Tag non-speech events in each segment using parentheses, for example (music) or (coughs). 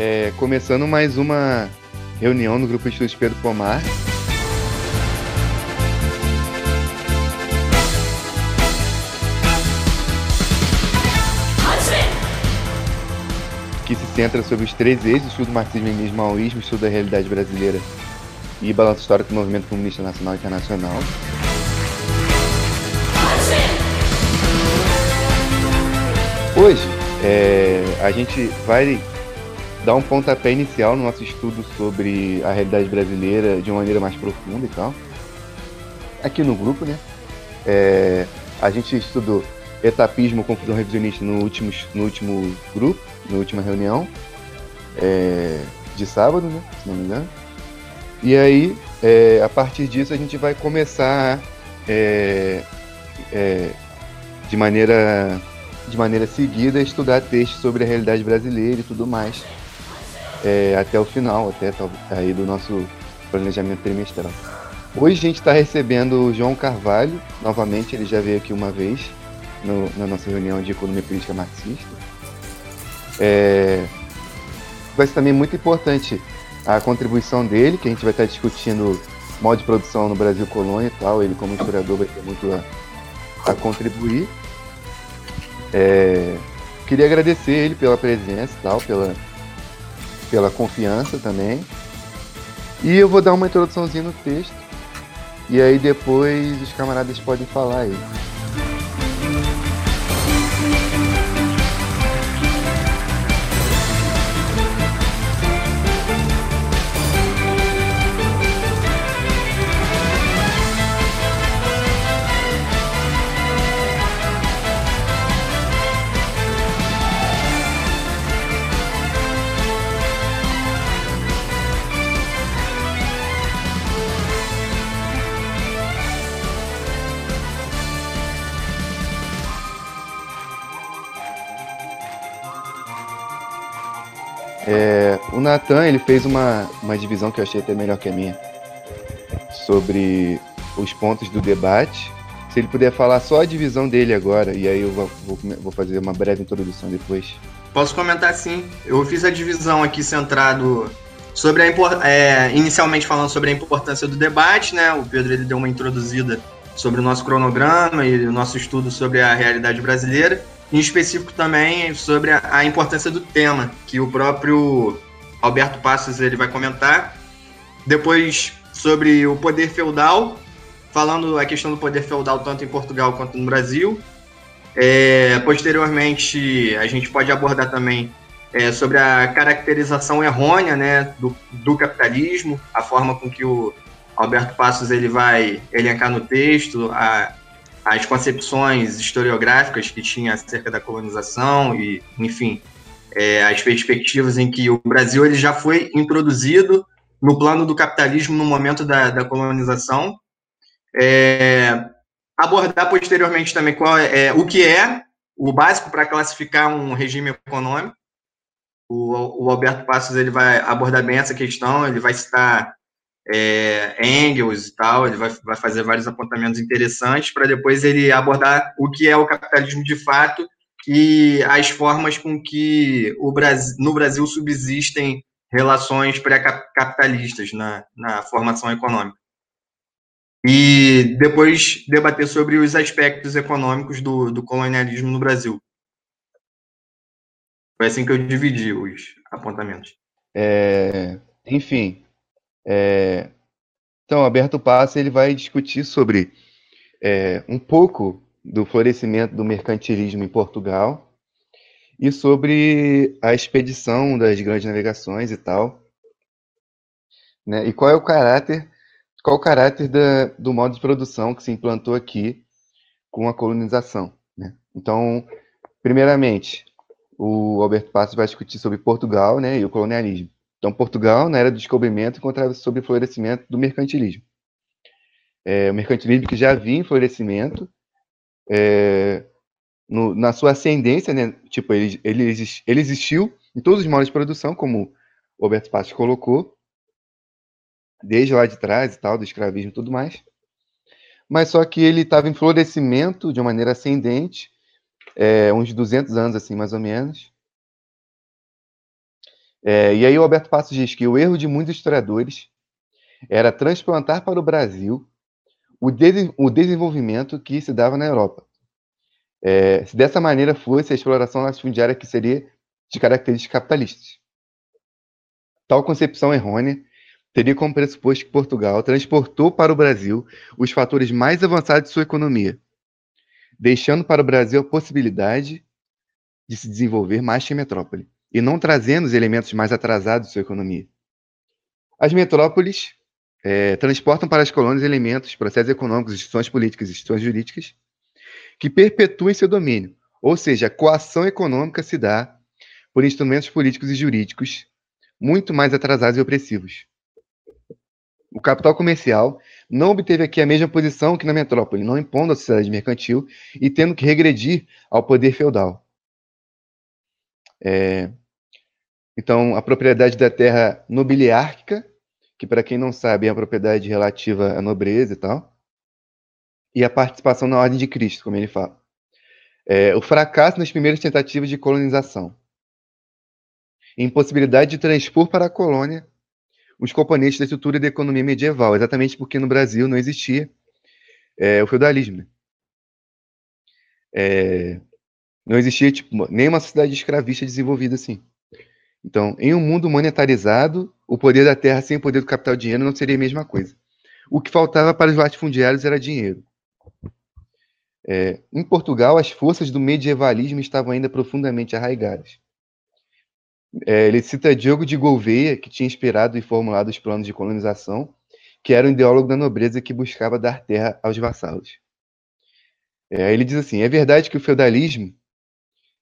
É, começando mais uma reunião no Grupo de Estudos Pedro Pomar. Que se centra sobre os três eixos, estudo do marxismo, leninismo, maoísmo, estudo da realidade brasileira e balanço histórico do movimento comunista nacional e internacional. Hoje, é, a gente vai dar um pontapé inicial no nosso estudo sobre a realidade brasileira de uma maneira mais profunda e tal. Aqui no grupo, né? É, a gente estudou etapismo, confusão revisionista no último, no último grupo, na última reunião é, de sábado, né? Se não me engano. E aí, é, a partir disso, a gente vai começar é, é, de maneira de maneira seguida estudar textos sobre a realidade brasileira e tudo mais é, até o final, até aí do nosso planejamento trimestral. Hoje a gente está recebendo o João Carvalho, novamente, ele já veio aqui uma vez no, na nossa reunião de economia política marxista. É, vai ser também muito importante a contribuição dele, que a gente vai estar discutindo modo de produção no Brasil colônia e tal. Ele, como historiador, vai ter muito a, a contribuir. É, queria agradecer ele pela presença e tal, pela, pela confiança também. E eu vou dar uma introduçãozinha no texto. E aí depois os camaradas podem falar aí. O Nathan ele fez uma, uma divisão que eu achei até melhor que a minha sobre os pontos do debate. Se ele puder falar só a divisão dele agora, e aí eu vou, vou, vou fazer uma breve introdução depois. Posso comentar sim. Eu fiz a divisão aqui centrado sobre a é, inicialmente falando sobre a importância do debate, né? O Pedro ele deu uma introduzida sobre o nosso cronograma e o nosso estudo sobre a realidade brasileira em específico também sobre a, a, importância do tema, que o próprio Alberto Passos ele vai comentar. Depois sobre o poder feudal, falando a questão do poder feudal tanto em Portugal quanto no Brasil. É, posteriormente, a gente pode abordar também é, sobre a caracterização errônea né, do, do capitalismo, a forma com que o Alberto Passos ele vai elencar no texto, a, as concepções historiográficas que tinha acerca da colonização e, enfim, é, as perspectivas em que o Brasil ele já foi introduzido no plano do capitalismo no momento da, da colonização. É, abordar posteriormente também qual é, é, o que é o básico para classificar um regime econômico. O, o Alberto Passos ele vai abordar bem essa questão, ele vai citar é, Engels e tal, ele vai, vai fazer vários apontamentos interessantes para depois ele abordar o que é o capitalismo de fato e as formas com que o Brasil, no Brasil subsistem relações pré-capitalistas na, na formação econômica. E depois debater sobre os aspectos econômicos do, do colonialismo no Brasil. Foi assim que eu dividi os apontamentos. É, enfim, é, então, Alberto Passa ele vai discutir sobre é, um pouco do florescimento do mercantilismo em Portugal e sobre a expedição das grandes navegações e tal. Né? E qual é o caráter, qual o caráter da, do modo de produção que se implantou aqui com a colonização. Né? Então, primeiramente, o Alberto Passos vai discutir sobre Portugal né, e o colonialismo. Então, Portugal, na era do descobrimento, encontrava-se sob o florescimento do mercantilismo. É, o mercantilismo que já havia em florescimento, é, no, na sua ascendência, né, tipo, ele, ele, ele existiu em todos os modos de produção, como o Roberto Passos colocou, desde lá de trás e tal, do escravismo e tudo mais. Mas só que ele estava em florescimento de uma maneira ascendente, é, uns 200 anos, assim, mais ou menos, É, e aí o Alberto Passos diz que o erro de muitos historiadores era transplantar para o Brasil o, de, o desenvolvimento que se dava na Europa. É, se dessa maneira fosse a exploração latifundiária que seria de características capitalistas. Tal concepção errônea teria como pressuposto que Portugal transportou para o Brasil os fatores mais avançados de sua economia, deixando para o Brasil a possibilidade de se desenvolver mais que a metrópole, e não trazendo os elementos mais atrasados de sua economia. As metrópoles é, transportam para as colônias elementos, processos econômicos, instituições políticas instituições jurídicas que perpetuem seu domínio, ou seja, a coação econômica se dá por instrumentos políticos e jurídicos muito mais atrasados e opressivos. O capital comercial não obteve aqui a mesma posição que na metrópole, não impondo a sociedade mercantil e tendo que regredir ao poder feudal. É... Então, a propriedade da terra nobiliárquica, que para quem não sabe é a propriedade relativa à nobreza e tal, e a participação na ordem de Cristo, como ele fala. É... o fracasso nas primeiras tentativas de colonização. Impossibilidade de transpor para a colônia os componentes da estrutura da economia medieval, exatamente porque no Brasil não existia é, o feudalismo. Né? É, não existia tipo, nenhuma sociedade escravista desenvolvida assim. Então, em um mundo monetarizado, o poder da terra sem o poder do capital dinheiro não seria a mesma coisa. O que faltava para os latifundiários era dinheiro. É, em Portugal, as forças do medievalismo estavam ainda profundamente arraigadas. É, ele cita Diogo de Gouveia, que tinha inspirado e formulado os planos de colonização, que era um ideólogo da nobreza que buscava dar terra aos vassalos. É, ele diz assim: é verdade que o feudalismo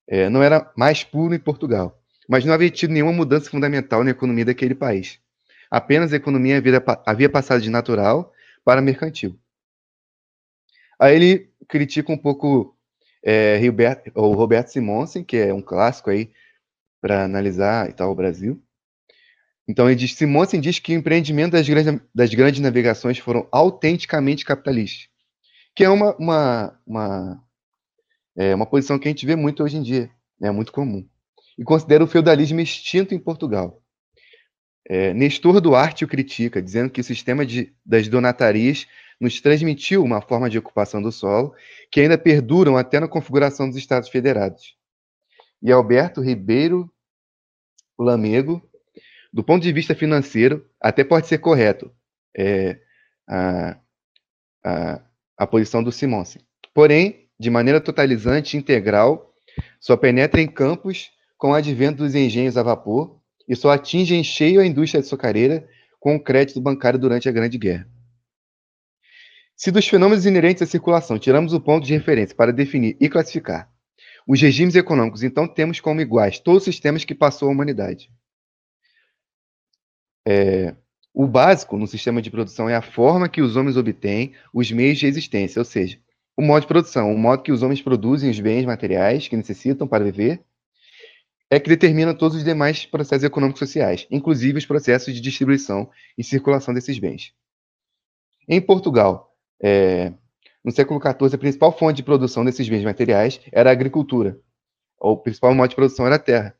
é, não era mais puro em Portugal, mas não havia tido nenhuma mudança fundamental na economia daquele país. Apenas a economia havia, passado de natural para mercantil. Aí ele critica um pouco é, o Roberto Simonsen, que é um clássico aí para analisar e tal o Brasil. Então ele diz, Simonsen diz que o empreendimento das grandes, das grandes navegações foram autenticamente capitalistas, que é uma, uma, uma, é uma posição que a gente vê muito hoje em dia, é né, muito comum. E considera o feudalismo extinto em Portugal. É, Nestor Duarte o critica, dizendo que o sistema de, das donatarias nos transmitiu uma forma de ocupação do solo que ainda perduram até na configuração dos Estados Federados e Alberto Ribeiro Lamego, do ponto de vista financeiro, até pode ser correto é, a, a, a posição do Simonsen. Porém, de maneira totalizante e integral, só penetra em campos com o advento dos engenhos a vapor e só atinge em cheio a indústria açucareira com o crédito bancário durante a Grande Guerra. Se dos fenômenos inerentes à circulação tiramos o ponto de referência para definir e classificar os regimes econômicos, então, temos como iguais todos os sistemas que passou a humanidade. É, o básico no sistema de produção é a forma que os homens obtêm os meios de existência, ou seja, o modo de produção, o modo que os homens produzem os bens materiais que necessitam para viver, é que determina todos os demais processos econômicos sociais, inclusive os processos de distribuição e circulação desses bens. Em Portugal, é, no século XIV, a principal fonte de produção desses bens materiais era a agricultura. O principal modo de produção era a terra.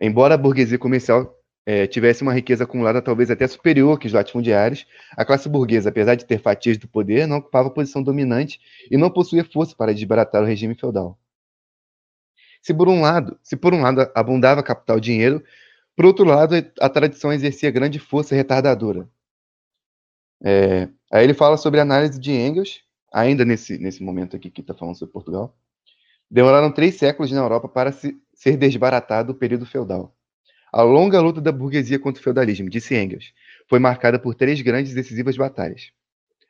Embora a burguesia comercial é, tivesse uma riqueza acumulada talvez até superior que os latifundiários, a classe burguesa, apesar de ter fatias do poder, não ocupava posição dominante e não possuía força para desbaratar o regime feudal. Se por um lado, se por um lado abundava capital dinheiro, por outro lado, a tradição exercia grande força retardadora. É, aí ele fala sobre a análise de Engels, ainda nesse, nesse momento aqui que está falando sobre Portugal, demoraram três séculos na Europa para se, ser desbaratado o período feudal. A longa luta da burguesia contra o feudalismo, disse Engels, foi marcada por três grandes e decisivas batalhas.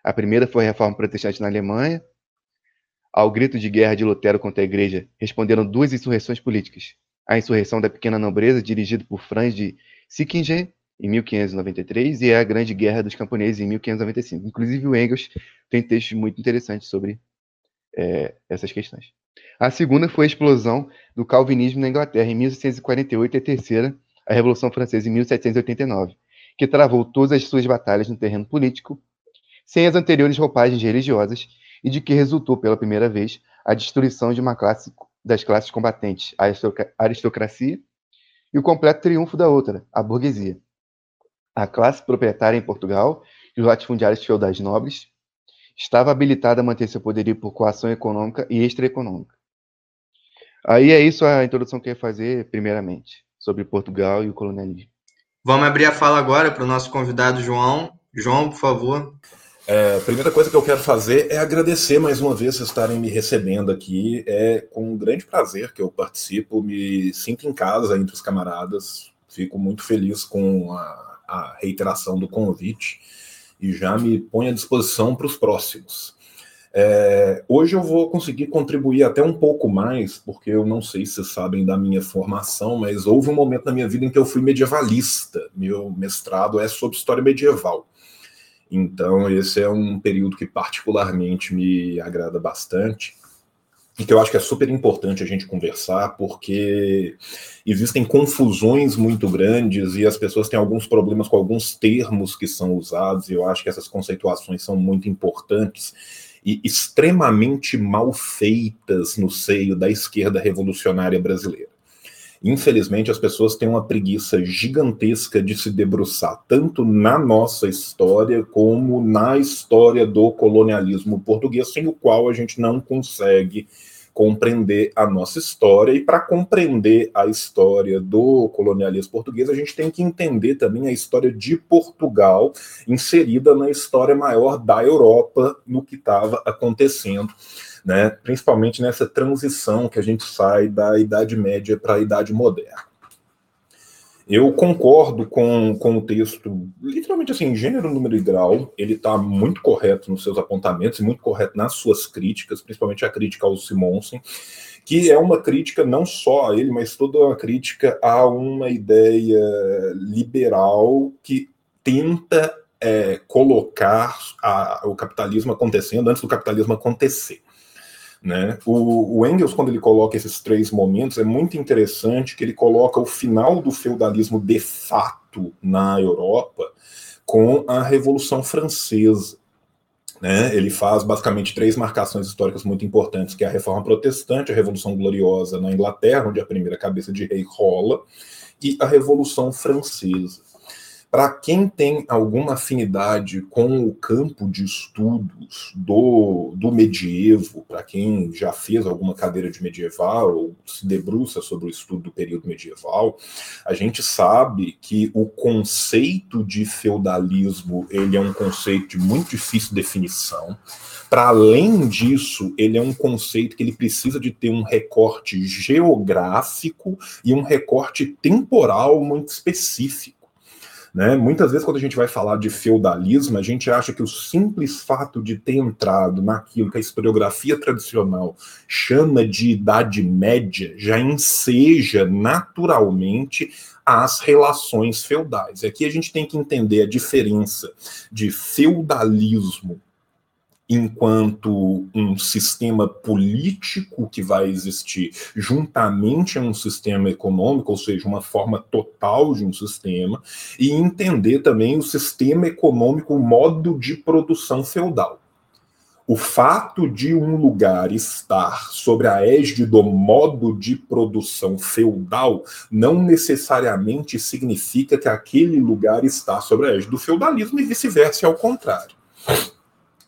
A primeira foi a reforma protestante na Alemanha. Ao grito de guerra de Lutero contra a igreja, responderam duas insurreições políticas. A insurreição da pequena nobreza, dirigida por Franz de Sickingen, em 1593 e a Grande Guerra dos Camponeses em 1595. Inclusive o Engels tem textos muito interessantes sobre é, essas questões. A segunda foi a explosão do calvinismo na Inglaterra em 1648 e a terceira, a Revolução Francesa em 1789, que travou todas as suas batalhas no terreno político, sem as anteriores roupagens religiosas e de que resultou pela primeira vez a destruição de uma classe das classes combatentes, a aristocracia e o completo triunfo da outra, a burguesia. A classe proprietária em Portugal e os latifundiários feudais nobres estava habilitada a manter seu poderio por coação econômica e extraeconômica. Aí é isso a introdução que eu ia fazer, primeiramente, sobre Portugal e o colonialismo. Vamos abrir a fala agora para o nosso convidado João. João, por favor. É, a primeira coisa que eu quero fazer é agradecer mais uma vez vocês estarem me recebendo aqui. É com um grande prazer que eu participo, me sinto em casa entre os camaradas. Fico muito feliz com a, a reiteração do convite e já me ponho à disposição para os próximos. É, hoje eu vou conseguir contribuir até um pouco mais, porque eu não sei se vocês sabem da minha formação, mas houve um momento na minha vida em que eu fui medievalista. Meu mestrado é sobre história medieval. Então, esse é um período que particularmente me agrada bastante e que eu acho que é super importante a gente conversar, porque existem confusões muito grandes e as pessoas têm alguns problemas com alguns termos que são usados, e eu acho que essas conceituações são muito importantes e extremamente mal feitas no seio da esquerda revolucionária brasileira. Infelizmente, as pessoas têm uma preguiça gigantesca de se debruçar tanto na nossa história como na história do colonialismo português, sem o qual a gente não consegue compreender a nossa história. E para compreender a história do colonialismo português, a gente tem que entender também a história de Portugal inserida na história maior da Europa, no que estava acontecendo né? principalmente nessa transição que a gente sai da Idade Média para a Idade Moderna. Eu concordo com, com o texto, literalmente assim, gênero, número e grau, ele está muito correto nos seus apontamentos e muito correto nas suas críticas, principalmente a crítica ao Simonsen, que é uma crítica não só a ele, mas toda uma crítica a uma ideia liberal que tenta é, colocar a, o capitalismo acontecendo antes do capitalismo acontecer. Né? O, o, Engels, quando ele coloca esses três momentos, é muito interessante que ele coloca o final do feudalismo de fato na Europa com a Revolução Francesa. Né? Ele faz basicamente três marcações históricas muito importantes, que é a Reforma Protestante, a Revolução Gloriosa na Inglaterra, onde a primeira cabeça de rei rola, e a Revolução Francesa. Para quem tem alguma afinidade com o campo de estudos do, do medievo, para quem já fez alguma cadeira de medieval ou se debruça sobre o estudo do período medieval, a gente sabe que o conceito de feudalismo ele é um conceito de muito difícil definição. Para além disso, ele é um conceito que ele precisa de ter um recorte geográfico e um recorte temporal muito específico. Né? Muitas vezes, quando a gente vai falar de feudalismo, a gente acha que o simples fato de ter entrado naquilo que a historiografia tradicional chama de Idade Média já enseja naturalmente as relações feudais. Aqui a gente tem que entender a diferença de feudalismo enquanto um sistema político que vai existir juntamente a um sistema econômico, ou seja, uma forma total de um sistema, e entender também o sistema econômico, o modo de produção feudal. O fato de um lugar estar sobre a égide do modo de produção feudal não necessariamente significa que aquele lugar está sobre a égide do feudalismo e vice-versa, ao contrário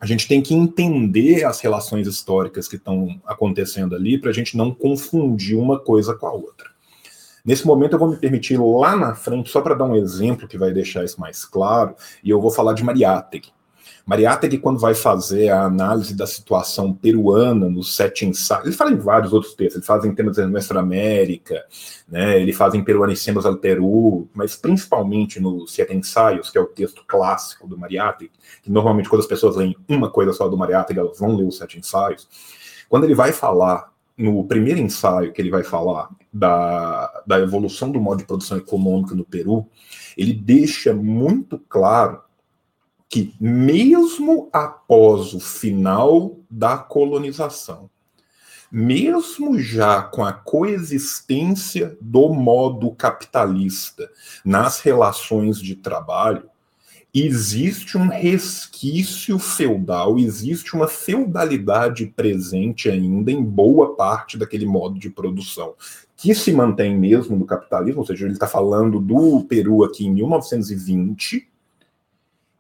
a gente tem que entender as relações históricas que estão acontecendo ali para a gente não confundir uma coisa com a outra. Nesse momento eu vou me permitir lá na frente, só para dar um exemplo que vai deixar isso mais claro, e eu vou falar de Mariátegui. Mariátegui, quando vai fazer a análise da situação peruana nos sete ensaios, ele fala em vários outros textos, ele faz em temas da Nuestra América, né, ele faz em Peruanicemos al Peru, mas principalmente nos Sete Ensaios, que é o texto clássico do Mariátegui, que normalmente quando as pessoas leem uma coisa só do Mariátegui, elas vão ler os Sete Ensaios. Quando ele vai falar, no primeiro ensaio que ele vai falar da, da evolução do modo de produção econômica no Peru, ele deixa muito claro que, mesmo após o final da colonização, mesmo já com a coexistência do modo capitalista nas relações de trabalho, existe um resquício feudal, existe uma feudalidade presente ainda em boa parte daquele modo de produção, que se mantém mesmo no capitalismo, ou seja, ele está falando do Peru aqui em 1920,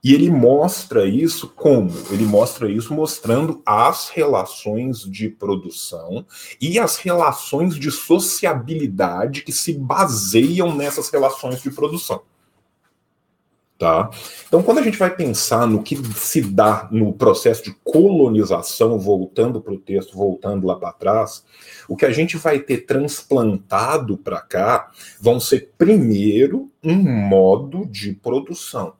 e ele mostra isso como? Ele mostra isso mostrando as relações de produção e as relações de sociabilidade que se baseiam nessas relações de produção. Tá? Então, quando a gente vai pensar no que se dá no processo de colonização, voltando para o texto, voltando lá para trás, o que a gente vai ter transplantado para cá vão ser, primeiro, um modo de produção.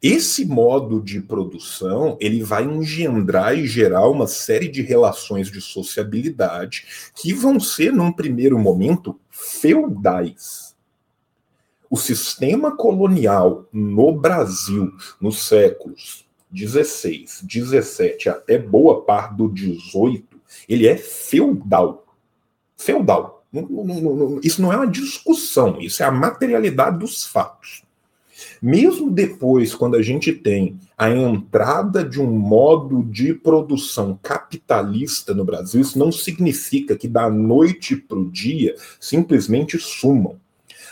Esse modo de produção ele vai engendrar e gerar uma série de relações de sociabilidade que vão ser, num primeiro momento, feudais. O sistema colonial no Brasil, nos séculos 16, 17 até boa parte do 18, ele é feudal. Feudal. Isso não é uma discussão, isso é a materialidade dos fatos. Mesmo depois, quando a gente tem a entrada de um modo de produção capitalista no Brasil, isso não significa que da noite para o dia simplesmente sumam.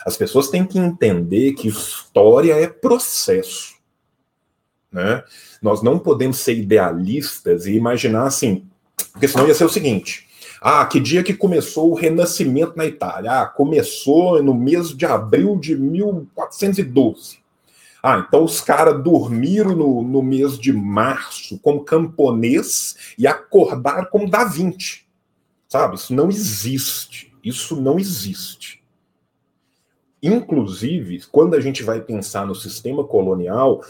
As pessoas têm que entender que história é processo. Né? Nós não podemos ser idealistas e imaginar assim, porque senão ia ser o seguinte: ah, que dia que começou o Renascimento na Itália? Ah, começou no mês de abril de 1412. Ah, então os caras dormiram no, no mês de março como camponês e acordaram como Da Vinci. Sabe? Isso não existe. Isso não existe. Inclusive, quando a gente vai pensar no sistema colonial,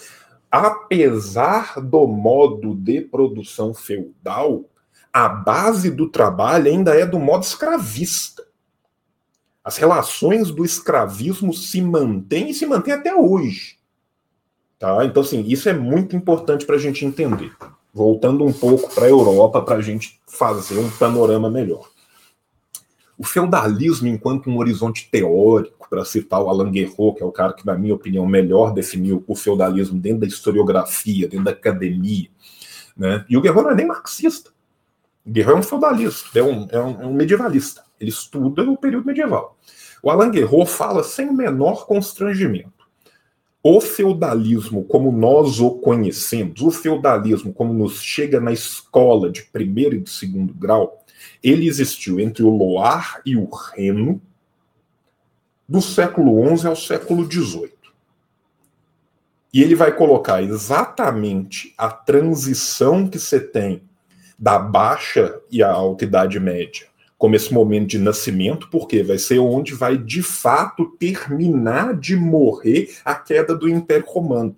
apesar do modo de produção feudal, a base do trabalho ainda é do modo escravista. As relações do escravismo se mantêm e se mantêm até hoje. Tá? Então, assim, isso é muito importante para a gente entender. Voltando um pouco para a Europa, para a gente fazer um panorama melhor. O feudalismo, enquanto um horizonte teórico, para citar o Alain Guerreau, que é o cara que, na minha opinião, melhor definiu o feudalismo dentro da historiografia, dentro da academia, né? e o Guerreau não é nem marxista. O Guerreau é um feudalista, é um, é um, é um medievalista. Ele estuda o período medieval. O Alain Guerreau fala sem o menor constrangimento o feudalismo como nós o conhecemos, o feudalismo como nos chega na escola de primeiro e de segundo grau, ele existiu entre o Loire e o Reno do século XI ao século XVIII. E ele vai colocar exatamente a transição que você tem da baixa e a alta idade média como esse momento de nascimento, porque vai ser onde vai de fato terminar de morrer a queda do Império Romano.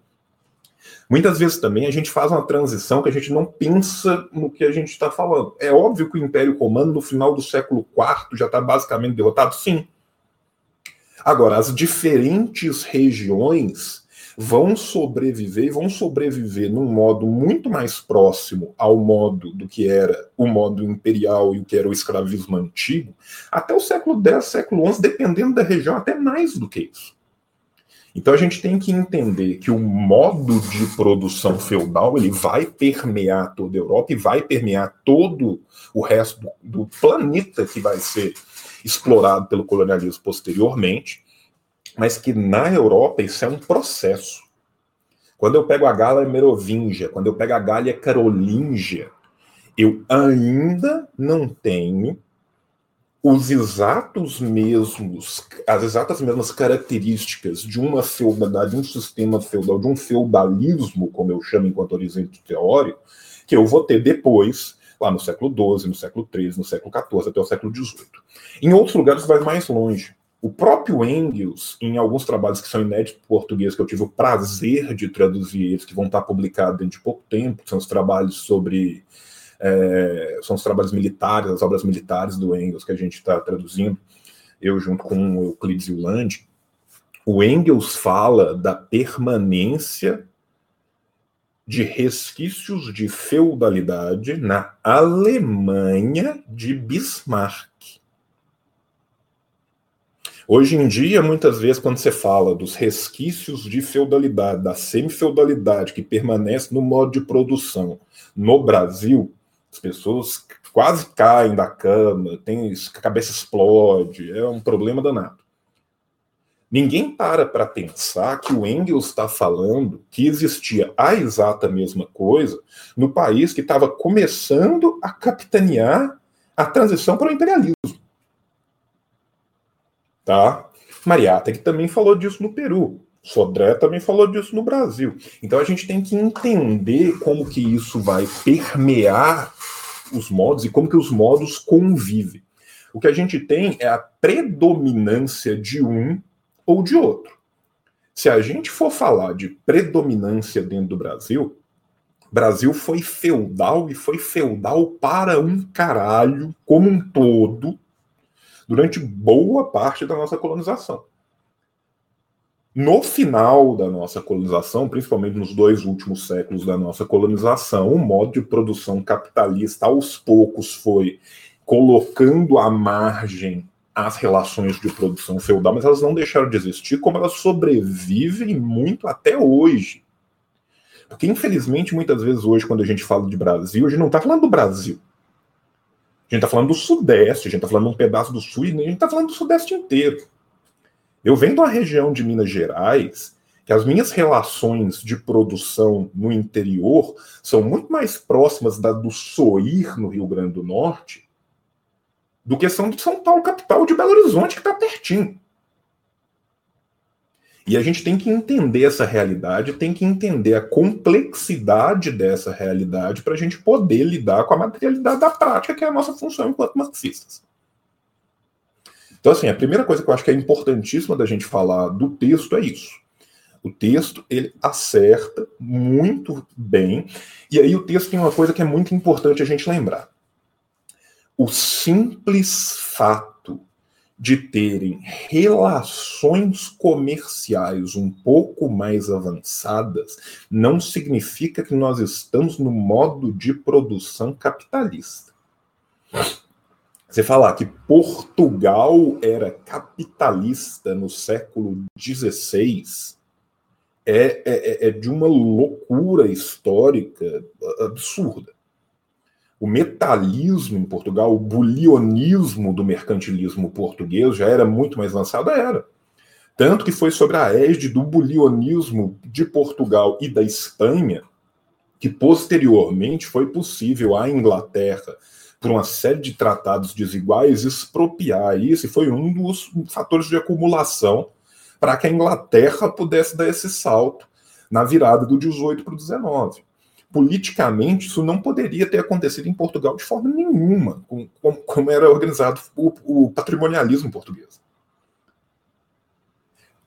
Muitas vezes também a gente faz uma transição que a gente não pensa no que a gente está falando. É óbvio que o Império Romano, no final do século IV, já está basicamente derrotado? Sim. Agora, as diferentes regiões vão sobreviver e vão sobreviver num modo muito mais próximo ao modo do que era o modo imperial e o que era o escravismo antigo, até o século X, século XI, dependendo da região, até mais do que isso. Então a gente tem que entender que o modo de produção feudal ele vai permear toda a Europa e vai permear todo o resto do, do planeta que vai ser explorado pelo colonialismo posteriormente mas que na Europa isso é um processo. Quando eu pego a Gália Merovingia, quando eu pego a Gália Carolíngia, eu ainda não tenho os exatos mesmos, as exatas mesmas características de uma feudalidade, de um sistema feudal, de um feudalismo, como eu chamo enquanto horizonte teórico, que eu vou ter depois, lá no século XII, no século XIII, no século XIV, até o século XVIII. Em outros lugares vai mais longe. O próprio Engels, em alguns trabalhos que são inéditos português, que eu tive o prazer de traduzir eles, que vão estar publicados dentro de pouco tempo, são os trabalhos sobre. É, são os trabalhos militares, as obras militares do Engels que a gente está traduzindo, eu junto com o Euclides Land. O Engels fala da permanência de resquícios de feudalidade na Alemanha de Bismarck. Hoje em dia, muitas vezes, quando você fala dos resquícios de feudalidade, da semi-feudalidade que permanece no modo de produção no Brasil, as pessoas quase caem da cama, tem, a cabeça explode, é um problema danado. Ninguém para para pensar que o Engels está falando que existia a exata mesma coisa no país que estava começando a capitanear a transição para o imperialismo. Tá? Mariata que também falou disso no Peru. Sodré também falou disso no Brasil. Então a gente tem que entender como que isso vai permear os modos e como que os modos convivem. O que a gente tem é a predominância de um ou de outro. Se a gente for falar de predominância dentro do Brasil, Brasil foi feudal e foi feudal para um caralho como um todo durante boa parte da nossa colonização. No final da nossa colonização, principalmente nos dois últimos séculos da nossa colonização, o modo de produção capitalista aos poucos foi colocando à margem as relações de produção feudal, mas elas não deixaram de existir, como elas sobrevivem muito até hoje. Porque, infelizmente, muitas vezes hoje, quando a gente fala de Brasil, a gente não está falando do Brasil. A gente está falando do Sudeste, a gente está falando de um pedaço do Sul, e a gente está falando do Sudeste inteiro. Eu venho de uma região de Minas Gerais que as minhas relações de produção no interior são muito mais próximas da do Soir, no Rio Grande do Norte, do que são de São Paulo, capital, de Belo Horizonte, que está pertinho. E a gente tem que entender essa realidade, tem que entender a complexidade dessa realidade para a gente poder lidar com a materialidade da prática, que é a nossa função enquanto marxistas. Então, assim, a primeira coisa que eu acho que é importantíssima da gente falar do texto é isso. O texto, ele acerta muito bem, e aí o texto tem uma coisa que é muito importante a gente lembrar o simples fato de terem relações comerciais um pouco mais avançadas não significa que nós estamos no modo de produção capitalista. Você falar que Portugal era capitalista no século XVI é, é, é de uma loucura histórica absurda o metalismo em Portugal, o bulionismo do mercantilismo português já era muito mais avançado, era. Tanto que foi sobre a égide do bulionismo de Portugal e da Espanha que posteriormente foi possível à Inglaterra, por uma série de tratados desiguais, expropriar isso, e foi um dos fatores de acumulação para que a Inglaterra pudesse dar esse salto na virada do 18 para o 19 politicamente, isso não poderia ter acontecido em Portugal de forma nenhuma, como, como era organizado o, o patrimonialismo português.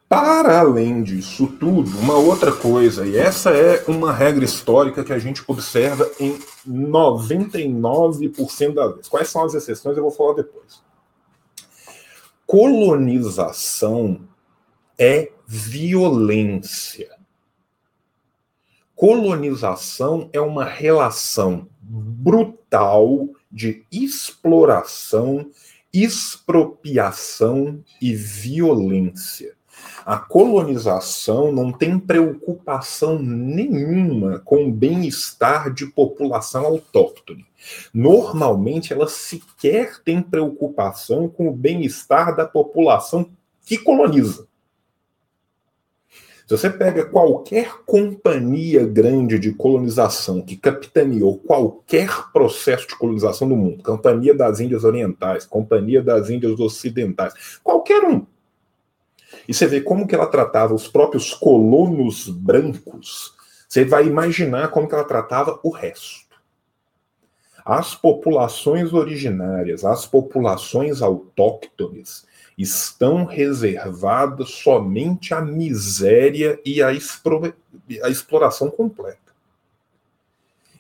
Para além disso tudo, uma outra coisa, e essa é uma regra histórica que a gente observa em 99% das vezes. Quais são as exceções? Eu vou falar depois. Colonização é violência colonização é uma relação brutal de exploração, expropriação e violência. A colonização não tem preocupação nenhuma com o bem-estar de população autóctone. Normalmente, ela sequer tem preocupação com o bem-estar da população que coloniza. Se você pega qualquer companhia grande de colonização que capitaneou qualquer processo de colonização do mundo, Companhia das Índias Orientais, Companhia das Índias Ocidentais, qualquer um, e você vê como que ela tratava os próprios colonos brancos, você vai imaginar como que ela tratava o resto. As populações originárias, as populações autóctones, estão reservadas somente à miséria e à, à exploração completa.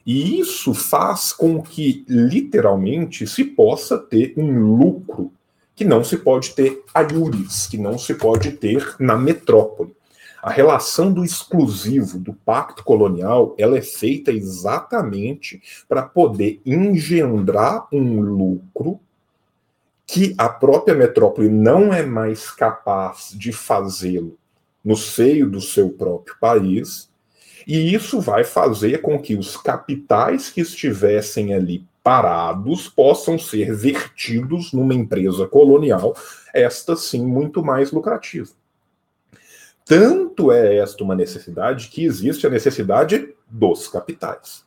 E isso faz com que, literalmente, se possa ter um lucro que não se pode ter a Iuris, que não se pode ter na metrópole. A relação do exclusivo, do pacto colonial, ela é feita exatamente para poder engendrar um lucro que a própria metrópole não é mais capaz de fazê-lo no seio do seu próprio país, e isso vai fazer com que os capitais que estivessem ali parados possam ser vertidos numa empresa colonial, esta sim muito mais lucrativa. Tanto é esta uma necessidade que existe a necessidade dos capitais.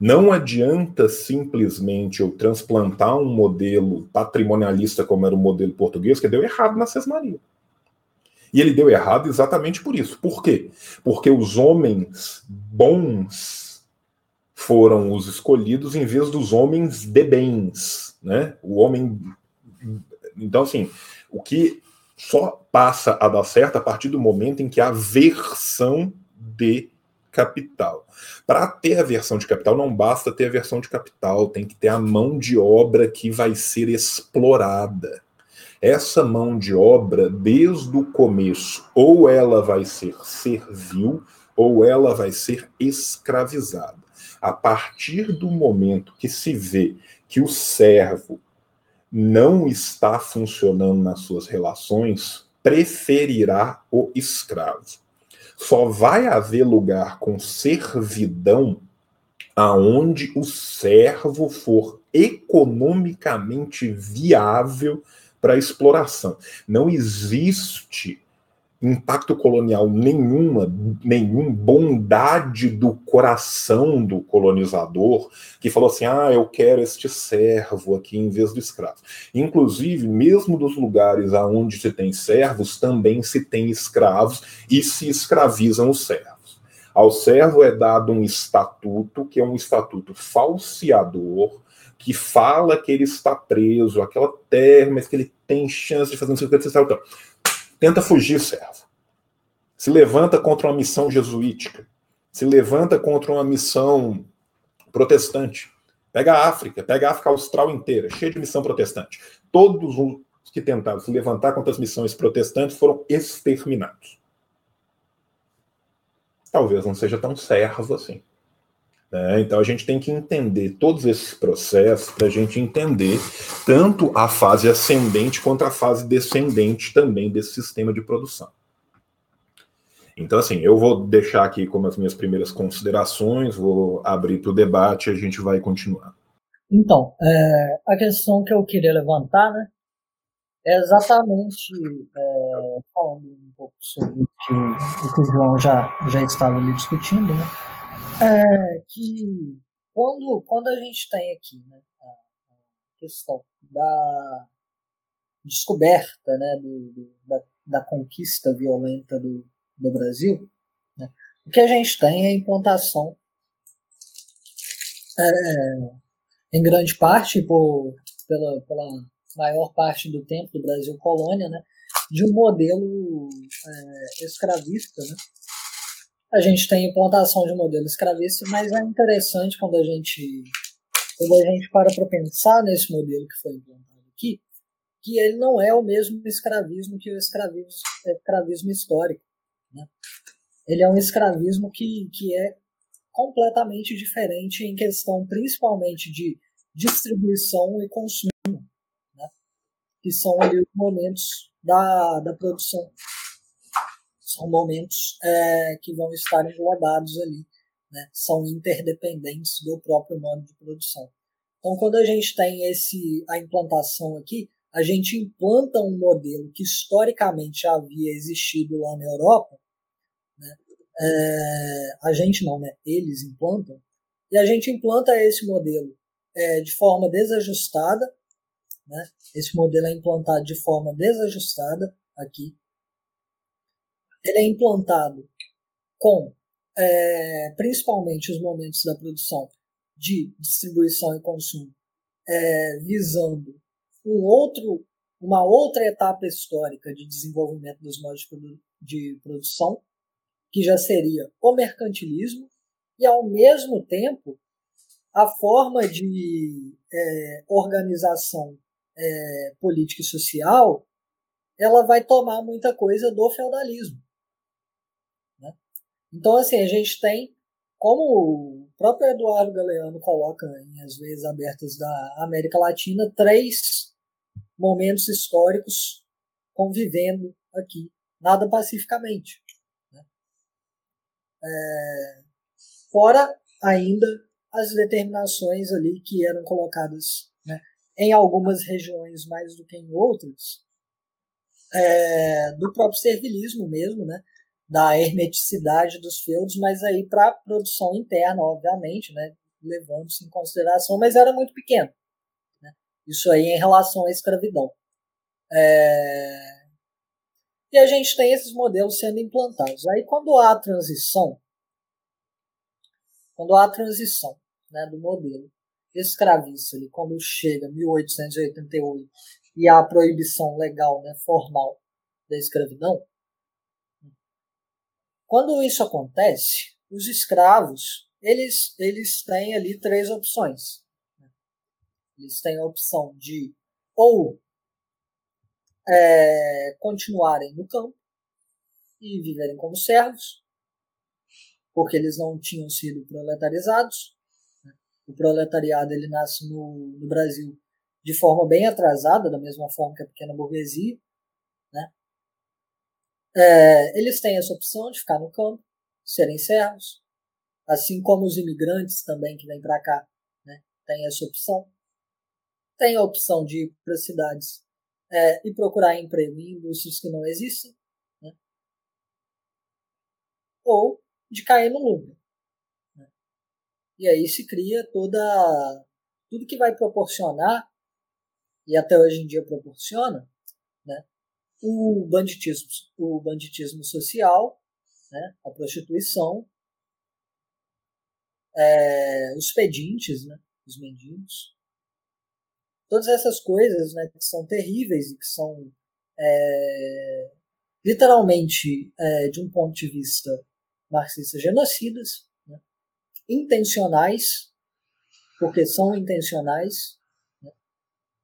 Não adianta simplesmente eu transplantar um modelo patrimonialista como era o modelo português, que deu errado na Sesmaria. E ele deu errado exatamente por isso. Por quê? Porque os homens bons foram os escolhidos em vez dos homens de bens, né? O homem então assim, o que só passa a dar certo a partir do momento em que há versão de capital. Para ter a versão de capital, não basta ter a versão de capital, tem que ter a mão de obra que vai ser explorada. Essa mão de obra, desde o começo, ou ela vai ser servil, ou ela vai ser escravizada. A partir do momento que se vê que o servo não está funcionando nas suas relações, preferirá o escravo. Só vai haver lugar com servidão aonde o servo for economicamente viável para exploração. Não existe impacto colonial nenhuma, nenhum bondade do coração do colonizador que falou assim: "Ah, eu quero este servo aqui em vez do escravo". Inclusive, mesmo dos lugares aonde se tem servos, também se tem escravos e se escravizam os servos. Ao servo é dado um estatuto que é um estatuto falseador, que fala que ele está preso aquela terra, mas que ele tem chance de fazer não sei o que, então Tenta fugir, servo. Se levanta contra uma missão jesuítica. Se levanta contra uma missão protestante. Pega a África, pega a África Austral inteira, cheia de missão protestante. Todos os que tentaram se levantar contra as missões protestantes foram exterminados. Talvez não seja tão servo assim. Né? Então a gente tem que entender todos esses processos para a gente entender tanto a fase ascendente quanto a fase descendente também desse sistema de produção. Então, assim, eu vou deixar aqui como as minhas primeiras considerações, vou abrir para o debate e a gente vai continuar. Então, é, a questão que eu queria levantar, né, é exatamente é, falando um pouco sobre o que o, que o João já, já estava ali discutindo, né, é que quando, quando a gente tem aqui né, a questão da descoberta né, do, do, da, da, conquista violenta do, do Brasil, né, o que a gente tem é a implantação, é, em grande parte, por, pela, pela maior parte do tempo do Brasil colônia, né, de um modelo é, escravista, né, a gente tem implantação de modelo escravista, mas é interessante quando a gente quando a gente para para pensar nesse modelo que foi implantado aqui, que ele não é o mesmo escravismo que o escravismo, escravismo histórico. Né? Ele é um escravismo que, que é completamente diferente em questão principalmente de distribuição e consumo, né? que são ali os momentos da, da produção são momentos é, que vão estar englobados ali, né? são interdependentes do próprio modo de produção. Então, quando a gente tem esse, a implantação aqui, a gente implanta um modelo que historicamente havia existido lá na Europa, né? É, a gente não, né? Eles implantam, e a gente implanta esse modelo é, de forma desajustada, né? Esse modelo é implantado de forma desajustada aqui, ele é implantado com é, principalmente os momentos da produção de distribuição e consumo, é, visando um outro, uma outra etapa histórica de desenvolvimento dos modos de produção, que já seria o mercantilismo, e ao mesmo tempo a forma de é, organização é, política e social ela vai tomar muita coisa do feudalismo. Então, assim, a gente tem, como o próprio Eduardo Galeano coloca em As Vezes Abertas da América Latina, três momentos históricos convivendo aqui, nada pacificamente. Né? É, fora ainda as determinações ali que eram colocadas né, em algumas regiões mais do que em outras, é, do próprio servilismo mesmo, né, da hermeticidade dos feudos, mas aí para produção interna, obviamente, né, levando-se em consideração, mas era muito pequeno. Né, isso aí em relação à escravidão. É, e a gente tem esses modelos sendo implantados. Aí quando há a transição, quando há a transição né, do modelo escravista, quando chega 1888 e há a proibição legal, né, formal da escravidão, quando isso acontece, os escravos eles, eles têm ali três opções. Eles têm a opção de ou é, continuarem no campo e viverem como servos, porque eles não tinham sido proletarizados. O proletariado ele nasce no, no Brasil de forma bem atrasada, da mesma forma que a pequena burguesia. É, eles têm essa opção de ficar no campo, serem servos, assim como os imigrantes também que vêm para cá né, têm essa opção. Tem a opção de ir para cidades é, e procurar emprego em indústrias que não existem, né? ou de cair no lucro. Né? E aí se cria toda tudo que vai proporcionar e até hoje em dia proporciona? O banditismo, o banditismo social, né? a prostituição, é, os pedintes, né? os mendigos, todas essas coisas né, que são terríveis e que são é, literalmente, é, de um ponto de vista marxista, genocidas, né, intencionais, porque são intencionais,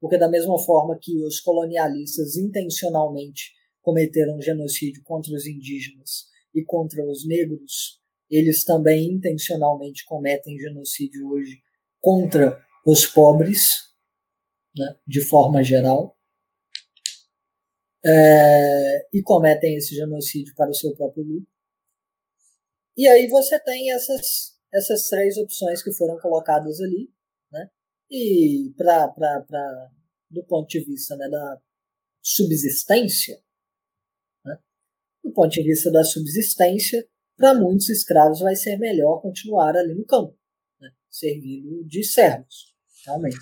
porque da mesma forma que os colonialistas intencionalmente cometeram genocídio contra os indígenas e contra os negros, eles também intencionalmente cometem genocídio hoje contra os pobres, né, de forma geral, é, e cometem esse genocídio para o seu próprio lucro. E aí você tem essas, essas três opções que foram colocadas ali, e pra, do ponto de vista né, da subsistência, né, do ponto de vista da subsistência, para muitos escravos vai ser melhor continuar ali no campo, né, servindo de servos, realmente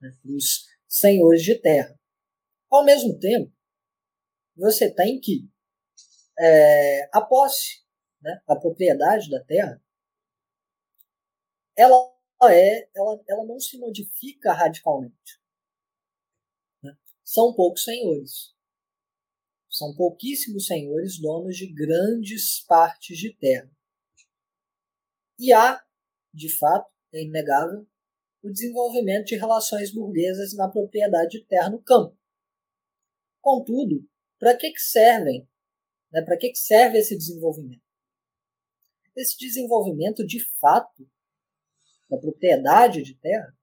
né, os senhores de terra. Ao mesmo tempo, você tem que é, a posse, né, a propriedade da terra, ela é, ela, ela não se modifica radicalmente. Né? São poucos senhores. São pouquíssimos senhores donos de grandes partes de terra. E há, de fato, é inegável, o desenvolvimento de relações burguesas na propriedade de terra no campo. Contudo, para que, que servem? Né, para que, que serve esse desenvolvimento? Esse desenvolvimento, de fato, da propriedade de terra,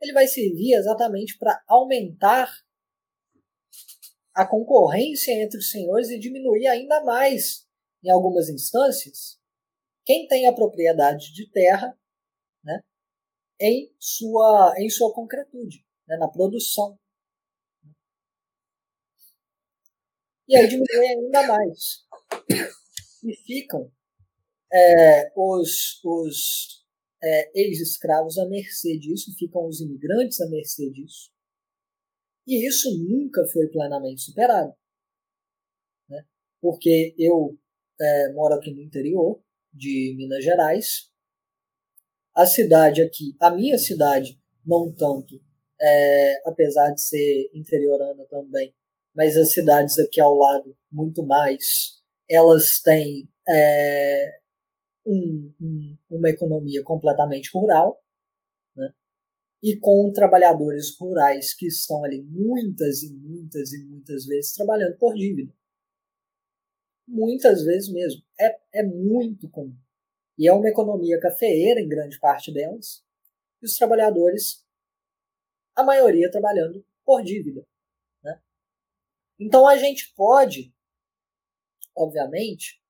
ele vai servir exatamente para aumentar a concorrência entre os senhores e diminuir ainda mais, em algumas instâncias, quem tem a propriedade de terra né, em sua, em sua concretude, né, na produção. E aí diminui ainda mais. E ficam é, os, os é, ex-escravos à mercê disso, ficam os imigrantes à mercê disso. E isso nunca foi plenamente superado. Né? Porque eu é, moro aqui no interior de Minas Gerais, a cidade aqui, a minha cidade, não tanto, é, apesar de ser interiorana também, mas as cidades aqui ao lado, muito mais, elas têm é, um, um, uma economia completamente rural, né? e com trabalhadores rurais que estão ali muitas e muitas e muitas vezes trabalhando por dívida. Muitas vezes mesmo. É, é muito comum. E é uma economia cafeeira, em grande parte delas, e os trabalhadores, a maioria trabalhando por dívida. Então a gente pode, obviamente,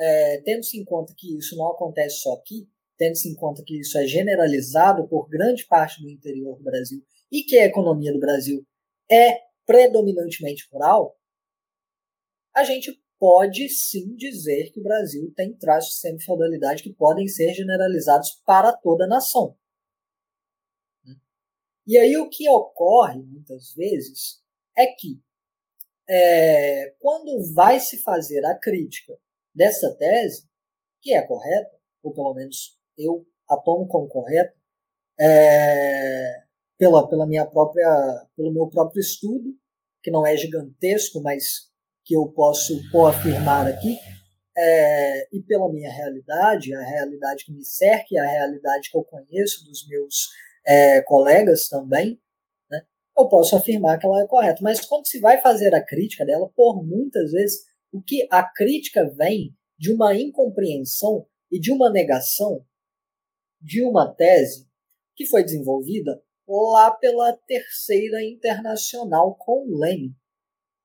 é, tendo-se em conta que isso não acontece só aqui, tendo-se em conta que isso é generalizado por grande parte do interior do Brasil e que a economia do Brasil é predominantemente rural, a gente pode sim dizer que o Brasil tem traços de semifeudalidade que podem ser generalizados para toda a nação. E aí o que ocorre muitas vezes é que é, quando vai se fazer a crítica dessa tese, que é correta, ou pelo menos eu a tomo como correta, é, pela, pela minha própria, pelo meu próprio estudo, que não é gigantesco, mas que eu posso afirmar aqui, é, e pela minha realidade, a realidade que me cerca e a realidade que eu conheço dos meus é, colegas também, né, eu posso afirmar que ela é correta. Mas quando se vai fazer a crítica dela, por muitas vezes, o que a crítica vem de uma incompreensão e de uma negação de uma tese que foi desenvolvida lá pela Terceira Internacional com Lenin,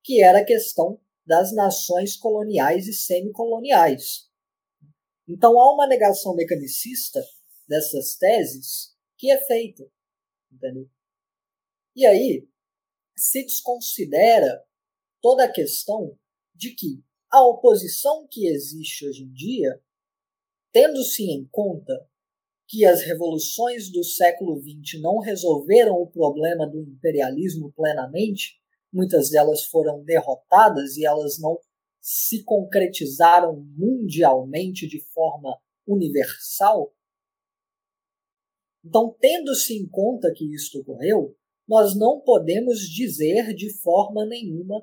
que era a questão das nações coloniais e semicoloniais. Então há uma negação mecanicista dessas teses que é feita, entendeu? E aí se desconsidera toda a questão de que a oposição que existe hoje em dia, tendo-se em conta que as revoluções do século XX não resolveram o problema do imperialismo plenamente, muitas delas foram derrotadas e elas não se concretizaram mundialmente de forma universal. Então, tendo-se em conta que isto ocorreu, nós não podemos dizer de forma nenhuma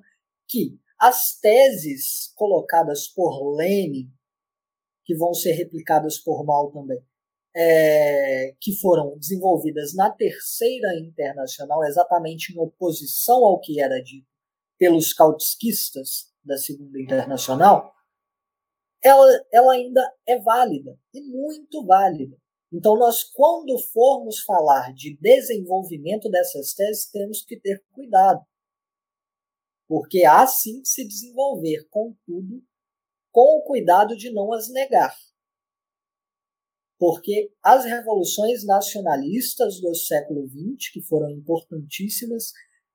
que as teses colocadas por Lenin, que vão ser replicadas por Mao também, é, que foram desenvolvidas na Terceira Internacional, exatamente em oposição ao que era dito pelos kautskistas da Segunda Internacional, ela, ela ainda é válida, e muito válida. Então, nós, quando formos falar de desenvolvimento dessas teses, temos que ter cuidado. Porque há sim se desenvolver, contudo, com o cuidado de não as negar porque as revoluções nacionalistas do século XX, que foram importantíssimas,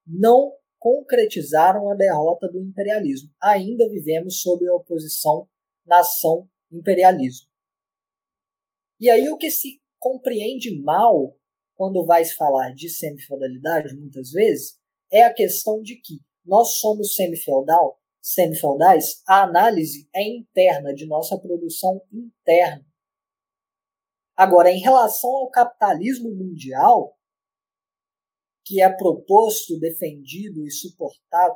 não concretizaram a derrota do imperialismo. Ainda vivemos sob a oposição nação-imperialismo. E aí o que se compreende mal quando vai falar de semifeudalidade, muitas vezes, é a questão de que nós somos semifeudal, semifeudais, a análise é interna de nossa produção interna Agora, em relação ao capitalismo mundial, que é proposto, defendido e suportado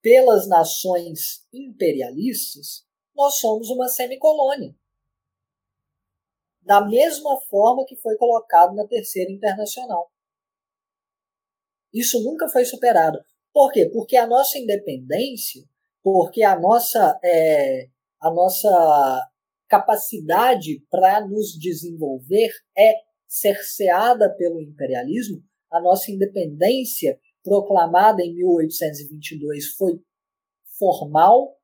pelas nações imperialistas, nós somos uma semicolônia. Da mesma forma que foi colocado na Terceira Internacional. Isso nunca foi superado. Por quê? Porque a nossa independência, porque a nossa, é, a nossa capacidade para nos desenvolver é cerceada pelo imperialismo. A nossa independência, proclamada em 1822, foi formal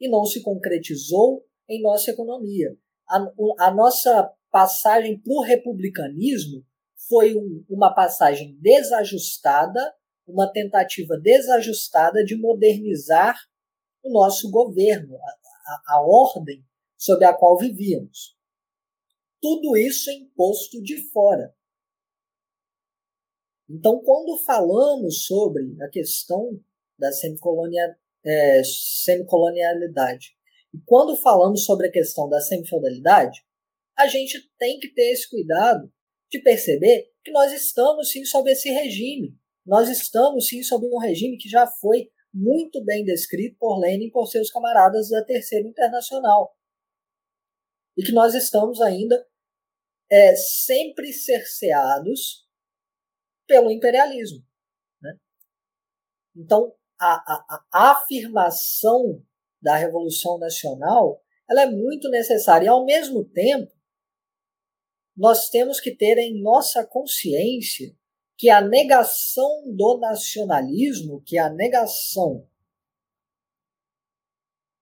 e não se concretizou em nossa economia. A, a nossa passagem para o republicanismo foi um, uma passagem desajustada, uma tentativa desajustada de modernizar o nosso governo, a, a, a ordem sob a qual vivíamos. Tudo isso é imposto de fora. Então, quando falamos sobre a questão da é, semicolonialidade e quando falamos sobre a questão da semifeudalidade, a gente tem que ter esse cuidado de perceber que nós estamos sim sob esse regime. Nós estamos sim sob um regime que já foi muito bem descrito por Lenin por seus camaradas da Terceira Internacional e que nós estamos ainda é, sempre cerceados pelo imperialismo. Né? Então, a, a, a, afirmação da Revolução Nacional ela é muito necessária. E, ao mesmo tempo, nós temos que ter em nossa consciência que a negação do nacionalismo, que a negação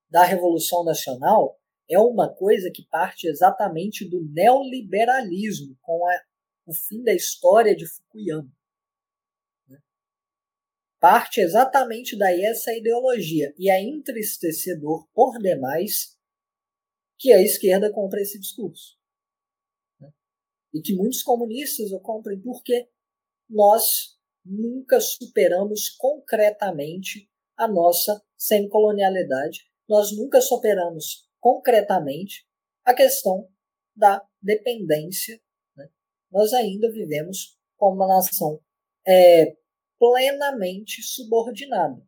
da Revolução Nacional é uma coisa que parte exatamente do neoliberalismo, com a, o fim da história de Fukuyama. Né? Parte exatamente daí essa ideologia. E é entristecedor por demais que a esquerda compra esse discurso. Né? E que muitos comunistas o comprem porque nós nunca superamos concretamente a nossa semicolonialidade, nós nunca superamos concretamente a questão da dependência. Né? Nós ainda vivemos como uma nação é, plenamente subordinada.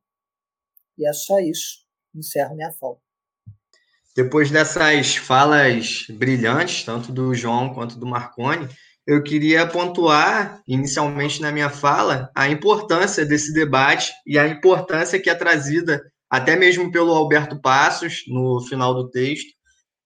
E é só isso. Encerro minha fala. Depois dessas falas brilhantes, tanto do João quanto do Marconi, eu queria pontuar, inicialmente na minha fala, a importância desse debate e a importância que é trazida até mesmo pelo Alberto Passos, no final do texto,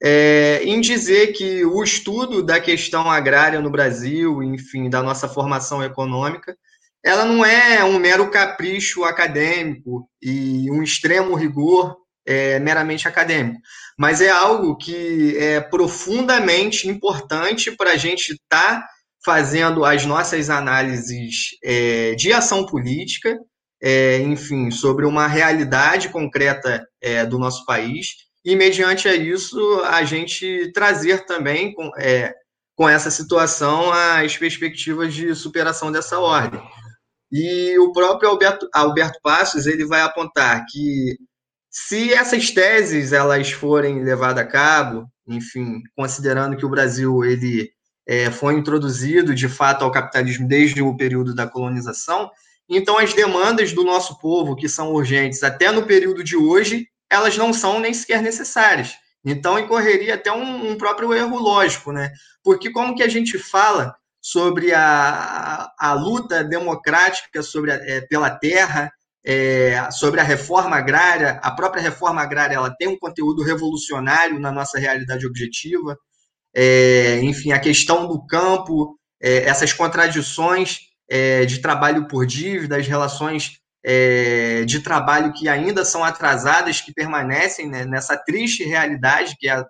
é, em dizer que o estudo da questão agrária no Brasil, enfim, da nossa formação econômica, ela não é um mero capricho acadêmico e um extremo rigor é, meramente acadêmico, mas é algo que é profundamente importante para a gente estar tá fazendo as nossas análises é, de ação política é, enfim, sobre uma realidade concreta é, do nosso país, e mediante isso a gente trazer também com, é, com essa situação as perspectivas de superação dessa ordem. E o próprio Alberto, Alberto Passos ele vai apontar que se essas teses elas forem levadas a cabo, enfim, considerando que o Brasil ele é, foi introduzido de fato ao capitalismo desde o período da colonização, então, as demandas do nosso povo, que são urgentes até no período de hoje, elas não são nem sequer necessárias. Então, incorreria até um, um próprio erro lógico, né? Porque como que a gente fala sobre a, a, a luta democrática sobre a, é, pela terra, é, sobre a reforma agrária, a própria reforma agrária ela tem um conteúdo revolucionário na nossa realidade objetiva, é, enfim, a questão do campo, é, essas contradições é, de trabalho por dívida, as relações é, de trabalho que ainda são atrasadas, que permanecem né, nessa triste realidade que, é,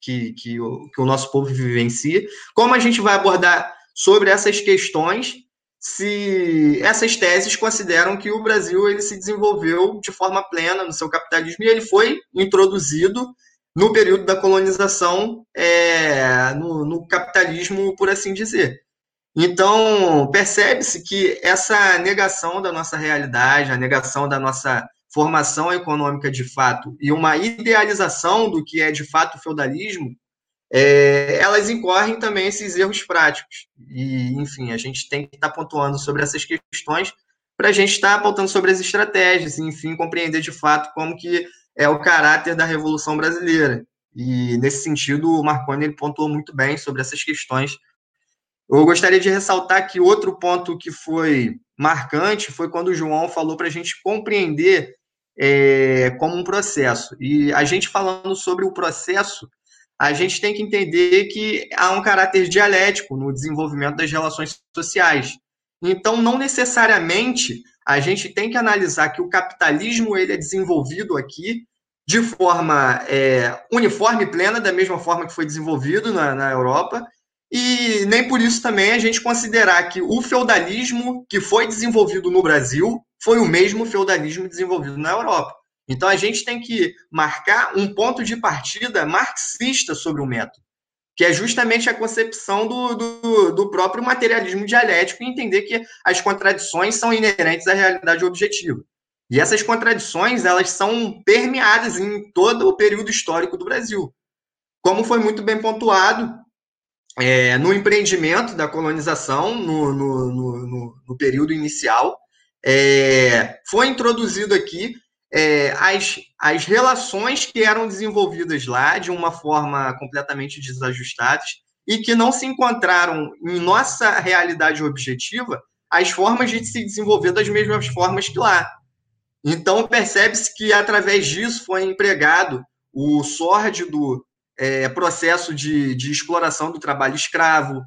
que, que, o, que o nosso povo vivencia. Como a gente vai abordar sobre essas questões se essas teses consideram que o Brasil ele se desenvolveu de forma plena no seu capitalismo e ele foi introduzido no período da colonização é, no, no capitalismo, por assim dizer. Então, percebe-se que essa negação da nossa realidade, a negação da nossa formação econômica de fato e uma idealização do que é de fato o feudalismo, é, elas incorrem também esses erros práticos. E, enfim, a gente tem que estar pontuando sobre essas questões para a gente estar apontando sobre as estratégias e, enfim, compreender de fato como que é o caráter da Revolução Brasileira. E, nesse sentido, o Marconi ele pontuou muito bem sobre essas questões eu gostaria de ressaltar que outro ponto que foi marcante foi quando o João falou para a gente compreender é, como um processo. E a gente falando sobre o processo, a gente tem que entender que há um caráter dialético no desenvolvimento das relações sociais. Então, não necessariamente a gente tem que analisar que o capitalismo ele é desenvolvido aqui de forma é, uniforme e plena, da mesma forma que foi desenvolvido na, na Europa, e nem por isso também a gente considerar que o feudalismo que foi desenvolvido no Brasil foi o mesmo feudalismo desenvolvido na Europa. Então a gente tem que marcar um ponto de partida marxista sobre o método, que é justamente a concepção do, do, do próprio materialismo dialético e entender que as contradições são inerentes à realidade objetiva. E essas contradições elas são permeadas em todo o período histórico do Brasil. Como foi muito bem pontuado, é, no empreendimento da colonização, no, no, no, no período inicial, é, foi introduzido aqui é, as, as relações que eram desenvolvidas lá de uma forma completamente desajustadas e que não se encontraram em nossa realidade objetiva as formas de se desenvolver das mesmas formas que lá. Então, percebe-se que, através disso, foi empregado o sórdido é, processo de, de exploração do trabalho escravo,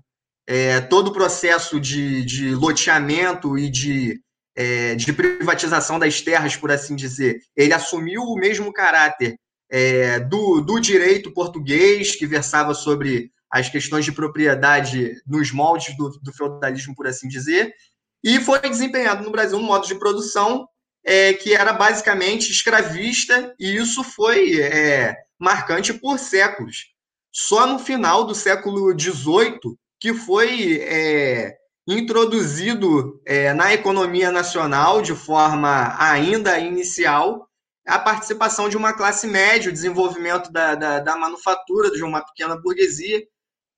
é, todo o processo de, de loteamento e de, é, de privatização das terras, por assim dizer, ele assumiu o mesmo caráter é, do, do direito português, que versava sobre as questões de propriedade nos moldes do, do feudalismo, por assim dizer, e foi desempenhado no Brasil um modo de produção é, que era basicamente escravista, e isso foi é, marcante por séculos. Só no final do século XVIII que foi é, introduzido é, na economia nacional de forma ainda inicial a participação de uma classe média, o desenvolvimento da, da, da manufatura de uma pequena burguesia.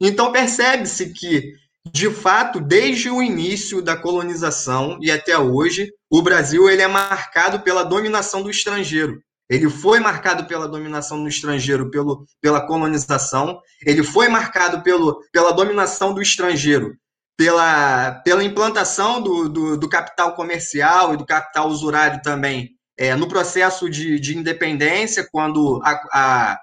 Então percebe-se que de fato, desde o início da colonização e até hoje, o Brasil ele é marcado pela dominação do estrangeiro. Ele foi marcado pela dominação do estrangeiro, pelo, pela colonização. Ele foi marcado pelo, pela dominação do estrangeiro, pela, pela implantação do, do, do capital comercial e do capital usurário também é, no processo de, de independência, quando a, a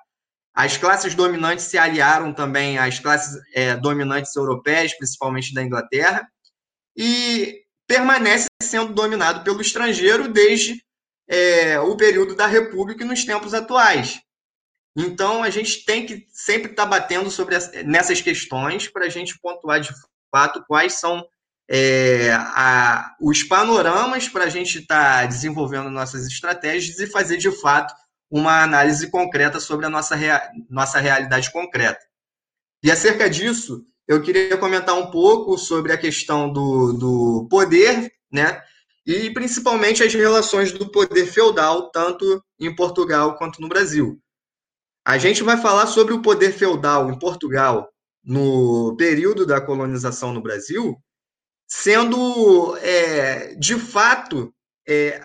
as classes dominantes se aliaram também às classes é, dominantes europeias, principalmente da Inglaterra, e permanece sendo dominado pelo estrangeiro desde é, o período da República e nos tempos atuais. Então, a gente tem que sempre estar tá batendo sobre nessas questões para a gente pontuar de fato quais são é, a, os panoramas para a gente estar tá desenvolvendo nossas estratégias e fazer de fato uma análise concreta sobre a nossa, rea nossa realidade concreta. E acerca disso, eu queria comentar um pouco sobre a questão do, do poder, né? E principalmente as relações do poder feudal, tanto em Portugal quanto no Brasil. A gente vai falar sobre o poder feudal em Portugal no período da colonização no Brasil, sendo é, de fato é,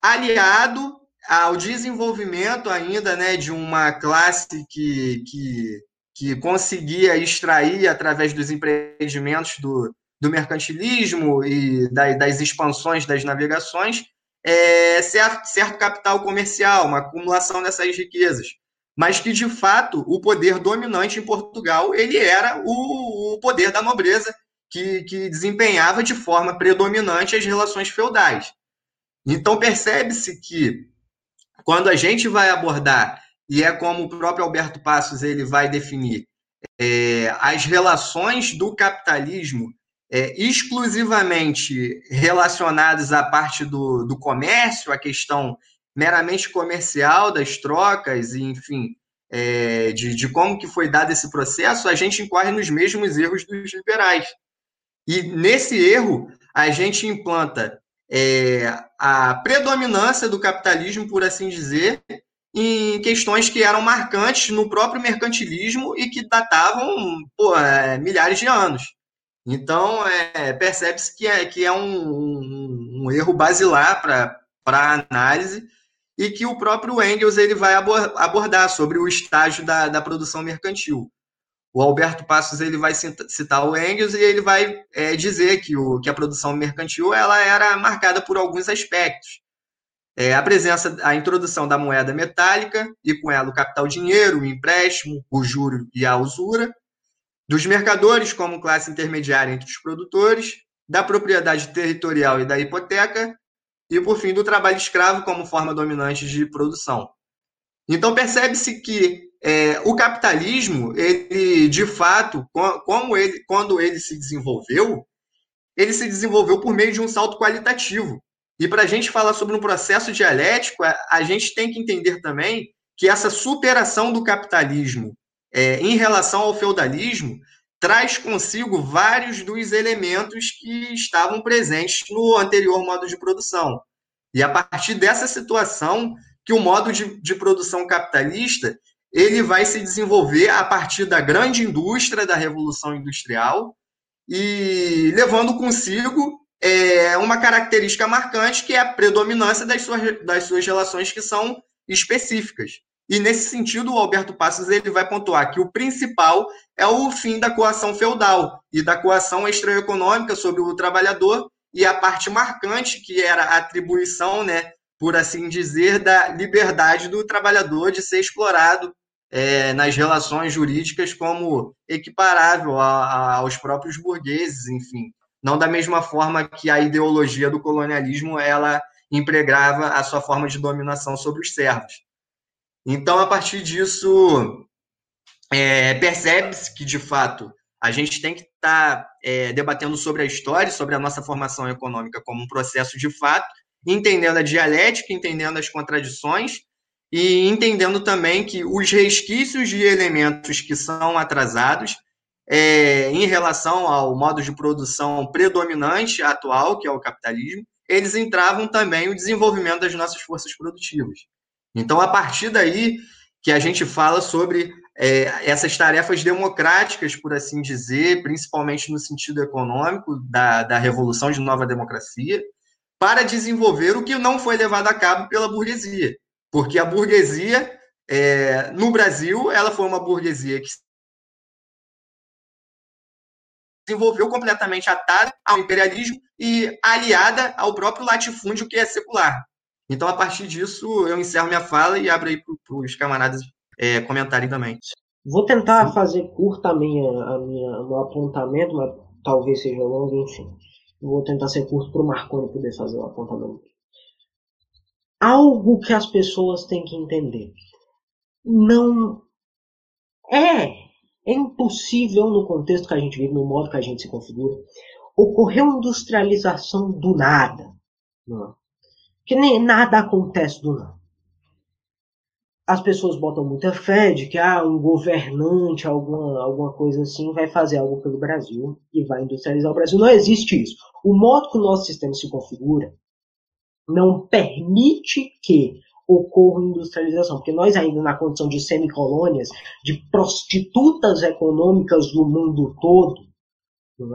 aliado ao desenvolvimento ainda né, de uma classe que, que, que conseguia extrair através dos empreendimentos do, do mercantilismo e da, das expansões das navegações, é, certo, certo capital comercial, uma acumulação dessas riquezas. Mas que, de fato, o poder dominante em Portugal ele era o, o poder da nobreza, que, que desempenhava de forma predominante as relações feudais. Então, percebe-se que quando a gente vai abordar, e é como o próprio Alberto Passos ele vai definir, é, as relações do capitalismo é, exclusivamente relacionadas à parte do, do comércio, a questão meramente comercial das trocas, e, enfim, é, de, de como que foi dado esse processo, a gente incorre nos mesmos erros dos liberais. E nesse erro, a gente implanta é, a predominância do capitalismo, por assim dizer, em questões que eram marcantes no próprio mercantilismo e que datavam pô, é, milhares de anos. Então, é, percebe-se que é, que é um, um, um erro basilar para a análise e que o próprio Engels ele vai abordar sobre o estágio da, da produção mercantil o Alberto Passos ele vai citar o Engels e ele vai é, dizer que, o, que a produção mercantil ela era marcada por alguns aspectos. É, a presença, a introdução da moeda metálica e com ela o capital dinheiro, o empréstimo, o juro e a usura, dos mercadores como classe intermediária entre os produtores, da propriedade territorial e da hipoteca, e por fim do trabalho escravo como forma dominante de produção. Então percebe-se que é, o capitalismo, ele de fato, como ele, quando ele se desenvolveu, ele se desenvolveu por meio de um salto qualitativo. E para a gente falar sobre um processo dialético, a gente tem que entender também que essa superação do capitalismo é, em relação ao feudalismo traz consigo vários dos elementos que estavam presentes no anterior modo de produção. E a partir dessa situação que o modo de, de produção capitalista ele vai se desenvolver a partir da grande indústria da Revolução Industrial e levando consigo é, uma característica marcante que é a predominância das suas, das suas relações que são específicas. E nesse sentido, o Alberto Passos ele vai pontuar que o principal é o fim da coação feudal e da coação extraeconômica sobre o trabalhador e a parte marcante que era a atribuição, né, por assim dizer, da liberdade do trabalhador de ser explorado é, nas relações jurídicas como equiparável a, a, aos próprios burgueses, enfim. Não da mesma forma que a ideologia do colonialismo ela empregava a sua forma de dominação sobre os servos. Então, a partir disso, é, percebe-se que, de fato, a gente tem que estar tá, é, debatendo sobre a história, sobre a nossa formação econômica como um processo de fato, entendendo a dialética, entendendo as contradições e entendendo também que os resquícios de elementos que são atrasados é, em relação ao modo de produção predominante atual, que é o capitalismo, eles entravam também o desenvolvimento das nossas forças produtivas. Então, a partir daí que a gente fala sobre é, essas tarefas democráticas, por assim dizer, principalmente no sentido econômico da, da revolução de nova democracia, para desenvolver o que não foi levado a cabo pela burguesia. Porque a burguesia, é, no Brasil, ela foi uma burguesia que desenvolveu completamente atada ao imperialismo e aliada ao próprio latifúndio que é secular. Então, a partir disso, eu encerro minha fala e abro aí para os camaradas é, comentarem também. Vou tentar fazer curta a minha, a minha, meu apontamento, mas talvez seja longo, enfim. Vou tentar ser curto para o Marconi poder fazer o apontamento. Algo que as pessoas têm que entender. Não é é impossível, no contexto que a gente vive, no modo que a gente se configura, ocorrer uma industrialização do nada. Não? Que nem nada acontece do nada. As pessoas botam muita fé de que ah, um governante, alguma, alguma coisa assim, vai fazer algo pelo Brasil e vai industrializar o Brasil. Não existe isso. O modo que o nosso sistema se configura não permite que ocorra industrialização, porque nós ainda na condição de semicolônias, de prostitutas econômicas do mundo todo,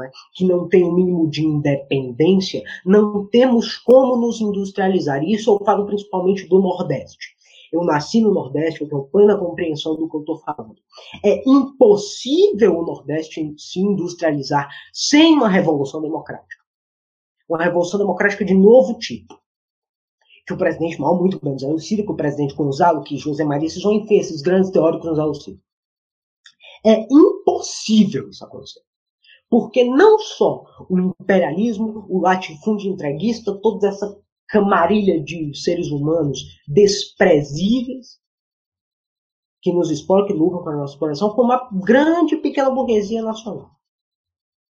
é? que não tem o mínimo de independência, não temos como nos industrializar. E isso eu falo principalmente do Nordeste. Eu nasci no Nordeste, eu tenho plena compreensão do que eu estou falando. É impossível o Nordeste se industrializar sem uma revolução democrática. Uma revolução democrática de novo tipo que o presidente Mao, muito é o Ciro, que o presidente Gonzalo, que José Maria Sison fez, esses grandes teóricos Gonzalo Ciro. É impossível isso acontecer. Porque não só o imperialismo, o latifúndio entreguista, toda essa camarilha de seres humanos desprezíveis que nos expõem, que lutam para a nossa exploração, como a grande e pequena burguesia nacional,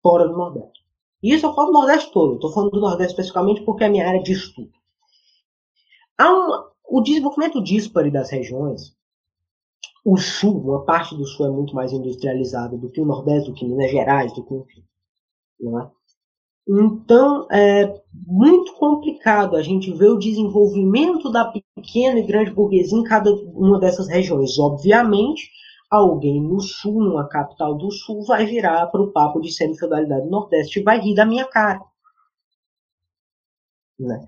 fora do Nordeste. E isso eu falo do Nordeste todo, estou falando do Nordeste especificamente porque é a minha área de estudo. Há uma, o desenvolvimento dispare das regiões, o sul, uma parte do sul é muito mais industrializada do que o nordeste, do que Minas Gerais, do que enfim, não é? Então é muito complicado a gente ver o desenvolvimento da pequena e grande burguesia em cada uma dessas regiões. Obviamente, alguém no sul, numa capital do sul, vai virar para o papo de semi-feudalidade Nordeste e vai rir da minha cara. Né?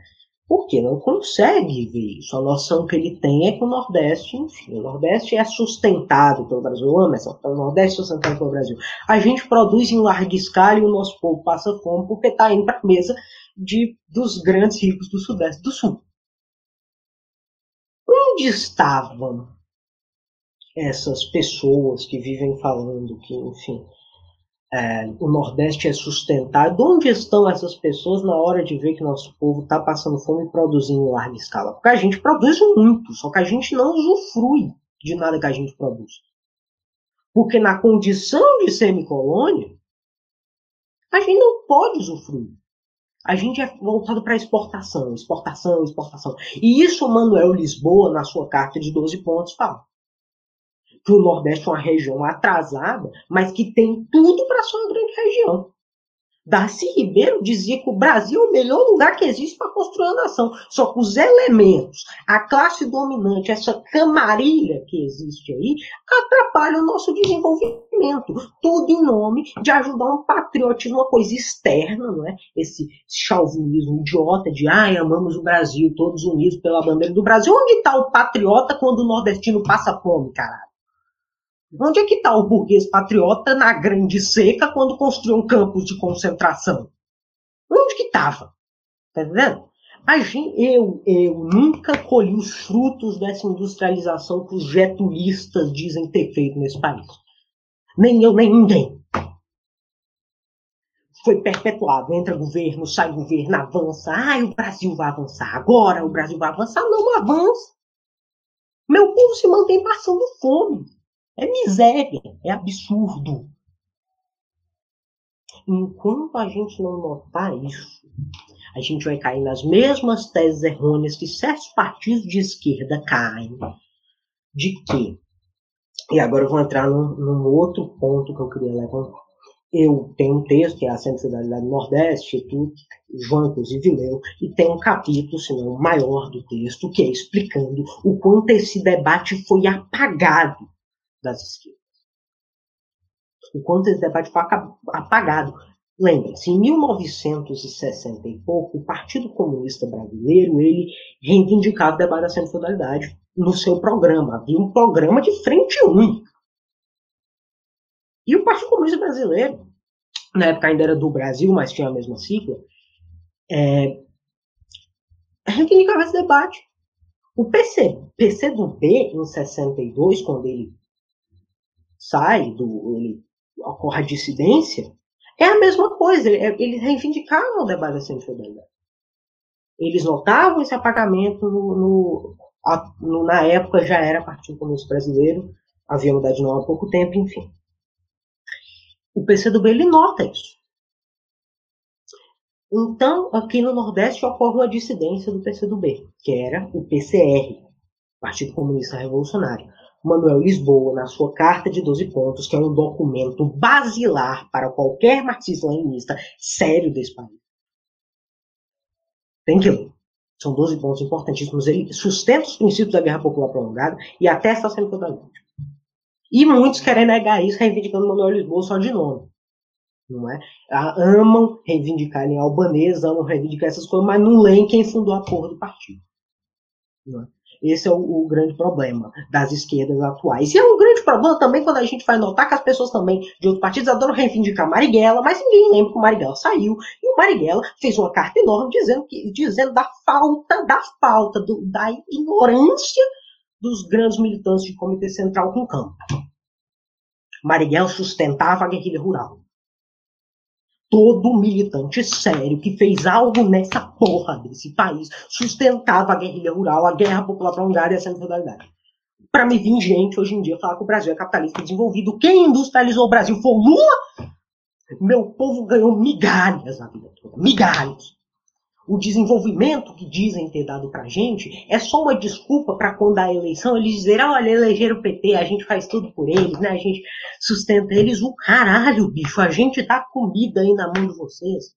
Porque não consegue ver isso. A noção que ele tem é que o Nordeste, enfim, o Nordeste é sustentado pelo Brasil. Eu amo essa, o Nordeste é sustentado pelo Brasil. A gente produz em larga escala e o nosso povo passa fome porque está indo para a mesa de, dos grandes ricos do Sudeste do Sul. Onde estavam essas pessoas que vivem falando que, enfim, é, o Nordeste é sustentado. Onde estão essas pessoas na hora de ver que nosso povo está passando fome e produzindo em larga escala? Porque a gente produz muito, só que a gente não usufrui de nada que a gente produz. Porque na condição de semicolônia, a gente não pode usufruir. A gente é voltado para exportação, exportação, exportação. E isso Manuel Lisboa, na sua carta de 12 pontos, fala que o Nordeste é uma região atrasada, mas que tem tudo para ser uma grande região. Darcy Ribeiro dizia que o Brasil é o melhor lugar que existe para construir uma nação. Só que os elementos, a classe dominante, essa camarilha que existe aí, atrapalham o nosso desenvolvimento. Tudo em nome de ajudar um patriotismo, uma coisa externa, não é? Esse chauvinismo idiota de ai, amamos o Brasil, todos unidos pela bandeira do Brasil. Onde está o patriota quando o nordestino passa fome, caralho? Onde é que está o burguês patriota na Grande Seca quando construiu um campus de concentração? Onde que estava? Tá entendendo? Eu, eu nunca colhi os frutos dessa industrialização que os getulistas dizem ter feito nesse país. Nem eu, nem ninguém. Foi perpetuado. Entra governo, sai governo, avança. Ai, o Brasil vai avançar. Agora o Brasil vai avançar. Não avança. Meu povo se mantém passando fome. É miséria, é absurdo. Enquanto a gente não notar isso, a gente vai cair nas mesmas teses errôneas que certos partidos de esquerda caem. De que? E agora eu vou entrar num, num outro ponto que eu queria levantar. Eu tenho um texto, que é a Centralidade do Nordeste, que João inclusive leu, e tem um capítulo, se não maior do texto, que é explicando o quanto esse debate foi apagado das esquerdas. O quanto esse debate foi apagado. Lembre-se, em 1960 e pouco, o Partido Comunista Brasileiro ele reivindicava o debate da centralidade no seu programa. Havia um programa de frente única. E o Partido Comunista Brasileiro, na época ainda era do Brasil, mas tinha a mesma sigla, é, reivindicava esse debate. O PC, PC do B, em 62, quando ele sai, do, ele ocorre a dissidência, é a mesma coisa, eles reivindicavam o debate da semi-feudalidade. Eles notavam esse apagamento no, no, na época já era Partido Comunista Brasileiro, havia mudado de nome há pouco tempo, enfim. O PCdoB ele nota isso. Então, aqui no Nordeste ocorre uma dissidência do PCdoB, que era o PCR, Partido Comunista Revolucionário. Manuel Lisboa, na sua Carta de 12 Pontos, que é um documento basilar para qualquer marxista-leninista sério desse país. Tem que ler. São 12 pontos importantíssimos. Ele sustenta os princípios da guerra popular prolongada e atesta a semi-totalidade. E muitos querem negar isso, reivindicando Manuel Lisboa só de nome. Não é? Amam reivindicar em albanês, amam reivindicar essas coisas, mas não leem quem fundou a porra do partido. Não é? Esse é o, o, grande problema das esquerdas atuais. E é um grande problema também quando a gente vai notar que as pessoas também de outros partidos adoram reivindicar Marighella, mas ninguém lembra que o Marighella saiu e o Marighella fez uma carta enorme dizendo, que, dizendo da falta, da falta, do, da ignorância dos grandes militantes de Comitê Central com campo. Marighella sustentava a guerrilha rural todo militante sério que fez algo nessa porra desse país sustentava a guerrilha rural, a guerra popular prolongada e a centralidade. Para me vir gente hoje em dia falar que o Brasil é capitalista desenvolvido, quem industrializou o Brasil foi o Lula? Meu povo ganhou migalhas na vida toda, migalhas o desenvolvimento que dizem ter dado pra gente é só uma desculpa para quando a eleição eles dizerem, olha, elegeram o PT, a gente faz tudo por eles, né? A gente sustenta eles. O caralho, bicho, a gente dá comida aí na mão de vocês.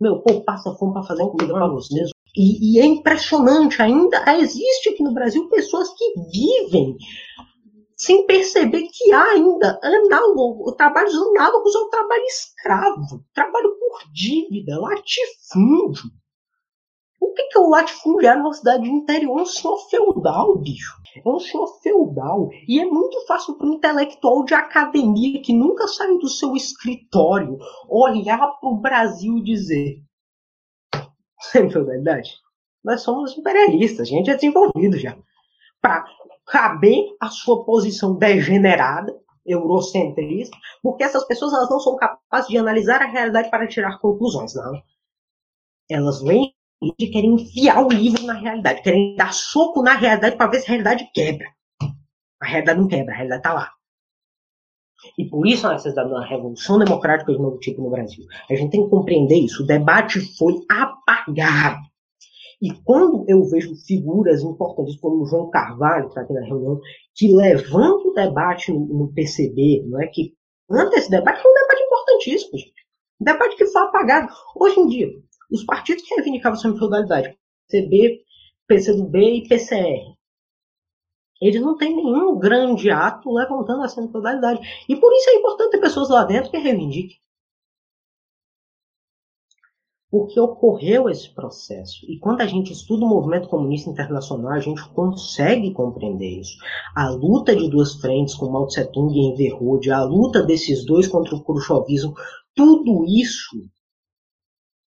Meu povo passa fome para fazer comida para vocês. E, e, é impressionante, ainda existe aqui no Brasil pessoas que vivem sem perceber que há ainda análogo, trabalhos análogos ao trabalho escravo, trabalho por dívida, latifúndio. O que, que é o latifúndio? É numa cidade do interior, é um senhor feudal, bicho. É um senhor feudal. E é muito fácil para um intelectual de academia que nunca saiu do seu escritório olhar para o Brasil e dizer: (laughs) Sempre verdade? Nós somos imperialistas, a gente é desenvolvido já. Para caber a sua posição degenerada, eurocentrista, porque essas pessoas elas não são capazes de analisar a realidade para tirar conclusões, não. Elas vêm e querem enfiar o livro na realidade, querem dar soco na realidade para ver se a realidade quebra. A realidade não quebra, a realidade está lá. E por isso a necessidade de uma revolução democrática de novo tipo no Brasil. A gente tem que compreender isso. O debate foi apagado. E quando eu vejo figuras importantes como João Carvalho, que está aqui na reunião, que levanta o debate no, no, PCB, não é? que antes esse debate foi um debate importantíssimo, gente. Um debate que foi apagado. Hoje em dia, os partidos que reivindicavam essa feudalidade, PCB, PCdoB e PCR, eles não têm nenhum grande ato levantando essa feudalidade. E por isso é importante ter pessoas lá dentro que reivindiquem porque ocorreu esse processo. E quando a gente estuda o movimento comunista internacional, a gente consegue compreender isso. A luta de duas frentes com Mao Tse Tung e Enver Hoxha, a luta desses dois contra o khrushchevismo, tudo isso,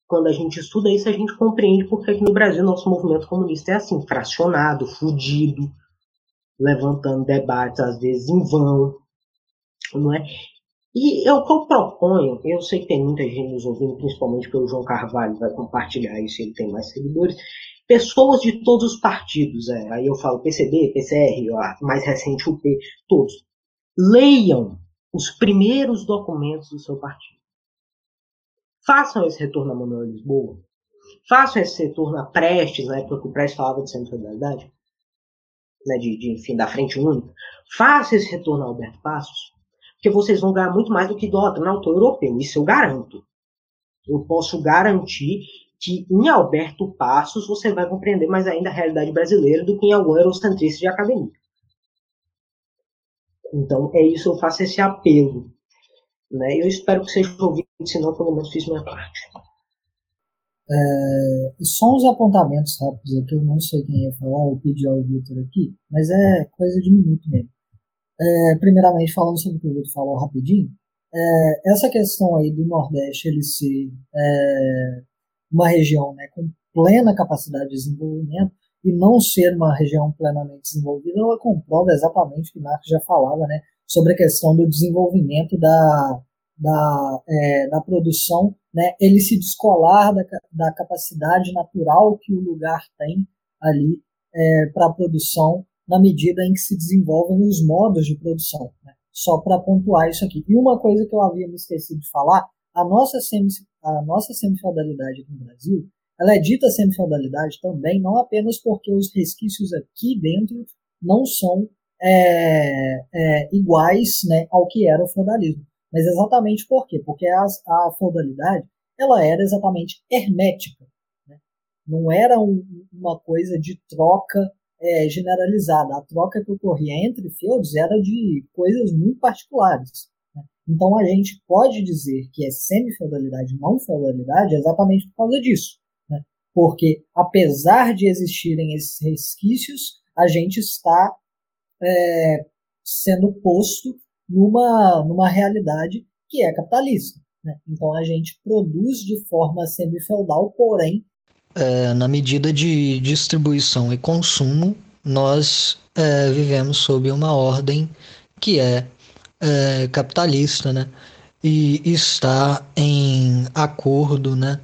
quando a gente estuda isso, a gente compreende porque aqui no Brasil nosso movimento comunista é assim, fracionado, fudido, levantando debates às vezes em vão, não é? E o eu proponho, eu sei que tem muita gente nos ouvindo, principalmente pelo João Carvalho, vai compartilhar isso, ele tem mais seguidores. pessoas de todos os partidos, é, aí eu falo PCB, PCR, ó, mais recente UP, todos, leiam os primeiros documentos do seu partido. Façam esse retorno a Manuel Lisboa. Façam esse retorno a Prestes, na época que o Prestes falava de centralidade, né, de, de, enfim, da frente única. Façam esse retorno a Alberto Passos, porque vocês vão ganhar muito mais do que do autor europeu. Isso eu garanto. Eu posso garantir que em Alberto Passos você vai compreender mais ainda a realidade brasileira do que em algum eurocentrista de academia. Então, é isso, eu faço esse apelo. Né? Eu espero que seja ouvido, senão pelo menos fiz minha parte. É, só uns apontamentos rápidos aqui, eu não sei quem ia falar, eu pedi ao Vitor aqui, mas é coisa de minuto mesmo. É, primeiramente, falando sobre o que o Vitor falou rapidinho, é, essa questão aí do Nordeste ele ser é, uma região né, com plena capacidade de desenvolvimento e não ser uma região plenamente desenvolvida, ela comprova exatamente o que Marx já falava né, sobre a questão do desenvolvimento da, da, é, da produção, né, ele se descolar da, da capacidade natural que o lugar tem ali é, para a produção na medida em que se desenvolvem os modos de produção. Né? Só para pontuar isso aqui. E uma coisa que eu havia me esquecido de falar, a nossa, semi, a nossa semifeudalidade no Brasil, ela é dita semifeudalidade também, não apenas porque os resquícios aqui dentro não são é, é, iguais né, ao que era o feudalismo. Mas exatamente por quê? Porque a, a feudalidade ela era exatamente hermética. Né? Não era um, uma coisa de troca é, generalizada. A troca que ocorria entre feudos era de coisas muito particulares. Né? Então a gente pode dizer que é semi-feudalidade, não feudalidade, exatamente por causa disso. Né? Porque apesar de existirem esses resquícios, a gente está é, sendo posto numa, numa realidade que é capitalista. Né? Então a gente produz de forma semi-feudal, porém é, na medida de distribuição e consumo, nós é, vivemos sob uma ordem que é, é, capitalista, né? E está em acordo, né,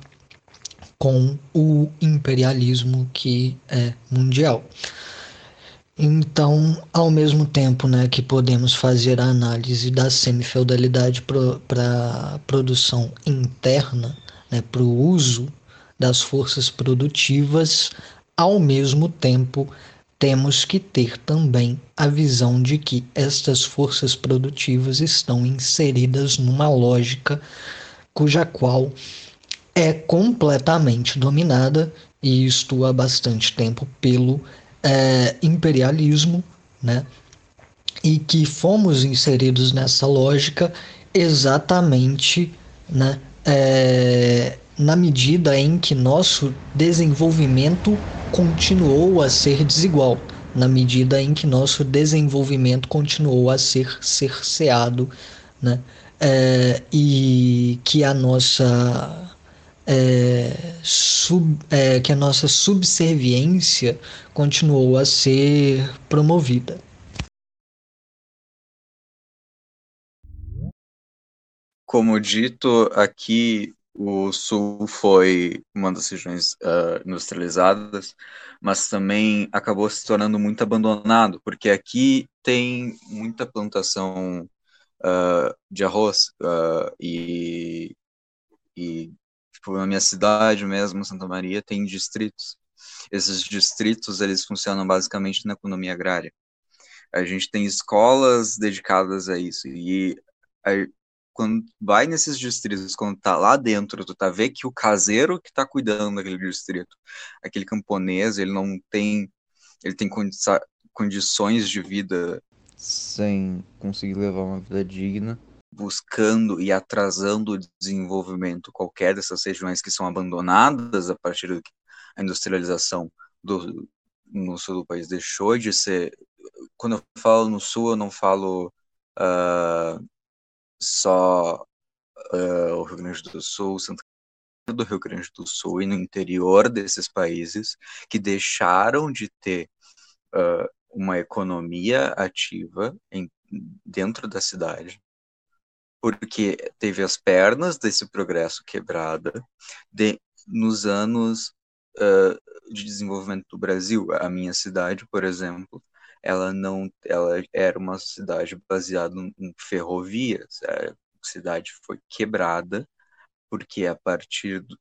com o imperialismo que é mundial. Então, ao mesmo tempo né, que podemos fazer a análise da semifeudalidade para a produção interna, né, para o uso das forças produtivas, ao mesmo tempo temos que ter também a visão de que estas forças produtivas estão inseridas numa lógica cuja qual é completamente dominada, e isto há bastante tempo, pelo é, imperialismo, né? E que fomos inseridos nessa lógica exatamente, né? É, na medida em que nosso desenvolvimento continuou a ser desigual, na medida em que nosso desenvolvimento continuou a ser cerceado, né? É, e que a nossa é, sub, é, que a nossa subserviência continuou a ser promovida. Como dito, aqui o Sul foi uma das regiões uh, industrializadas, mas também acabou se tornando muito abandonado, porque aqui tem muita plantação uh, de arroz uh, e, e tipo, na minha cidade mesmo, Santa Maria, tem distritos. Esses distritos, eles funcionam basicamente na economia agrária. A gente tem escolas dedicadas a isso, e quando vai nesses distritos, quando tá lá dentro, tu tá vendo que o caseiro que tá cuidando daquele distrito, aquele camponês, ele não tem, ele tem condi condições de vida sem conseguir levar uma vida digna, buscando e atrasando o desenvolvimento qualquer dessas regiões que são abandonadas a partir da industrialização do, no sul do país deixou de ser. Quando eu falo no sul, eu não falo uh, só uh, o Rio Grande do Sul, Santa do Rio Grande do Sul e no interior desses países que deixaram de ter uh, uma economia ativa em, dentro da cidade, porque teve as pernas desse progresso quebrada de, nos anos uh, de desenvolvimento do Brasil. A minha cidade, por exemplo, ela não, ela era uma cidade baseada em ferrovias. A cidade foi quebrada porque a partir de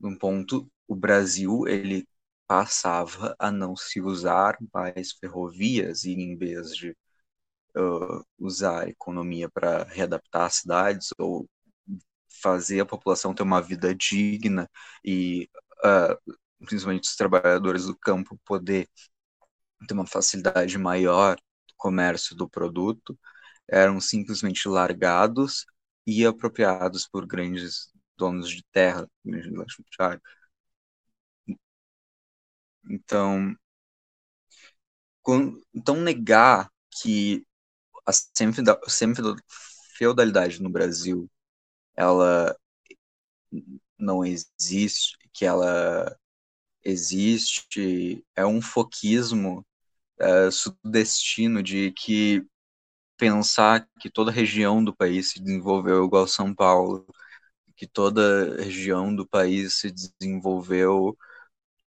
um ponto o Brasil ele passava a não se usar mais ferrovias e em vez de uh, usar a economia para readaptar as cidades ou fazer a população ter uma vida digna e uh, principalmente os trabalhadores do campo poder ter uma facilidade maior do comércio do produto, eram simplesmente largados e apropriados por grandes donos de terra, Então, então negar que a semi-feudalidade no Brasil ela não existe, que ela existe, é um foquismo é, sudestino de que pensar que toda região do país se desenvolveu igual São Paulo, que toda região do país se desenvolveu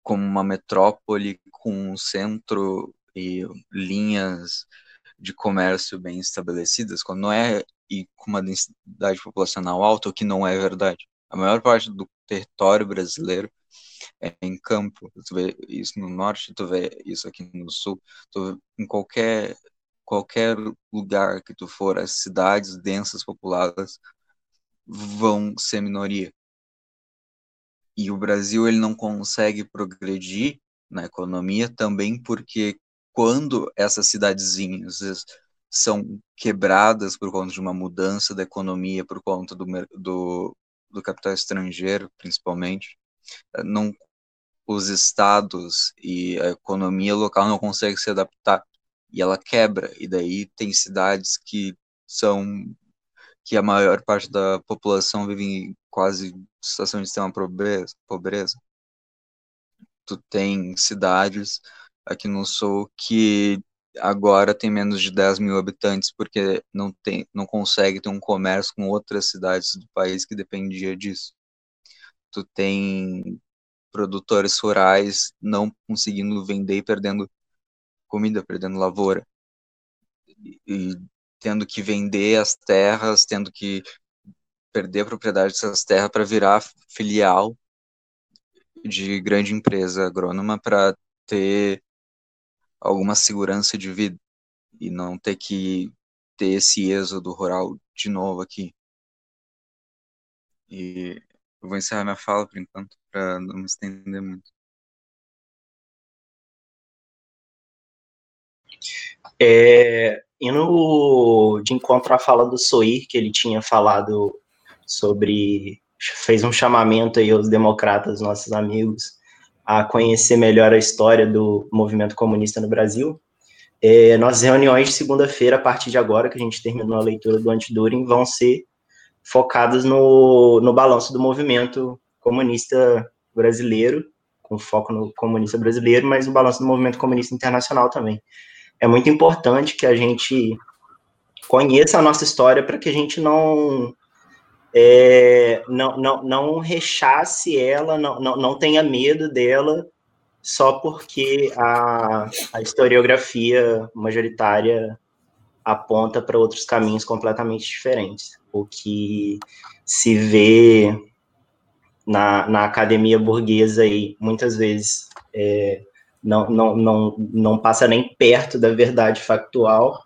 como uma metrópole com um centro e linhas de comércio bem estabelecidas, quando não é e com uma densidade populacional alta, o que não é verdade. A maior parte do território brasileiro é em campo. Tu vê isso no norte, tu vê isso aqui no sul, tu em qualquer qualquer lugar que tu for, as cidades densas populadas vão ser minoria. E o Brasil ele não consegue progredir na economia também porque quando essas cidadezinhas são quebradas por conta de uma mudança da economia, por conta do, do, do capital estrangeiro, principalmente, não os estados e a economia local não conseguem se adaptar e ela quebra e daí tem cidades que são que a maior parte da população vive em quase situação de extrema pobreza, pobreza. Tu tem cidades aqui no sul que agora tem menos de 10 mil habitantes porque não tem não consegue ter um comércio com outras cidades do país que dependia disso. Tu tem produtores rurais não conseguindo vender e perdendo comida, perdendo lavoura. E, e tendo que vender as terras, tendo que perder a propriedade dessas terras para virar filial de grande empresa agrônoma para ter alguma segurança de vida e não ter que ter esse êxodo rural de novo aqui. E eu vou encerrar minha fala por enquanto, para não me estender muito. É, indo de encontro à fala do Soir, que ele tinha falado sobre. fez um chamamento aí aos democratas, nossos amigos, a conhecer melhor a história do movimento comunista no Brasil. É, nossas reuniões de segunda-feira, a partir de agora, que a gente terminou a leitura do Antiduring, vão ser focadas no, no balanço do movimento comunista brasileiro, com foco no comunista brasileiro, mas o balanço do movimento comunista internacional também. É muito importante que a gente conheça a nossa história para que a gente não é, não, não, não rechace ela, não, não, não tenha medo dela só porque a, a historiografia majoritária aponta para outros caminhos completamente diferentes. O que se vê na, na academia burguesa aí, muitas vezes, é, não, não, não, não passa nem perto da verdade factual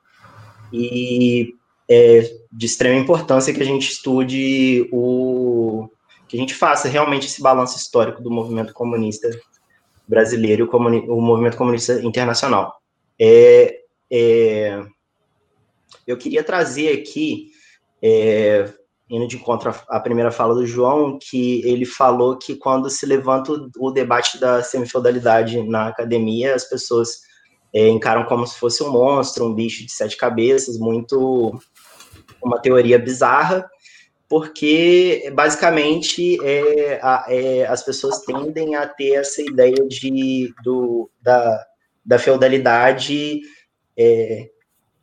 e é de extrema importância que a gente estude o que a gente faça realmente esse balanço histórico do movimento comunista brasileiro e o, comuni o movimento comunista internacional. É, é, eu queria trazer aqui é, indo de encontro à primeira fala do João, que ele falou que quando se levanta o, debate da semifeudalidade na academia, as pessoas é, encaram como se fosse um monstro, um bicho de sete cabeças, muito uma teoria bizarra, porque basicamente é, a, é, as pessoas tendem a ter essa ideia de, do, da, da feudalidade é,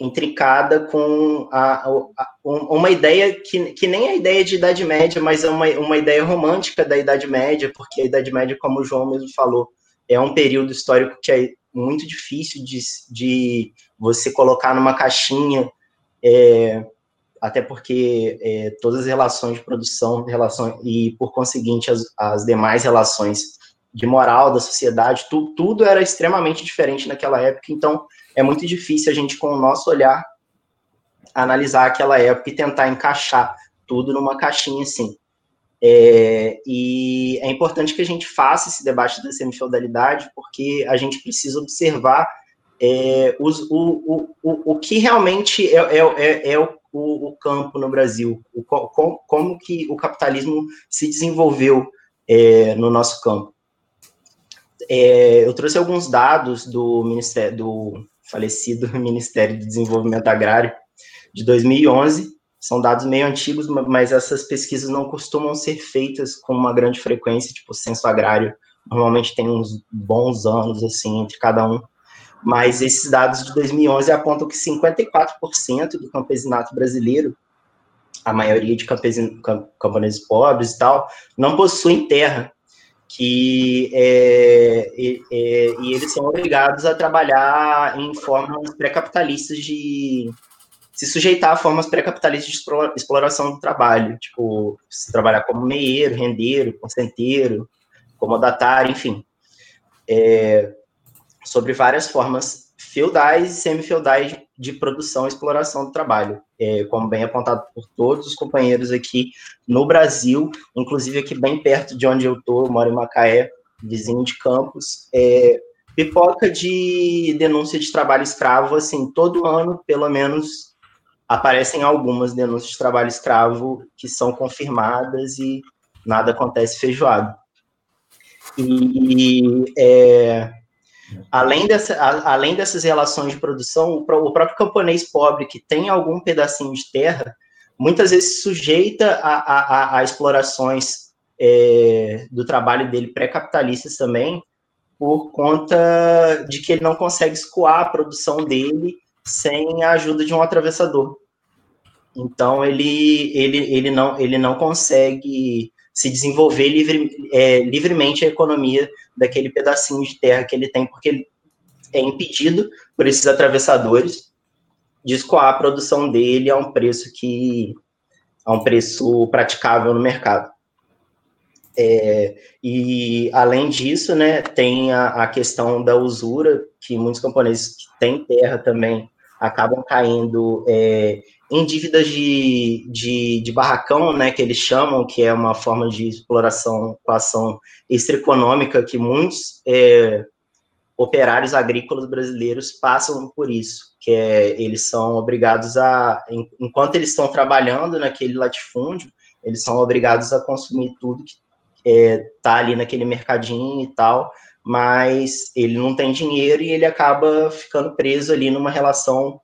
intricada com a, a, uma ideia que, que nem é a ideia de Idade Média, mas é uma, uma ideia romântica da Idade Média, porque a Idade Média, como o João mesmo falou, é um período histórico que é muito difícil de, de você colocar numa caixinha, é, até porque é, todas as relações de produção relações, e, por conseguinte, as, as demais relações de moral da sociedade, tu, tudo era extremamente diferente naquela época, então é muito difícil a gente, com o nosso olhar, analisar aquela época e tentar encaixar tudo numa caixinha assim. É, e é importante que a gente faça esse debate da semifeudalidade, porque a gente precisa observar é, os, o, o, o, o que realmente é, é, é, é o, o, campo no Brasil, o, como, como que o capitalismo se desenvolveu é, no nosso campo. É, eu trouxe alguns dados do Ministério, do falecido (laughs) Ministério de Desenvolvimento Agrário de 2011. São dados meio antigos, mas essas pesquisas não costumam ser feitas com uma grande frequência, tipo, o censo agrário normalmente tem uns bons anos, assim, entre cada um. Mas esses dados de 2011 apontam que 54% do campesinato brasileiro, a maioria de camponeses pobres e tal, não possuem terra que é, é, e eles são obrigados a trabalhar em formas pré-capitalistas de se sujeitar a formas pré-capitalistas de exploração do trabalho, tipo, se trabalhar como meieiro, rendeiro, consenteiro, comodatário, enfim, é, sobre várias formas feudais e semi-feudais de, produção e exploração do trabalho, é, como bem apontado por todos os companheiros aqui no Brasil, inclusive aqui bem perto de onde eu estou, moro em Macaé, vizinho de Campos, é, pipoca de denúncia de trabalho escravo, assim, todo ano, pelo menos, aparecem algumas denúncias de trabalho escravo que são confirmadas e nada acontece feijoado. E é, Além, dessa, a, além dessas relações de produção, o, o, próprio camponês pobre que tem algum pedacinho de terra, muitas vezes sujeita a, a, a explorações é, do trabalho dele pré-capitalistas também, por conta de que ele não consegue escoar a produção dele sem a ajuda de um atravessador. Então ele, ele, ele, não, ele não consegue se desenvolver livre, é, livremente a economia daquele pedacinho de terra que ele tem, porque ele é impedido por esses atravessadores de escoar a produção dele a um preço que a um preço praticável no mercado. É, e além disso, né, tem a, a, questão da usura, que muitos camponeses que têm terra também acabam caindo é, em dívidas de, de, de, barracão, né, que eles chamam, que é uma forma de exploração, coação extraeconômica, que muitos é, operários agrícolas brasileiros passam por isso, que é, eles são obrigados a, enquanto eles estão trabalhando naquele latifúndio, eles são obrigados a consumir tudo que está é, ali naquele mercadinho e tal, mas ele não tem dinheiro e ele acaba ficando preso ali numa relação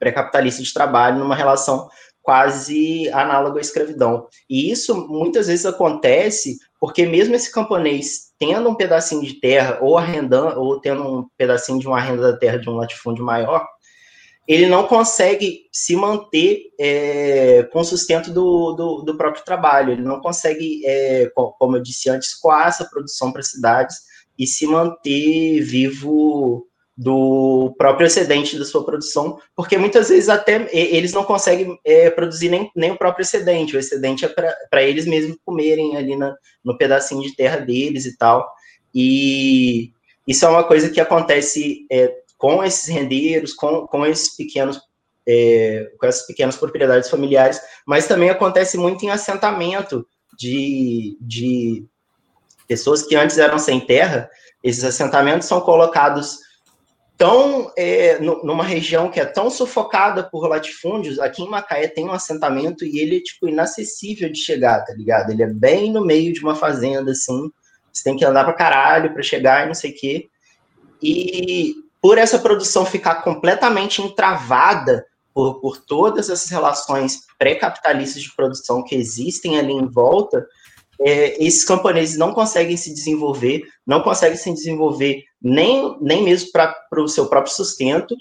pré-capitalista de trabalho numa relação quase análoga à escravidão. E isso muitas vezes acontece porque mesmo esse camponês tendo um pedacinho de terra ou arrendando ou tendo um pedacinho de uma renda da terra de um latifúndio maior, ele não consegue se manter é, com sustento do, do, do, próprio trabalho, ele não consegue, é, como eu disse antes, coar essa produção para as cidades e se manter vivo do próprio excedente da sua produção, porque muitas vezes até eles não conseguem é, produzir nem, nem o próprio excedente, o excedente é para eles mesmos comerem ali na, no pedacinho de terra deles e tal, e isso é uma coisa que acontece é, com esses rendeiros, com, com esses pequenos é, com essas pequenas propriedades familiares, mas também acontece muito em assentamento de, de pessoas que antes eram sem terra, esses assentamentos são colocados tão é, numa região que é tão sufocada por latifúndios, aqui em Macaé tem um assentamento e ele é tipo inacessível de chegar, tá ligado? Ele é bem no meio de uma fazenda assim, você tem que andar para caralho para chegar e não sei o quê. E por essa produção ficar completamente entravada por, por todas essas relações pré-capitalistas de produção que existem ali em volta, é, esses camponeses não conseguem se desenvolver, não conseguem se desenvolver nem, nem mesmo para o seu próprio sustento,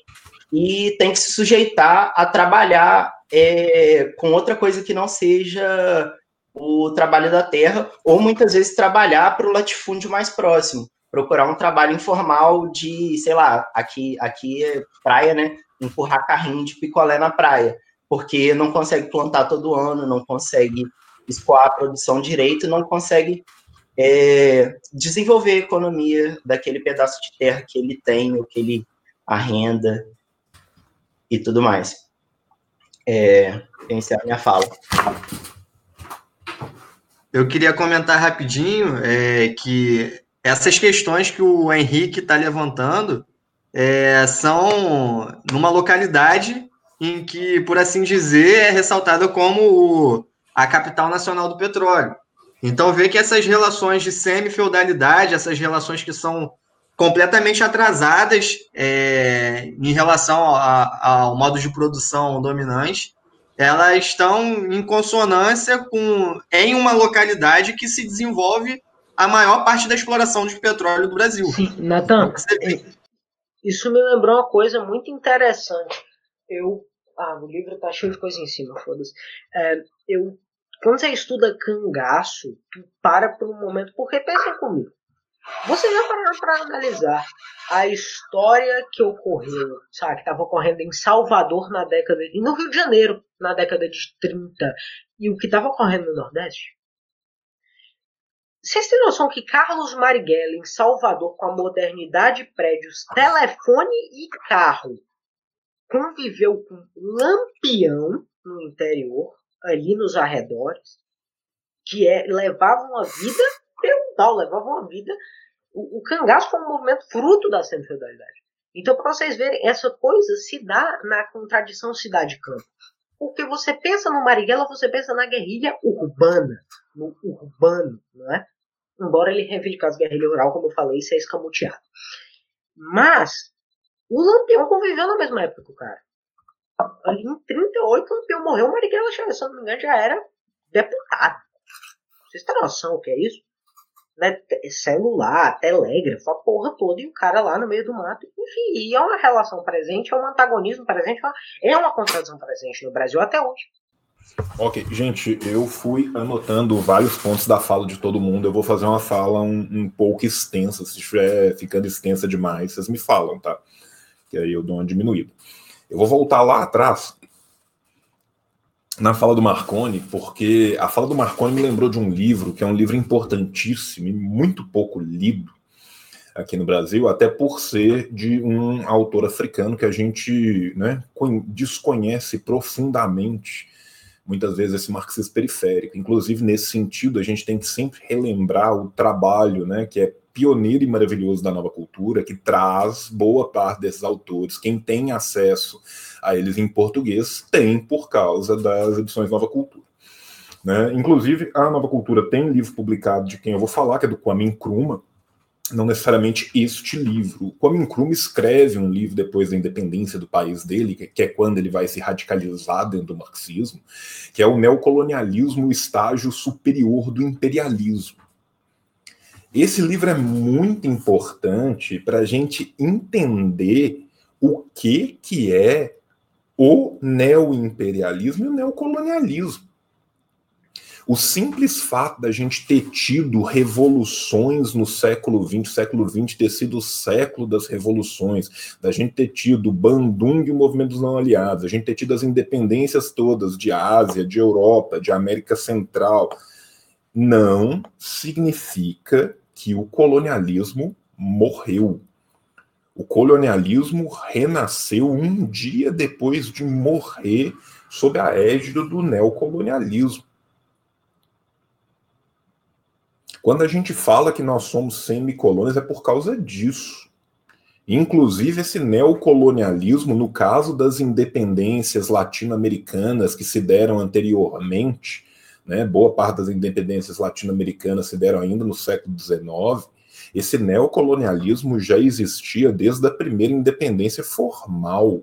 e tem que se sujeitar a trabalhar é, com outra coisa que não seja o trabalho da terra, ou muitas vezes trabalhar para o latifúndio mais próximo, procurar um trabalho informal de, sei lá, aqui, aqui é praia, né? Empurrar carrinho de picolé na praia, porque não consegue plantar todo ano, não consegue escoar a produção direito, não consegue é, desenvolver a economia daquele pedaço de terra que ele tem, ou que ele arrenda e tudo mais. É, é a minha fala. Eu queria comentar rapidinho é, que essas questões que o Henrique está levantando é, são numa localidade em que, por assim dizer, é ressaltada como o, a capital nacional do petróleo. Então, vê que essas relações de semi-feudalidade, essas relações que são completamente atrasadas é, em relação a, ao modo de produção dominante, elas estão em consonância com em uma localidade que se desenvolve a maior parte da exploração de petróleo do Brasil. Sim, Natan, então, isso me lembrou uma coisa muito interessante. Eu, ah, o livro tá cheio de coisa em cima, foda-se. É, eu, quando você estuda cangaço, tu para por um momento, porque pensa comigo. Você já parou para analisar a história que ocorreu, sabe, que estava ocorrendo em Salvador na década de, no Rio de Janeiro na década de 30 e o que estava ocorrendo no Nordeste? Vocês têm noção que Carlos Marighella, em Salvador, com a modernidade prédios, telefone e carro, conviveu com Lampião no interior, ali nos arredores, que é, levava uma vida feudal, levava uma vida o, o cangaço foi um movimento fruto da semi-feudalidade. Então, para vocês verem, essa coisa se dá na contradição cidade-campo. Porque você pensa no Marighella, você pensa na guerrilha urbana, no urbano, não é? Embora ele reivindicasse guerrilha rural, como eu falei, isso é escamoteado. Mas, o Lampião conviveu na mesma época que o cara. Ali em 38, o Lampião morreu, Marighella, se não me engano, já era deputado. Vocês têm noção o que é isso? né, celular, telégrafo, a porra toda, e o cara lá no meio do mato. Enfim, e é uma relação presente, é um antagonismo presente, é uma contradição presente no Brasil até hoje. Ok, gente, eu fui anotando vários pontos da fala de todo mundo. Eu vou fazer uma fala um, um pouco extensa. Se estiver ficando extensa demais, vocês me falam, tá? Que aí eu dou uma diminuída. Eu vou voltar lá atrás na fala do Marconi, porque a fala do Marconi me lembrou de um livro que é um livro importantíssimo e muito pouco lido aqui no Brasil, até por ser de um autor africano que a gente né, desconhece profundamente, muitas vezes, esse marxismo periférico. Inclusive, nesse sentido, a gente tem que sempre relembrar o trabalho né, que é pioneiro e maravilhoso da nova cultura, que traz boa parte desses autores. Quem tem acesso a eles em português tem por causa das edições Nova Cultura. Né? Inclusive, a Nova Cultura tem livro publicado de quem eu vou falar, que é do Kwame Nkrumah, não necessariamente este livro. O Kwame Nkrumah escreve um livro depois da independência do país dele, que é quando ele vai se radicalizar dentro do marxismo, que é o neocolonialismo, o estágio superior do imperialismo. Esse livro é muito importante para a gente entender o que, que é o neoimperialismo e o neocolonialismo. O simples fato da gente ter tido revoluções no século XX, século XX ter sido o século das revoluções, da gente ter tido Bandung e o movimento dos não aliados, a gente ter tido as independências todas de Ásia, de Europa, de América Central, não significa que o colonialismo morreu. O colonialismo renasceu um dia depois de morrer sob a égide do neocolonialismo. Quando a gente fala que nós somos semicolônias, é por causa disso. Inclusive, esse neocolonialismo, no caso das independências latino-americanas que se deram anteriormente, né, boa parte das independências latino-americanas se deram ainda no século XIX, esse neocolonialismo já existia desde a primeira independência formal.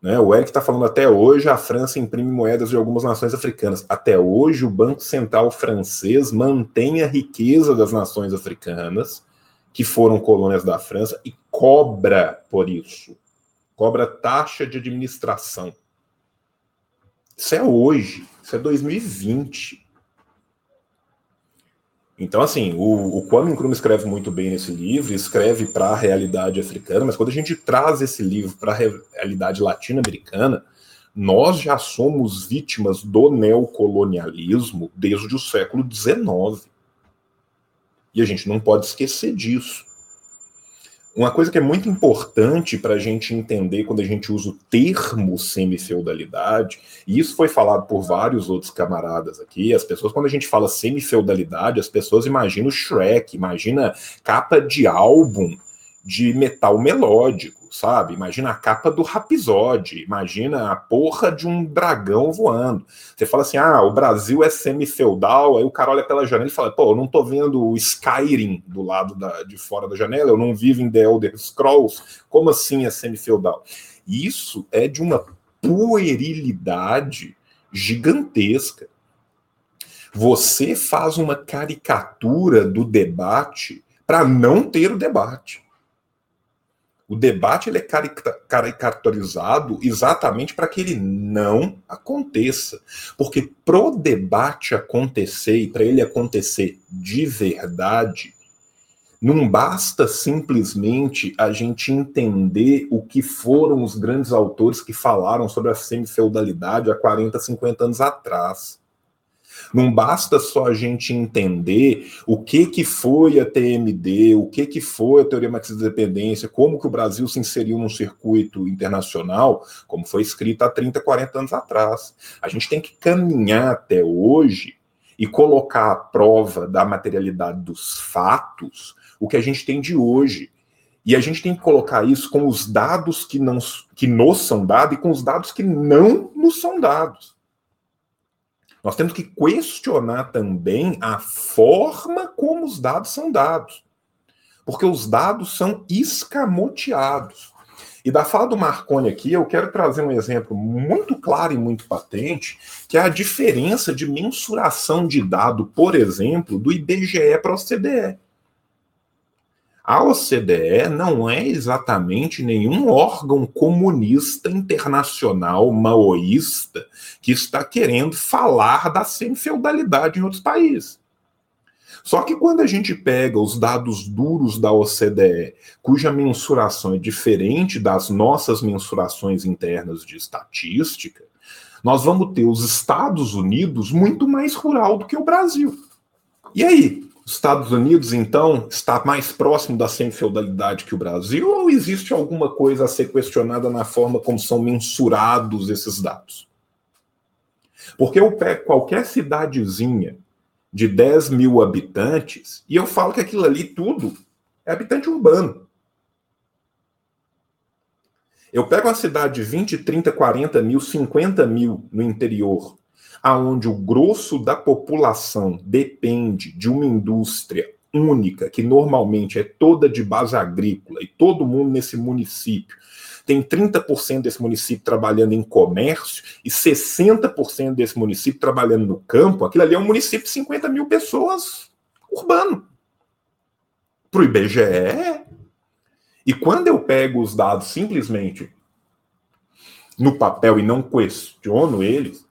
Né, o Eric está falando até hoje, a França imprime moedas de algumas nações africanas. Até hoje, o Banco Central francês mantém a riqueza das nações africanas, que foram colônias da França, e cobra por isso. cobra taxa de administração. Isso é hoje, isso é 2020. Então, assim, o, o Kwame Nkrumah escreve muito bem nesse livro, escreve para a realidade africana, mas quando a gente traz esse livro para a realidade latino-americana, nós já somos vítimas do neocolonialismo desde o século XIX. E a gente não pode esquecer disso. Uma coisa que é muito importante para a gente entender quando a gente usa o termo semifeudalidade, e isso foi falado por vários outros camaradas aqui, as pessoas, quando a gente fala semifeudalidade, as pessoas imaginam Shrek, imagina capa de álbum de metal melódico sabe? Imagina a capa do Rapisode, imagina a porra de um dragão voando. Você fala assim: ah, o Brasil é semi-feudal, aí o cara olha pela janela e fala: pô, eu não tô vendo o Skyrim do lado da, de fora da janela, eu não vivo em The Elder Scrolls, como assim é semi-feudal? Isso é de uma puerilidade gigantesca. Você faz uma caricatura do debate para não ter o debate. O debate ele é caricaturizado exatamente para que ele não aconteça. Porque para o debate acontecer e para ele acontecer de verdade, não basta simplesmente a gente entender o que foram os grandes autores que falaram sobre a semifeudalidade há 40, 50 anos atrás. Não basta só a gente entender o que, que foi a TMD, o que, que foi a teoria marxista da dependência, como que o Brasil se inseriu num circuito internacional, como foi escrito há 30, 40 anos atrás. A gente tem que caminhar até hoje e colocar à prova da materialidade dos fatos o que a gente tem de hoje. E a gente tem que colocar isso com os dados que, não, que nos são dados e com os dados que não nos são dados. Nós temos que questionar também a forma como os dados são dados. Porque os dados são escamoteados. E da fala do Marconi aqui, eu quero trazer um exemplo muito claro e muito patente, que é a diferença de mensuração de dado, por exemplo, do IBGE para o CDE. A OCDE não é exatamente nenhum órgão comunista internacional maoísta que está querendo falar da semifeudalidade em outros países. Só que quando a gente pega os dados duros da OCDE, cuja mensuração é diferente das nossas mensurações internas de estatística, nós vamos ter os Estados Unidos muito mais rural do que o Brasil. E aí? Os Estados Unidos, então, está mais próximo da semifeudalidade que o Brasil, ou existe alguma coisa a ser questionada na forma como são mensurados esses dados? Porque eu pego qualquer cidadezinha de 10 mil habitantes e eu falo que aquilo ali tudo é habitante urbano. Eu pego uma cidade de 20, 30, 40 mil, 50 mil no interior aonde o grosso da população depende de uma indústria única, que normalmente é toda de base agrícola, e todo mundo nesse município tem 30% desse município trabalhando em comércio e 60% desse município trabalhando no campo, aquilo ali é um município de 50 mil pessoas urbano. Para o IBGE. E quando eu pego os dados simplesmente no papel e não questiono eles,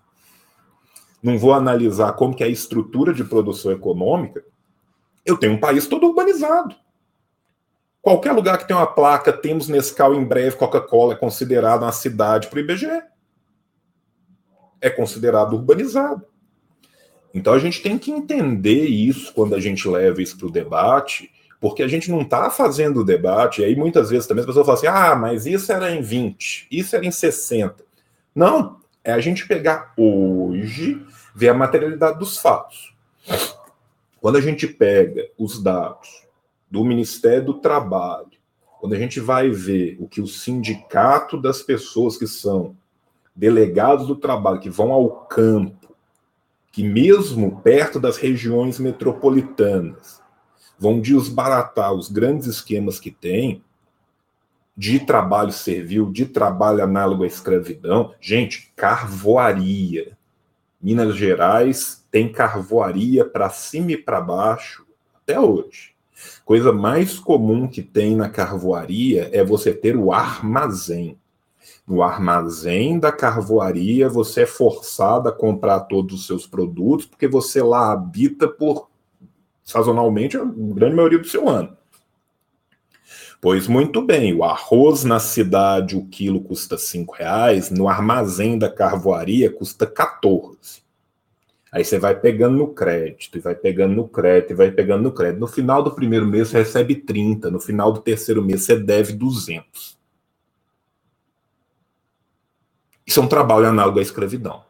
não vou analisar como que é a estrutura de produção econômica, eu tenho um país todo urbanizado. Qualquer lugar que tem uma placa, temos Nescau em breve, Coca-Cola, é considerado uma cidade para o IBGE. É considerado urbanizado. Então a gente tem que entender isso quando a gente leva isso para o debate, porque a gente não está fazendo o debate, e aí muitas vezes também as pessoas falam assim: ah, mas isso era em 20, isso era em 60. Não, é a gente pegar hoje, ver a materialidade dos fatos. Quando a gente pega os dados do Ministério do Trabalho, quando a gente vai ver o que o sindicato das pessoas que são delegados do trabalho, que vão ao campo, que mesmo perto das regiões metropolitanas, vão desbaratar os grandes esquemas que tem, de trabalho servil, de trabalho análogo à escravidão. Gente, carvoaria. Minas Gerais tem carvoaria para cima e para baixo até hoje. Coisa mais comum que tem na carvoaria é você ter o armazém. No armazém da carvoaria, você é forçado a comprar todos os seus produtos, porque você lá habita por sazonalmente a grande maioria do seu ano. Pois muito bem, o arroz na cidade, o quilo custa cinco reais, no armazém da carvoaria custa 14. Aí você vai pegando no crédito, e vai pegando no crédito, e vai pegando no crédito. No final do primeiro mês você recebe 30, no final do terceiro mês você deve 200. Isso é um trabalho análogo à escravidão.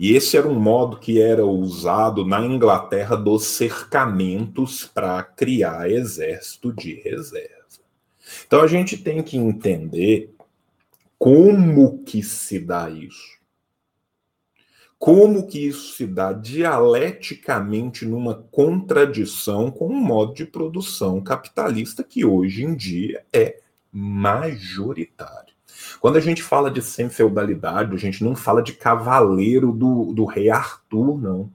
E esse era um modo que era usado na Inglaterra dos cercamentos para criar exército de reserva. Então a gente tem que entender como que se dá isso. Como que isso se dá dialeticamente numa contradição com um modo de produção capitalista que hoje em dia é majoritário. Quando a gente fala de semi-feudalidade, a gente não fala de cavaleiro do, do rei Arthur, não.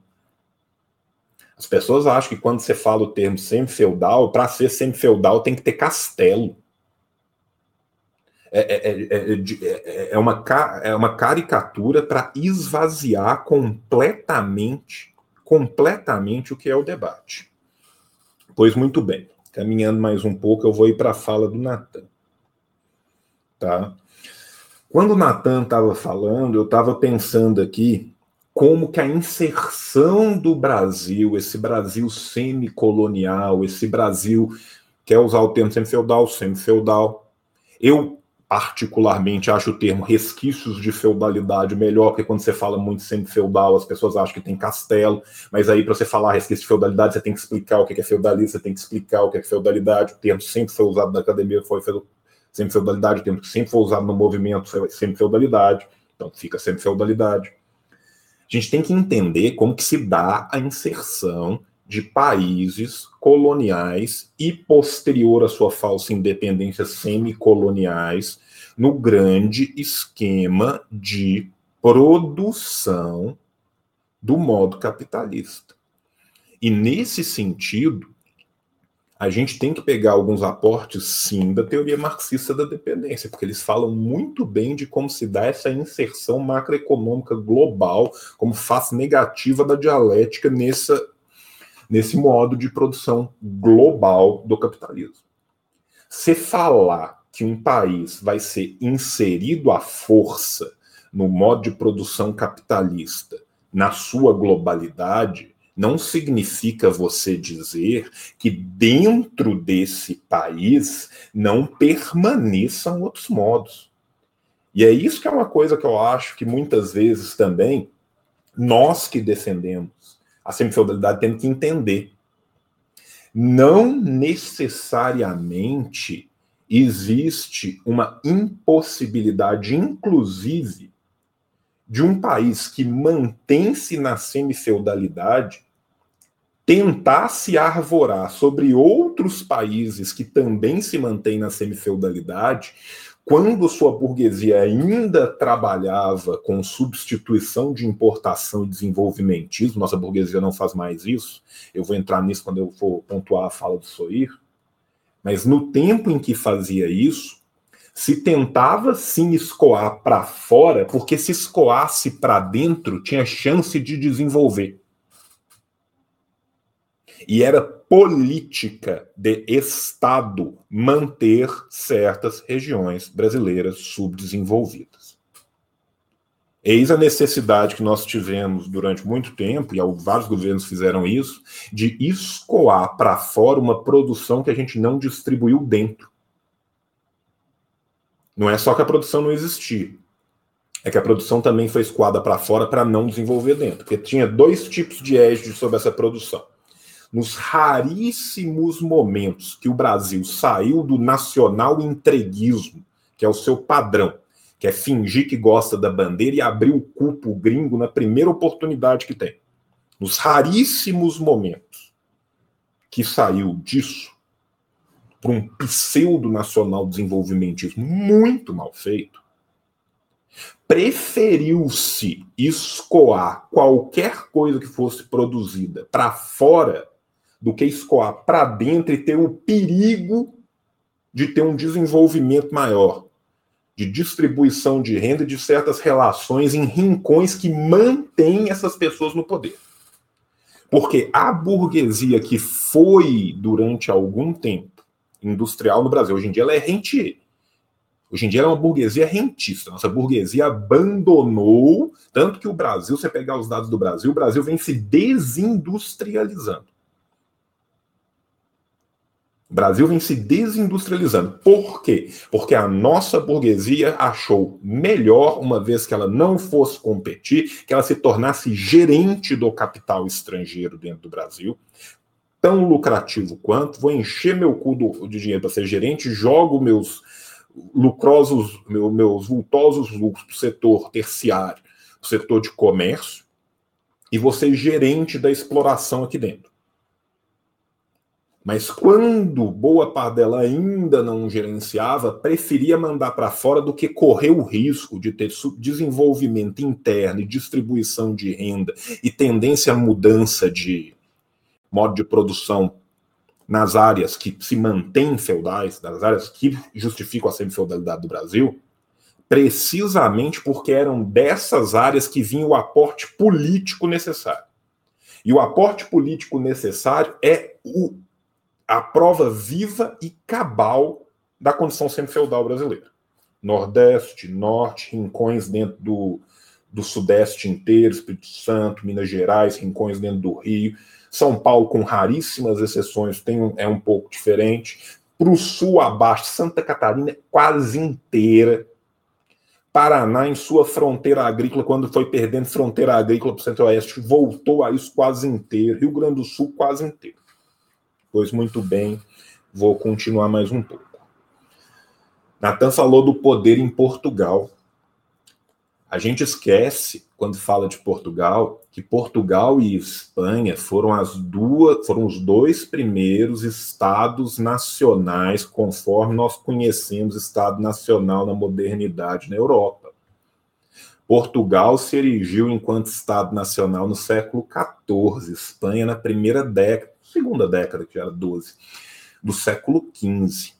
As pessoas acham que quando você fala o termo semi-feudal, para ser semi-feudal tem que ter castelo. É, é, é, é, uma, é uma caricatura para esvaziar completamente, completamente o que é o debate. Pois muito bem, caminhando mais um pouco, eu vou ir para a fala do Natan. Tá? Quando o Natan estava falando, eu estava pensando aqui como que a inserção do Brasil, esse Brasil semicolonial, esse Brasil, quer usar o termo semi-feudal, semi-feudal. Eu, particularmente, acho o termo resquícios de feudalidade melhor, porque quando você fala muito semi-feudal, as pessoas acham que tem castelo, mas aí para você falar resquício de feudalidade, você tem que explicar o que é feudalismo, você tem que explicar o que é feudalidade, o termo sempre foi usado na academia, foi sempre feudalidade, o termo que sempre foi usado no movimento, sempre feudalidade, então fica sempre feudalidade. A gente tem que entender como que se dá a inserção de países coloniais e posterior à sua falsa independência semicoloniais no grande esquema de produção do modo capitalista. E nesse sentido, a gente tem que pegar alguns aportes, sim, da teoria marxista da dependência, porque eles falam muito bem de como se dá essa inserção macroeconômica global como face negativa da dialética nessa, nesse modo de produção global do capitalismo. Se falar que um país vai ser inserido à força no modo de produção capitalista na sua globalidade, não significa você dizer que dentro desse país não permaneçam outros modos. E é isso que é uma coisa que eu acho que muitas vezes também nós que defendemos a semifeudalidade temos que entender. Não necessariamente existe uma impossibilidade, inclusive, de um país que mantém-se na semifeudalidade tentar se arvorar sobre outros países que também se mantêm na semifeudalidade, quando sua burguesia ainda trabalhava com substituição de importação e desenvolvimentismo, nossa burguesia não faz mais isso, eu vou entrar nisso quando eu for pontuar a fala do Soir, mas no tempo em que fazia isso, se tentava sim escoar para fora, porque se escoasse para dentro, tinha chance de desenvolver. E era política de Estado manter certas regiões brasileiras subdesenvolvidas. Eis a necessidade que nós tivemos durante muito tempo, e vários governos fizeram isso, de escoar para fora uma produção que a gente não distribuiu dentro. Não é só que a produção não existia, é que a produção também foi escoada para fora para não desenvolver dentro, porque tinha dois tipos de égide sobre essa produção nos raríssimos momentos que o Brasil saiu do nacional entreguismo, que é o seu padrão, que é fingir que gosta da bandeira e abrir o cupo gringo na primeira oportunidade que tem. Nos raríssimos momentos que saiu disso para um pseudo nacional desenvolvimentismo muito mal feito, preferiu-se escoar qualquer coisa que fosse produzida para fora do que escoar para dentro e ter o perigo de ter um desenvolvimento maior. de distribuição de renda de certas relações em rincões que mantêm essas pessoas no poder. Porque a burguesia que foi, durante algum tempo, industrial no Brasil, hoje em dia ela é rentier. Hoje em dia ela é uma burguesia rentista. Nossa burguesia abandonou, tanto que o Brasil, você pegar os dados do Brasil, o Brasil vem se desindustrializando. Brasil vem se desindustrializando. Por quê? Porque a nossa burguesia achou melhor, uma vez que ela não fosse competir, que ela se tornasse gerente do capital estrangeiro dentro do Brasil. Tão lucrativo quanto, vou encher meu cu de dinheiro para ser gerente, jogo meus lucrosos, meus, meus vultosos lucros para o setor terciário, o setor de comércio, e vou ser gerente da exploração aqui dentro. Mas quando boa parte dela ainda não gerenciava, preferia mandar para fora do que correr o risco de ter desenvolvimento interno e distribuição de renda e tendência à mudança de modo de produção nas áreas que se mantêm feudais, nas áreas que justificam a semi-feudalidade do Brasil, precisamente porque eram dessas áreas que vinha o aporte político necessário. E o aporte político necessário é o a prova viva e cabal da condição semi-feudal brasileira. Nordeste, Norte, rincões dentro do, do Sudeste inteiro, Espírito Santo, Minas Gerais, rincões dentro do Rio. São Paulo, com raríssimas exceções, tem um, é um pouco diferente. Para o sul, abaixo, Santa Catarina quase inteira. Paraná, em sua fronteira agrícola, quando foi perdendo fronteira agrícola para o Centro-Oeste, voltou a isso quase inteiro. Rio Grande do Sul, quase inteiro. Pois muito bem, vou continuar mais um pouco. Natan falou do poder em Portugal. A gente esquece, quando fala de Portugal, que Portugal e Espanha foram as duas, foram os dois primeiros estados nacionais, conforme nós conhecemos Estado Nacional na modernidade na Europa. Portugal se erigiu enquanto Estado Nacional no século XIV, Espanha na primeira década segunda década, que era 12, do século XV.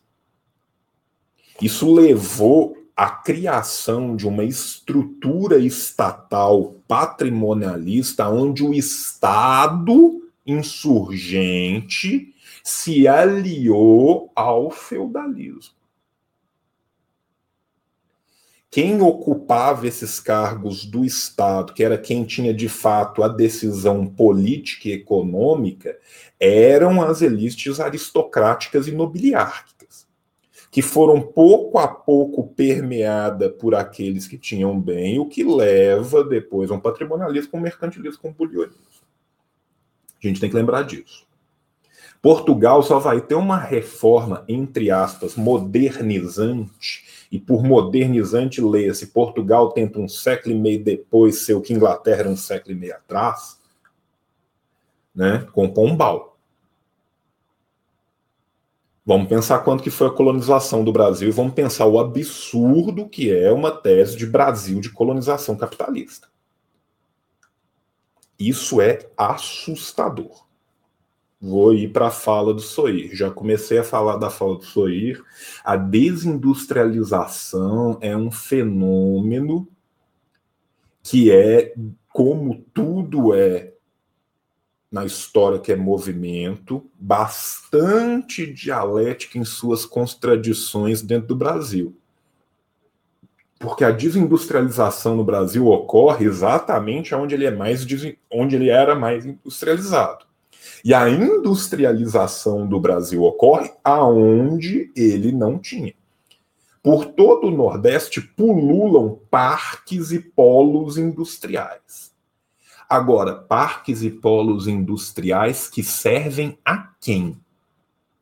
Isso levou à criação de uma estrutura estatal patrimonialista onde o Estado insurgente se aliou ao feudalismo. Quem ocupava esses cargos do Estado, que era quem tinha de fato a decisão política e econômica, eram as elites aristocráticas e nobiliárquicas, que foram pouco a pouco permeadas por aqueles que tinham bem, o que leva depois a um patrimonialismo, um mercantilismo, um bulionismo. A gente tem que lembrar disso. Portugal só vai ter uma reforma, entre aspas, modernizante e por modernizante lê-se Portugal tenta um século e meio depois ser o que Inglaterra um século e meio atrás, né, com Pombal. Vamos pensar quanto que foi a colonização do Brasil e vamos pensar o absurdo que é uma tese de Brasil de colonização capitalista. Isso é assustador vou ir para a fala do Soir. Já comecei a falar da fala do Soir. A desindustrialização é um fenômeno que é, como tudo é na história que é movimento, bastante dialética em suas contradições dentro do Brasil. Porque a desindustrialização no Brasil ocorre exatamente onde ele é mais onde ele era mais industrializado. E a industrialização do Brasil ocorre aonde ele não tinha. Por todo o Nordeste pululam parques e polos industriais. Agora, parques e polos industriais que servem a quem?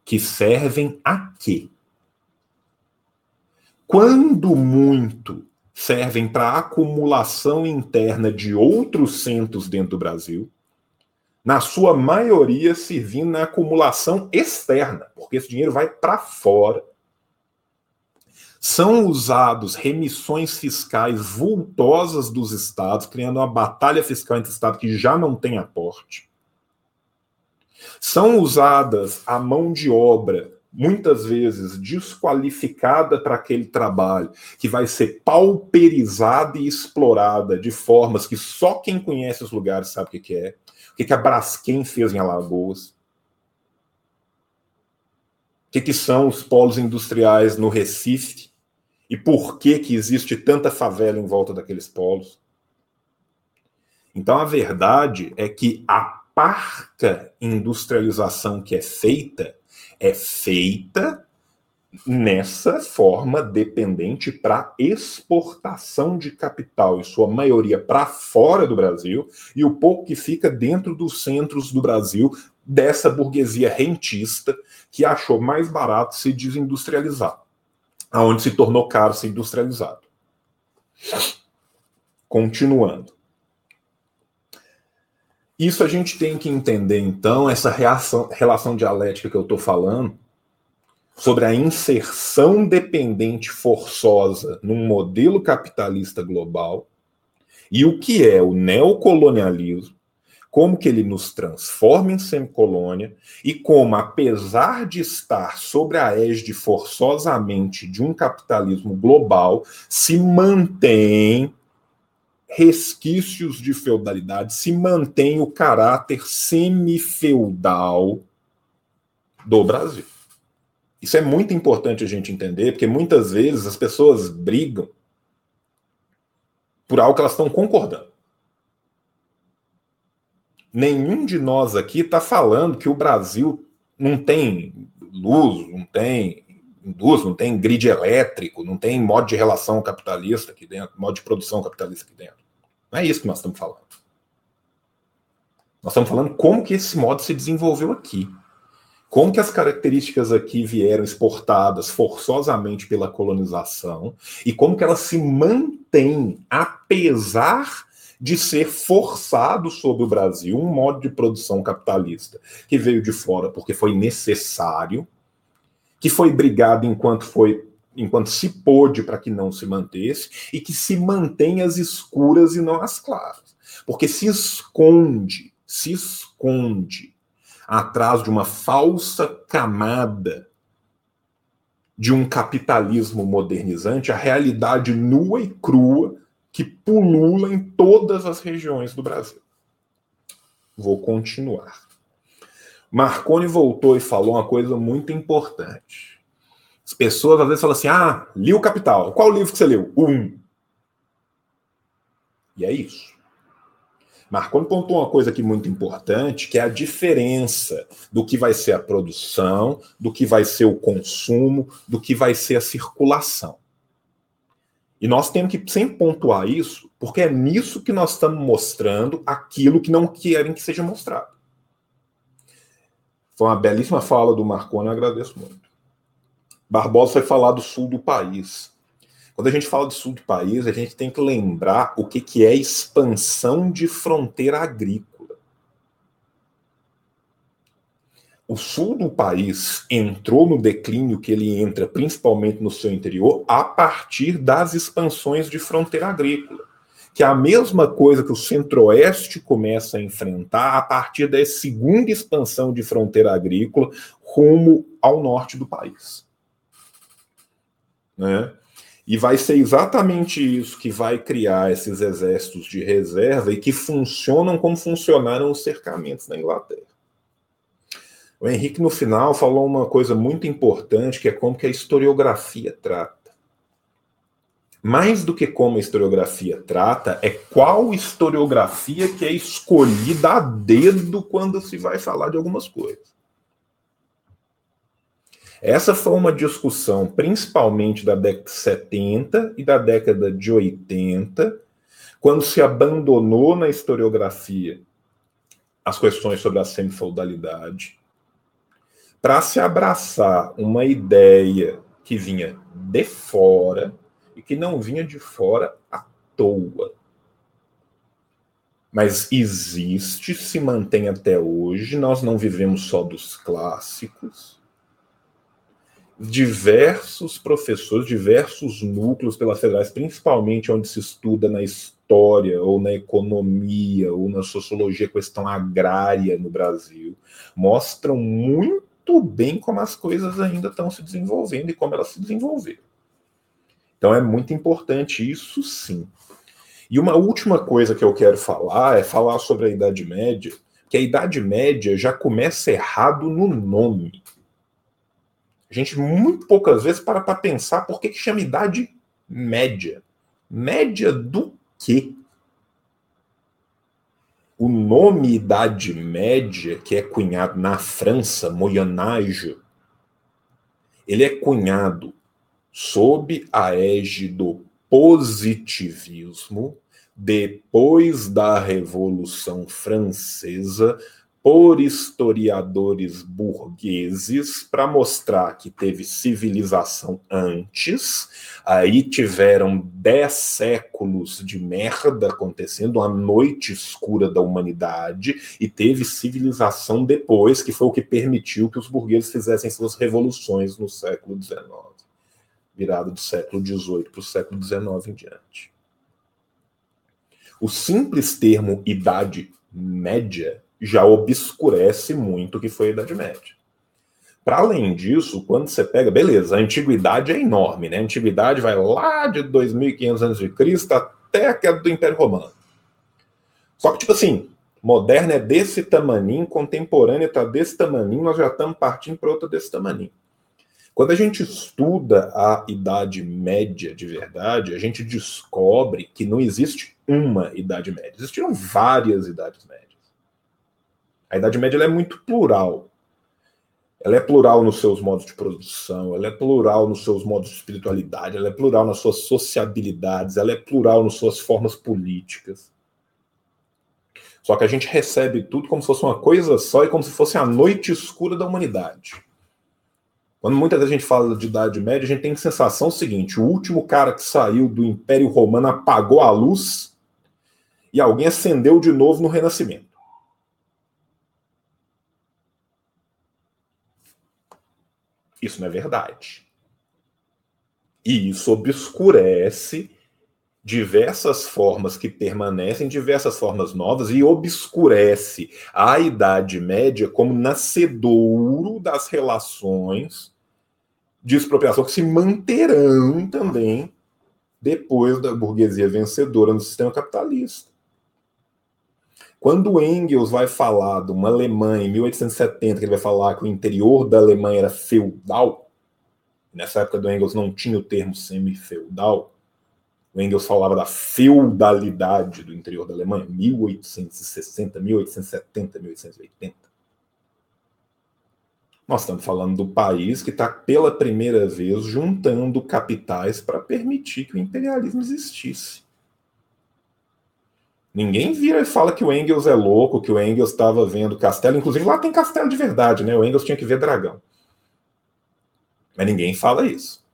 Que servem a quê? Quando muito servem para acumulação interna de outros centros dentro do Brasil, na sua maioria servindo na acumulação externa, porque esse dinheiro vai para fora. São usados remissões fiscais vultosas dos estados, criando uma batalha fiscal entre estados que já não tem aporte. São usadas a mão de obra muitas vezes desqualificada para aquele trabalho, que vai ser pauperizada e explorada de formas que só quem conhece os lugares sabe o que, que é. O que, que a Braskem fez em Alagoas. O que, que são os polos industriais no Recife e por que, que existe tanta favela em volta daqueles polos. Então a verdade é que a parca industrialização que é feita é feita nessa forma dependente para exportação de capital, em sua maioria para fora do Brasil, e o pouco que fica dentro dos centros do Brasil, dessa burguesia rentista que achou mais barato se desindustrializar, aonde se tornou caro se industrializado. Continuando. Isso a gente tem que entender, então, essa reação, relação dialética que eu estou falando, sobre a inserção dependente forçosa num modelo capitalista global, e o que é o neocolonialismo, como que ele nos transforma em semicolônia, e como, apesar de estar sobre a égide forçosamente de um capitalismo global, se mantém resquícios de feudalidade, se mantém o caráter semifeudal do Brasil. Isso é muito importante a gente entender, porque muitas vezes as pessoas brigam por algo que elas estão concordando. Nenhum de nós aqui está falando que o Brasil não tem luz, não tem indústria, não tem grid elétrico, não tem modo de relação capitalista aqui dentro, modo de produção capitalista aqui dentro. Não é isso que nós estamos falando. Nós estamos falando como que esse modo se desenvolveu aqui. Como que as características aqui vieram exportadas forçosamente pela colonização e como que elas se mantêm apesar de ser forçado sobre o Brasil um modo de produção capitalista que veio de fora porque foi necessário, que foi brigado enquanto foi enquanto se pôde para que não se mantesse, e que se mantém as escuras e não as claras. Porque se esconde, se esconde atrás de uma falsa camada de um capitalismo modernizante, a realidade nua e crua que pulula em todas as regiões do Brasil. Vou continuar. Marconi voltou e falou uma coisa muito importante as pessoas às vezes falam assim: ah, li o Capital. Qual livro que você leu? Um. E é isso. Marconi pontuou uma coisa aqui muito importante, que é a diferença do que vai ser a produção, do que vai ser o consumo, do que vai ser a circulação. E nós temos que sempre pontuar isso, porque é nisso que nós estamos mostrando aquilo que não querem que seja mostrado. Foi uma belíssima fala do Marconi, eu agradeço muito. Barbosa vai falar do sul do país. Quando a gente fala do sul do país, a gente tem que lembrar o que, que é expansão de fronteira agrícola. O sul do país entrou no declínio que ele entra, principalmente no seu interior, a partir das expansões de fronteira agrícola. Que é a mesma coisa que o centro-oeste começa a enfrentar a partir da segunda expansão de fronteira agrícola rumo ao norte do país né? E vai ser exatamente isso que vai criar esses exércitos de reserva e que funcionam como funcionaram os cercamentos na Inglaterra. O Henrique, no final, falou uma coisa muito importante, que é como que a historiografia trata. Mais do que como a historiografia trata, é qual historiografia que é escolhida a dedo quando se vai falar de algumas coisas. Essa foi uma discussão principalmente da década de 70 e da década de 80, quando se abandonou na historiografia as questões sobre a semifeudalidade, para se abraçar uma ideia que vinha de fora e que não vinha de fora à toa. Mas existe, se mantém até hoje, nós não vivemos só dos clássicos diversos professores, diversos núcleos pelas federais, principalmente onde se estuda na história, ou na economia, ou na sociologia, questão agrária no Brasil, mostram muito bem como as coisas ainda estão se desenvolvendo e como elas se desenvolveram. Então é muito importante isso sim. E uma última coisa que eu quero falar é falar sobre a Idade Média, que a Idade Média já começa errado no nome. A gente muito poucas vezes para para pensar por que, que chama Idade Média. Média do quê? O nome Idade Média, que é cunhado na França, Moyen Âge, ele é cunhado sob a égide do positivismo depois da Revolução Francesa por historiadores burgueses para mostrar que teve civilização antes, aí tiveram dez séculos de merda acontecendo, a noite escura da humanidade, e teve civilização depois, que foi o que permitiu que os burgueses fizessem suas revoluções no século XIX, virado do século XVIII para o século XIX em diante. O simples termo idade média já obscurece muito o que foi a Idade Média. Para além disso, quando você pega, beleza, a antiguidade é enorme, né? A antiguidade vai lá de 2500 a.C. até a queda do Império Romano. Só que, tipo assim, moderna é desse tamaninho, contemporânea está desse tamaninho, nós já estamos partindo para outra desse tamaninho. Quando a gente estuda a Idade Média de verdade, a gente descobre que não existe uma Idade Média, existiram várias Idades Médias. A Idade Média é muito plural. Ela é plural nos seus modos de produção, ela é plural nos seus modos de espiritualidade, ela é plural nas suas sociabilidades, ela é plural nas suas formas políticas. Só que a gente recebe tudo como se fosse uma coisa só e como se fosse a noite escura da humanidade. Quando muitas vezes a gente fala de Idade Média, a gente tem a sensação seguinte: o último cara que saiu do Império Romano apagou a luz e alguém acendeu de novo no Renascimento. Isso não é verdade. E isso obscurece diversas formas que permanecem, diversas formas novas, e obscurece a Idade Média como nascedouro das relações de expropriação que se manterão também depois da burguesia vencedora no sistema capitalista. Quando Engels vai falar de uma Alemanha em 1870, que ele vai falar que o interior da Alemanha era feudal, nessa época do Engels não tinha o termo semi-feudal, o Engels falava da feudalidade do interior da Alemanha, 1860, 1870, 1880. Nós estamos falando do país que está pela primeira vez juntando capitais para permitir que o imperialismo existisse. Ninguém vira e fala que o Engels é louco, que o Engels estava vendo castelo. Inclusive, lá tem castelo de verdade, né? O Engels tinha que ver dragão. Mas ninguém fala isso.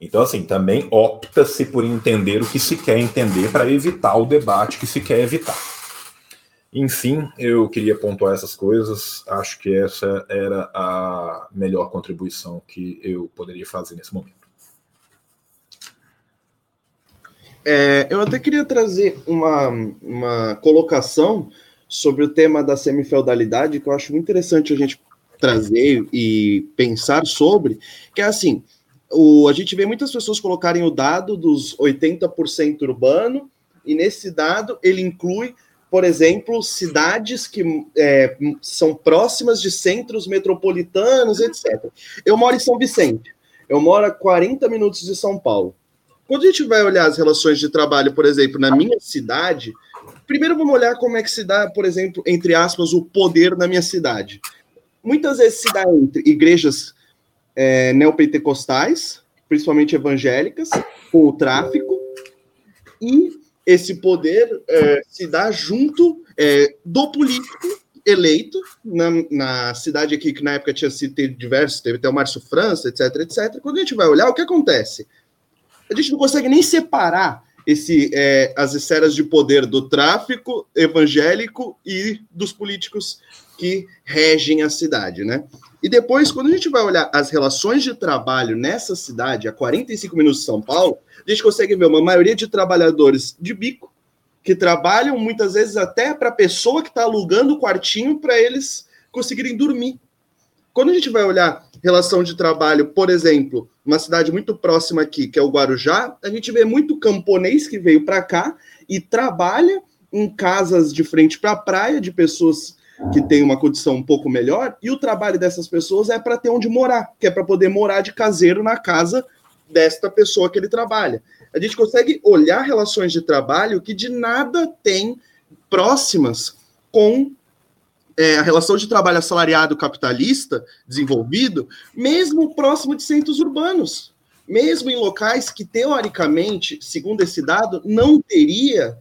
Então, assim, também opta-se por entender o que se quer entender para evitar o debate que se quer evitar. Enfim, eu queria pontuar essas coisas. Acho que essa era a melhor contribuição que eu poderia fazer nesse momento. É, eu até queria trazer uma, uma colocação sobre o tema da semifeudalidade, que eu acho muito interessante a gente trazer e pensar sobre, que é assim, o, a gente vê muitas pessoas colocarem o dado dos 80% urbano, e nesse dado ele inclui, por exemplo, cidades que é, são próximas de centros metropolitanos, etc. Eu moro em São Vicente, eu moro a 40 minutos de São Paulo. Quando a gente vai olhar as relações de trabalho, por exemplo, na minha cidade, primeiro vamos olhar como é que se dá, por exemplo, entre aspas, o poder na minha cidade. Muitas vezes se dá entre igrejas é, neopentecostais, principalmente evangélicas, com o tráfico, e esse poder é, se dá junto é, do político eleito na, na, cidade aqui, que na época tinha sido diversos, teve até o Márcio França, etc, etc. Quando a gente vai olhar, o que acontece? A gente não consegue nem separar esse, é, as esferas de poder do tráfico evangélico e dos políticos que regem a cidade, né? E depois, quando a gente vai olhar as relações de trabalho nessa cidade, a 45 minutos de São Paulo, a gente consegue ver uma maioria de trabalhadores de bico que trabalham muitas vezes até para a pessoa que está alugando o quartinho para eles conseguirem dormir. Quando a gente vai olhar relação de trabalho, por exemplo, uma cidade muito próxima aqui, que é o Guarujá, a gente vê muito camponês que veio para cá e trabalha em casas de frente para a praia de pessoas que têm uma condição um pouco melhor, e o trabalho dessas pessoas é para ter onde morar, que é para poder morar de caseiro na casa desta pessoa que ele trabalha. A gente consegue olhar relações de trabalho que de nada tem próximas com é, a relação de trabalho assalariado capitalista desenvolvido, mesmo próximo de centros urbanos, mesmo em locais que, teoricamente, segundo esse dado, não teria,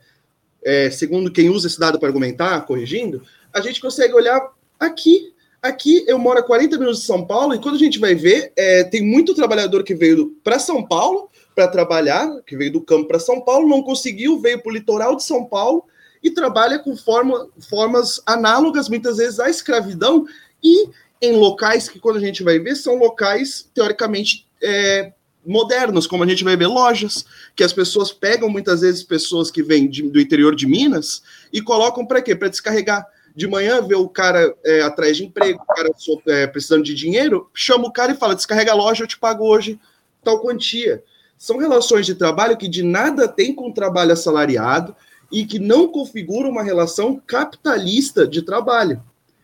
é, segundo quem usa esse dado para argumentar, corrigindo, a gente consegue olhar aqui. Aqui eu moro a 40 minutos de São Paulo, e quando a gente vai ver, é, tem muito trabalhador que veio para São Paulo para trabalhar, que veio do campo para São Paulo, não conseguiu, veio para o litoral de São Paulo e trabalha com forma, formas análogas, muitas vezes, à escravidão, e em locais que, quando a gente vai ver, são locais teoricamente é, modernos, como a gente vai ver lojas, que as pessoas pegam muitas vezes pessoas que vêm de, do interior de Minas e colocam para quê? Para descarregar. De manhã, vê o cara é, atrás de emprego, o cara é, precisando de dinheiro, chama o cara e fala: descarrega a loja, eu te pago hoje tal quantia. São relações de trabalho que de nada tem com o trabalho assalariado, e que não configura uma relação capitalista de trabalho.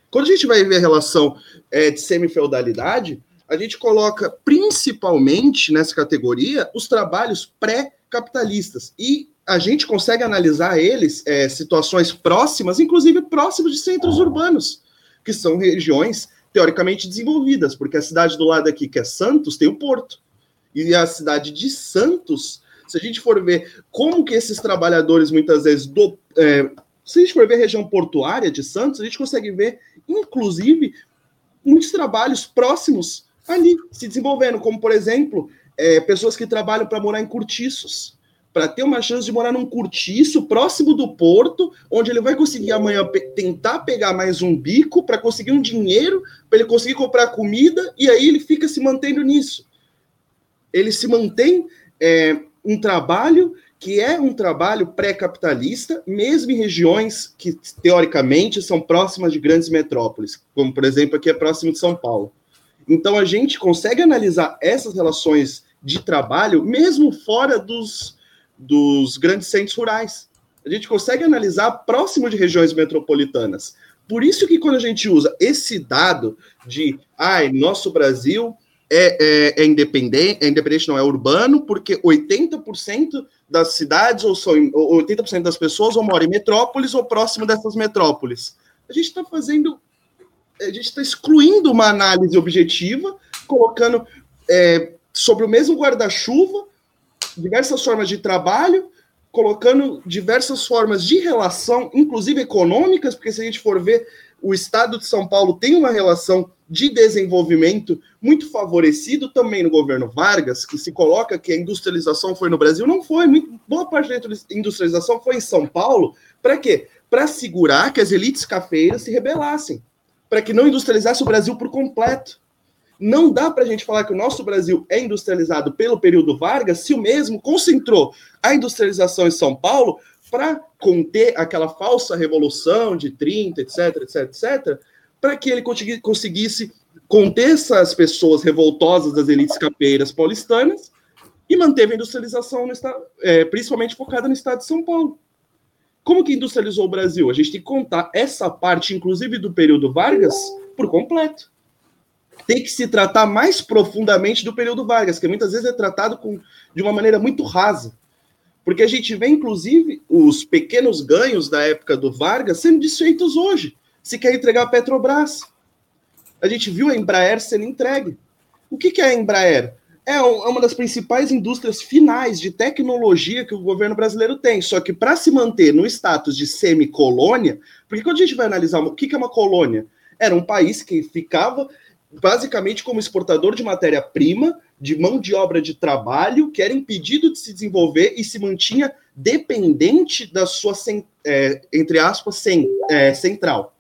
Quando a gente vai ver a relação é, de semi-feudalidade, a gente coloca principalmente nessa categoria os trabalhos pré-capitalistas. E a gente consegue analisar eles, é, situações próximas, inclusive próximas de centros urbanos, que são regiões teoricamente desenvolvidas, porque a cidade do lado aqui, que é Santos, tem o porto. E a cidade de Santos se a gente for ver como que esses trabalhadores, muitas vezes, do, é, se a gente for ver a região portuária de Santos, a gente consegue ver, inclusive, muitos trabalhos próximos ali se desenvolvendo, como, por exemplo, é, pessoas que trabalham para morar em cortiços, para ter uma chance de morar num cortiço próximo do porto, onde ele vai conseguir amanhã pe tentar pegar mais um bico para conseguir um dinheiro, para ele conseguir comprar comida, e aí ele fica se mantendo nisso. Ele se mantém é, um trabalho que é um trabalho pré-capitalista, mesmo em regiões que, teoricamente, são próximas de grandes metrópoles, como, por exemplo, aqui é próximo de São Paulo. Então, a gente consegue analisar essas relações de trabalho, mesmo fora dos, dos grandes centros rurais. A gente consegue analisar próximo de regiões metropolitanas. Por isso que quando a gente usa esse dado de, ai, nosso Brasil é, é, é, independente, é independente, não é urbano, porque 80% das cidades ou, são, ou 80% das pessoas ou moram em metrópoles ou próximo dessas metrópoles. A gente está fazendo, a gente está excluindo uma análise objetiva, colocando é, sobre o mesmo guarda-chuva diversas formas de trabalho, colocando diversas formas de relação, inclusive econômicas, porque se a gente for ver, o estado de São Paulo tem uma relação de desenvolvimento muito favorecido também no governo Vargas, que se coloca que a industrialização foi no Brasil, não foi. Muito, boa parte da industrialização foi em São Paulo. Para quê? Para segurar que as elites cafeiras se rebelassem, para que não industrializasse o Brasil por completo. Não dá para a gente falar que o nosso Brasil é industrializado pelo período Vargas se o mesmo concentrou a industrialização em São Paulo para conter aquela falsa revolução de 30, etc, etc, etc, para que ele conseguisse conter essas pessoas revoltosas das elites capeiras paulistanas e manteve a industrialização, estado, é, principalmente focada no estado de São Paulo. Como que industrializou o Brasil? A gente tem que contar essa parte, inclusive do período Vargas, por completo. Tem que se tratar mais profundamente do período Vargas, que muitas vezes é tratado com, de uma maneira muito rasa. Porque a gente vê, inclusive, os pequenos ganhos da época do Vargas sendo desfeitos hoje se quer entregar a Petrobras. A gente viu a Embraer sendo entregue. O que, que é a Embraer? É, é uma das principais indústrias finais de tecnologia que o governo brasileiro tem. Só que para se manter no status de semi-colônia, porque quando a gente vai analisar o que, que é uma colônia, era um país que ficava basicamente como exportador de matéria-prima, de mão de obra de trabalho, que era impedido de se desenvolver e se mantinha dependente da sua, é, entre aspas, sem, é, central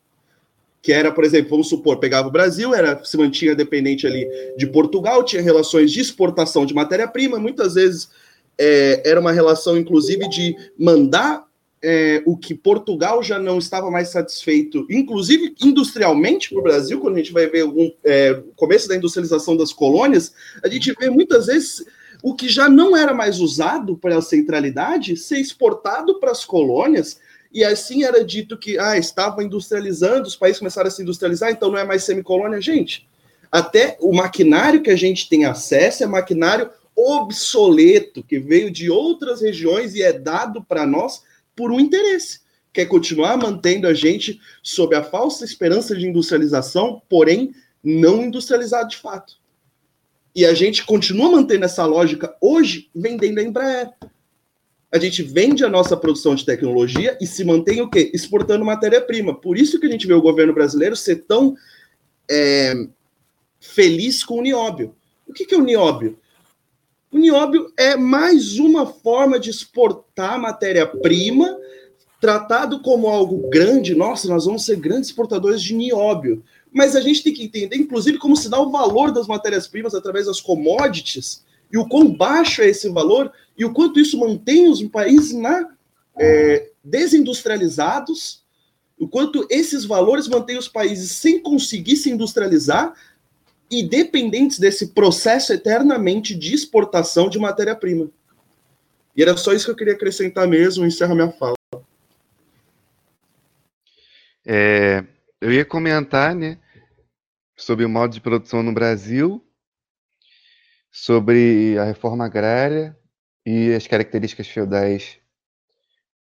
que era, por exemplo, vamos supor, pegava o Brasil, era se mantinha dependente ali de Portugal, tinha relações de exportação de matéria-prima, muitas vezes é, era uma relação, inclusive, de mandar é, o que Portugal já não estava mais satisfeito, inclusive industrialmente para o Brasil, quando a gente vai ver o é, começo da industrialização das colônias, a gente vê muitas vezes o que já não era mais usado para a centralidade ser exportado para as colônias, e assim era dito que ah, estava industrializando, os países começaram a se industrializar, então não é mais semicolônia. Gente, até o maquinário que a gente tem acesso é maquinário obsoleto, que veio de outras regiões e é dado para nós por um interesse. Quer continuar mantendo a gente sob a falsa esperança de industrialização, porém não industrializado de fato. E a gente continua mantendo essa lógica hoje vendendo a Embraer. A gente vende a nossa produção de tecnologia e se mantém o quê? Exportando matéria-prima. Por isso que a gente vê o governo brasileiro ser tão é, feliz com o nióbio. O que, que é o nióbio? O nióbio é mais uma forma de exportar matéria-prima, tratado como algo grande. Nossa, nós vamos ser grandes exportadores de nióbio. Mas a gente tem que entender, inclusive, como se dá o valor das matérias-primas através das commodities e o quão baixo é esse valor e o quanto isso mantém os países na, é, desindustrializados, o quanto esses valores mantêm os países sem conseguir se industrializar e dependentes desse processo eternamente de exportação de matéria-prima. E era só isso que eu queria acrescentar mesmo, encerra minha fala. É, eu ia comentar, né, sobre o modo de produção no Brasil, sobre a reforma agrária e as características feudais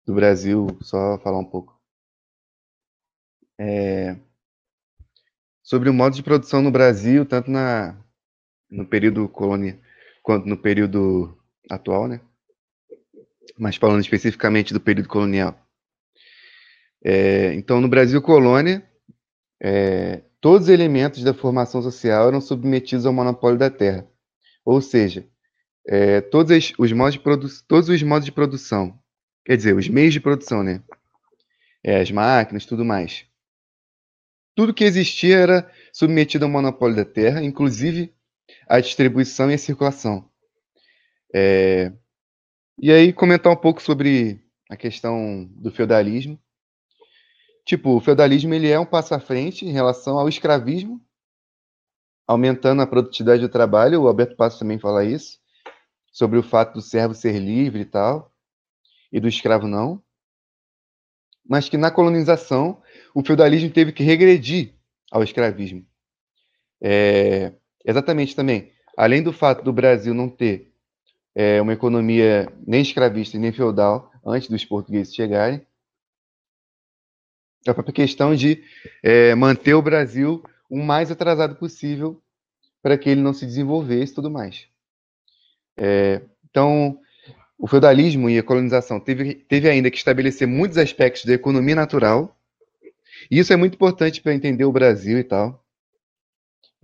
do Brasil, só falar um pouco. É, sobre o modo de produção no Brasil, tanto na, no período colônia quanto no período atual, né? Mas falando especificamente do período colonial. É, então, no Brasil colônia, é, todos os elementos da formação social eram submetidos ao monopólio da terra. Ou seja, é, todos, os modos de todos os modos de produção, quer dizer, os meios de produção, né? É, as máquinas, tudo mais tudo que existia era submetido ao monopólio da terra, inclusive a distribuição e a circulação. É... E aí comentar um pouco sobre a questão do feudalismo. Tipo, o feudalismo ele é um passo à frente em relação ao escravismo, aumentando a produtividade do trabalho. O Alberto Passos também fala isso, sobre o fato do servo ser livre e tal, e do escravo não. Mas que na colonização o feudalismo teve que regredir ao escravismo. É, exatamente também. Além do fato do Brasil não ter é, uma economia nem escravista nem feudal antes dos portugueses chegarem, a própria questão de é, manter o Brasil o mais atrasado possível para que ele não se desenvolvesse e tudo mais. É, então, o feudalismo e a colonização teve, teve ainda que estabelecer muitos aspectos da economia natural e isso é muito importante para entender o Brasil e tal.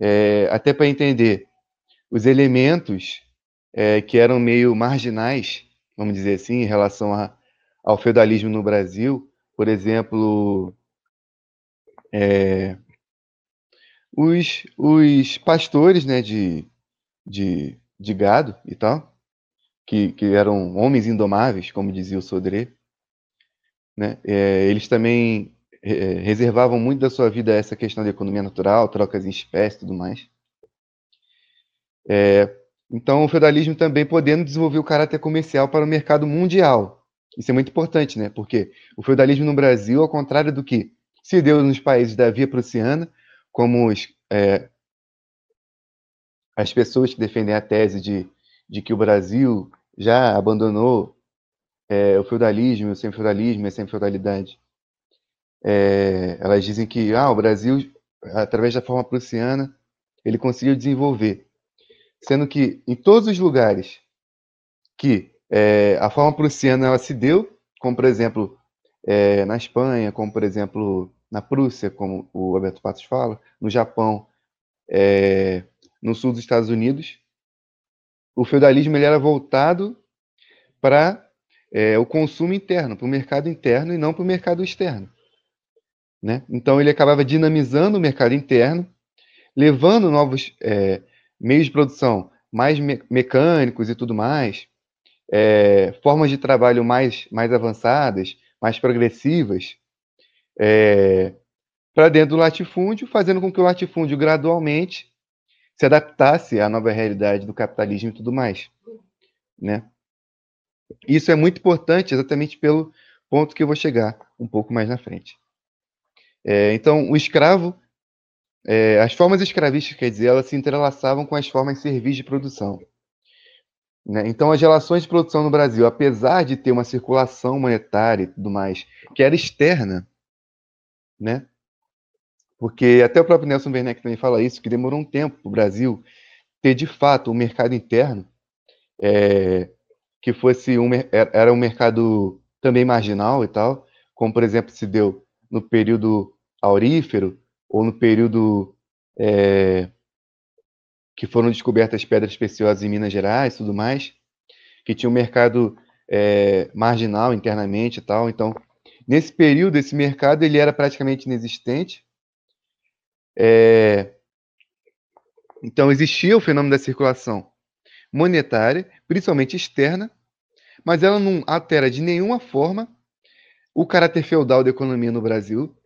É, até para entender os elementos é, que eram meio marginais, vamos dizer assim, em relação a, ao feudalismo no Brasil. Por exemplo, é, os, os pastores né, de, de, de gado e tal, que, que eram homens indomáveis, como dizia o Sodré, né, é, eles também é, reservavam muito da sua vida a essa questão de economia natural, trocas em espécie e tudo mais. É, então, o feudalismo também podendo desenvolver o caráter comercial para o mercado mundial. Isso é muito importante, né? Porque o feudalismo no Brasil, ao contrário do que se deu nos países da Via Prussiana, como os, é, as pessoas que defendem a tese de, de que o Brasil já abandonou é, o feudalismo, o sem-feudalismo e a sem-feudalidade. É, elas dizem que ah, o Brasil, através da forma prussiana, ele conseguiu desenvolver. Sendo que em todos os lugares que é, a forma prussiana ela se deu, como por exemplo é, na Espanha, como por exemplo na Prússia, como o Alberto Patos fala, no Japão, é, no sul dos Estados Unidos, o feudalismo ele era voltado para é, o consumo interno, para o mercado interno e não para o mercado externo. Né? Então, ele acabava dinamizando o mercado interno, levando novos é, meios de produção mais me mecânicos e tudo mais, é, formas de trabalho mais, mais avançadas, mais progressivas é, para dentro do latifúndio, fazendo com que o latifúndio gradualmente se adaptasse à nova realidade do capitalismo e tudo mais, né? Isso é muito importante exatamente pelo ponto que eu vou chegar um pouco mais na frente. É, então, o escravo, é, as formas escravistas, quer dizer, elas se entrelaçavam com as formas servis de produção. Né? Então, as relações de produção no Brasil, apesar de ter uma circulação monetária e tudo mais, que era externa, né? Porque até o próprio Nelson Werneck também fala isso, que demorou um tempo para o Brasil ter de fato um mercado interno é, que fosse um, era um mercado também marginal e tal, como por exemplo se deu no período aurífero ou no período é, que foram descobertas pedras preciosas em Minas Gerais, tudo mais, que tinha um mercado é, marginal internamente e tal. Então, nesse período, esse mercado ele era praticamente inexistente. É, então, existia o fenômeno da circulação monetária, principalmente externa, mas ela não altera de nenhuma forma o caráter feudal da economia no Brasil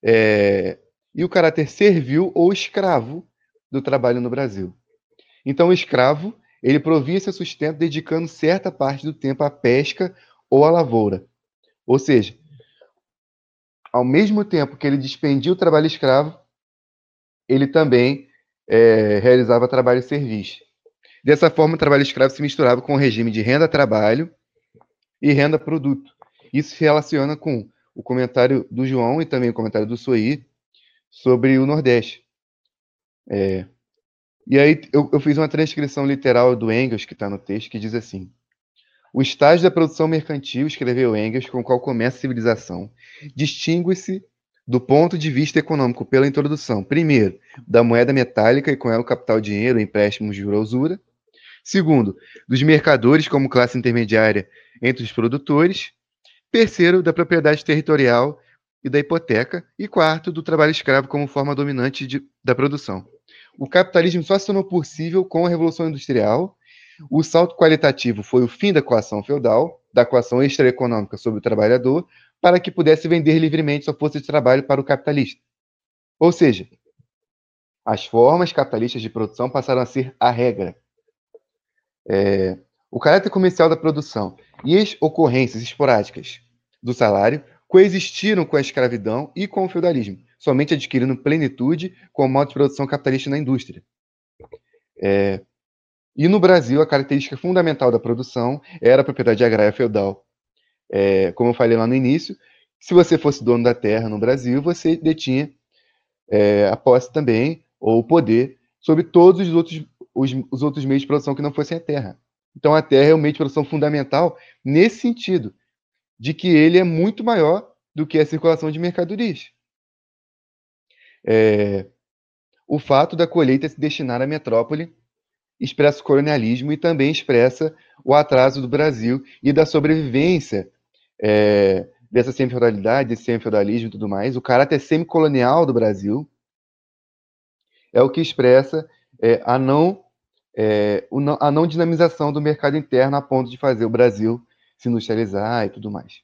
é, e o caráter servil ou escravo do trabalho no Brasil. Então, o escravo ele provia seu sustento dedicando certa parte do tempo à pesca ou à lavoura. Ou seja, ao mesmo tempo que ele dispendia o trabalho escravo, ele também é, realizava trabalho serviço. Dessa forma, o trabalho escravo se misturava com o regime de renda-trabalho e renda-produto. Isso se relaciona com o comentário do João e também o comentário do Soí sobre o Nordeste. É, e aí eu, eu, fiz uma transcrição literal do Engels, que está no texto, que diz assim: O estágio da produção mercantil, escreveu Engels, com o qual começa a civilização, distingue-se do ponto de vista econômico pela introdução, primeiro, da moeda metálica e com ela o capital dinheiro, empréstimos de usura, Segundo, dos mercadores como classe intermediária entre os produtores. Terceiro, da propriedade territorial e da hipoteca. E quarto, do trabalho escravo como forma dominante de, da produção. O capitalismo só se tornou possível com a Revolução Industrial. O salto qualitativo foi o fim da coação feudal, da coação extraeconômica sobre o trabalhador, para que pudesse vender livremente sua força de trabalho para o capitalista. Ou seja, as formas capitalistas de produção passaram a ser a regra. É, o caráter comercial da produção e as ocorrências esporádicas do salário coexistiram com a escravidão e com o feudalismo, somente adquirindo plenitude com o modo de produção capitalista na indústria. É, e no Brasil, a característica fundamental da produção era a propriedade agrária feudal. É, como eu falei lá no início, se você fosse dono da terra no Brasil, você detinha é, a posse também, ou o poder, sobre todos os outros os, os outros meios de produção que não fossem a terra. Então a terra é um meio de produção fundamental nesse sentido, de que ele é muito maior do que a circulação de mercadorias. É, o fato da colheita se destinar à metrópole expressa o colonialismo e também expressa o atraso do Brasil e da sobrevivência é, dessa semi-feudalidade, desse semi-feudalismo e tudo mais. O caráter semicolonial do Brasil é o que expressa é, a, não, é, a não dinamização do mercado interno a ponto de fazer o Brasil se industrializar e tudo mais.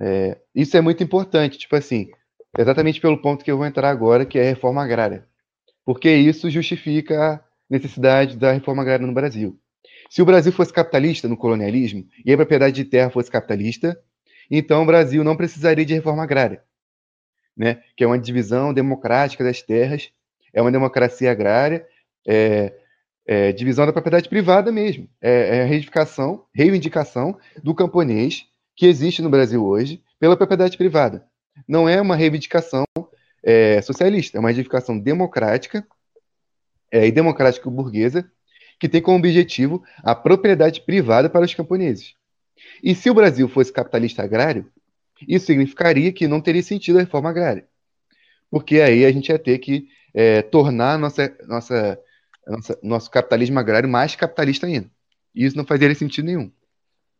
É, isso é muito importante, tipo assim, exatamente pelo ponto que eu vou entrar agora, que é a reforma agrária. Porque isso justifica necessidade da reforma agrária no Brasil. Se o Brasil fosse capitalista no colonialismo e a propriedade de terra fosse capitalista, então o Brasil não precisaria de reforma agrária, né? que é uma divisão democrática das terras é uma democracia agrária, é, é divisão da propriedade privada mesmo, é, é a reivindicação, reivindicação do camponês que existe no Brasil hoje pela propriedade privada. Não é uma reivindicação é, socialista, é uma reivindicação democrática é, e democrática burguesa que tem como objetivo a propriedade privada para os camponeses. E se o Brasil fosse capitalista agrário, isso significaria que não teria sentido a reforma agrária. Porque aí a gente ia ter que é, tornar nossa, nossa, nossa, nosso capitalismo agrário mais capitalista ainda. E isso não fazia sentido nenhum.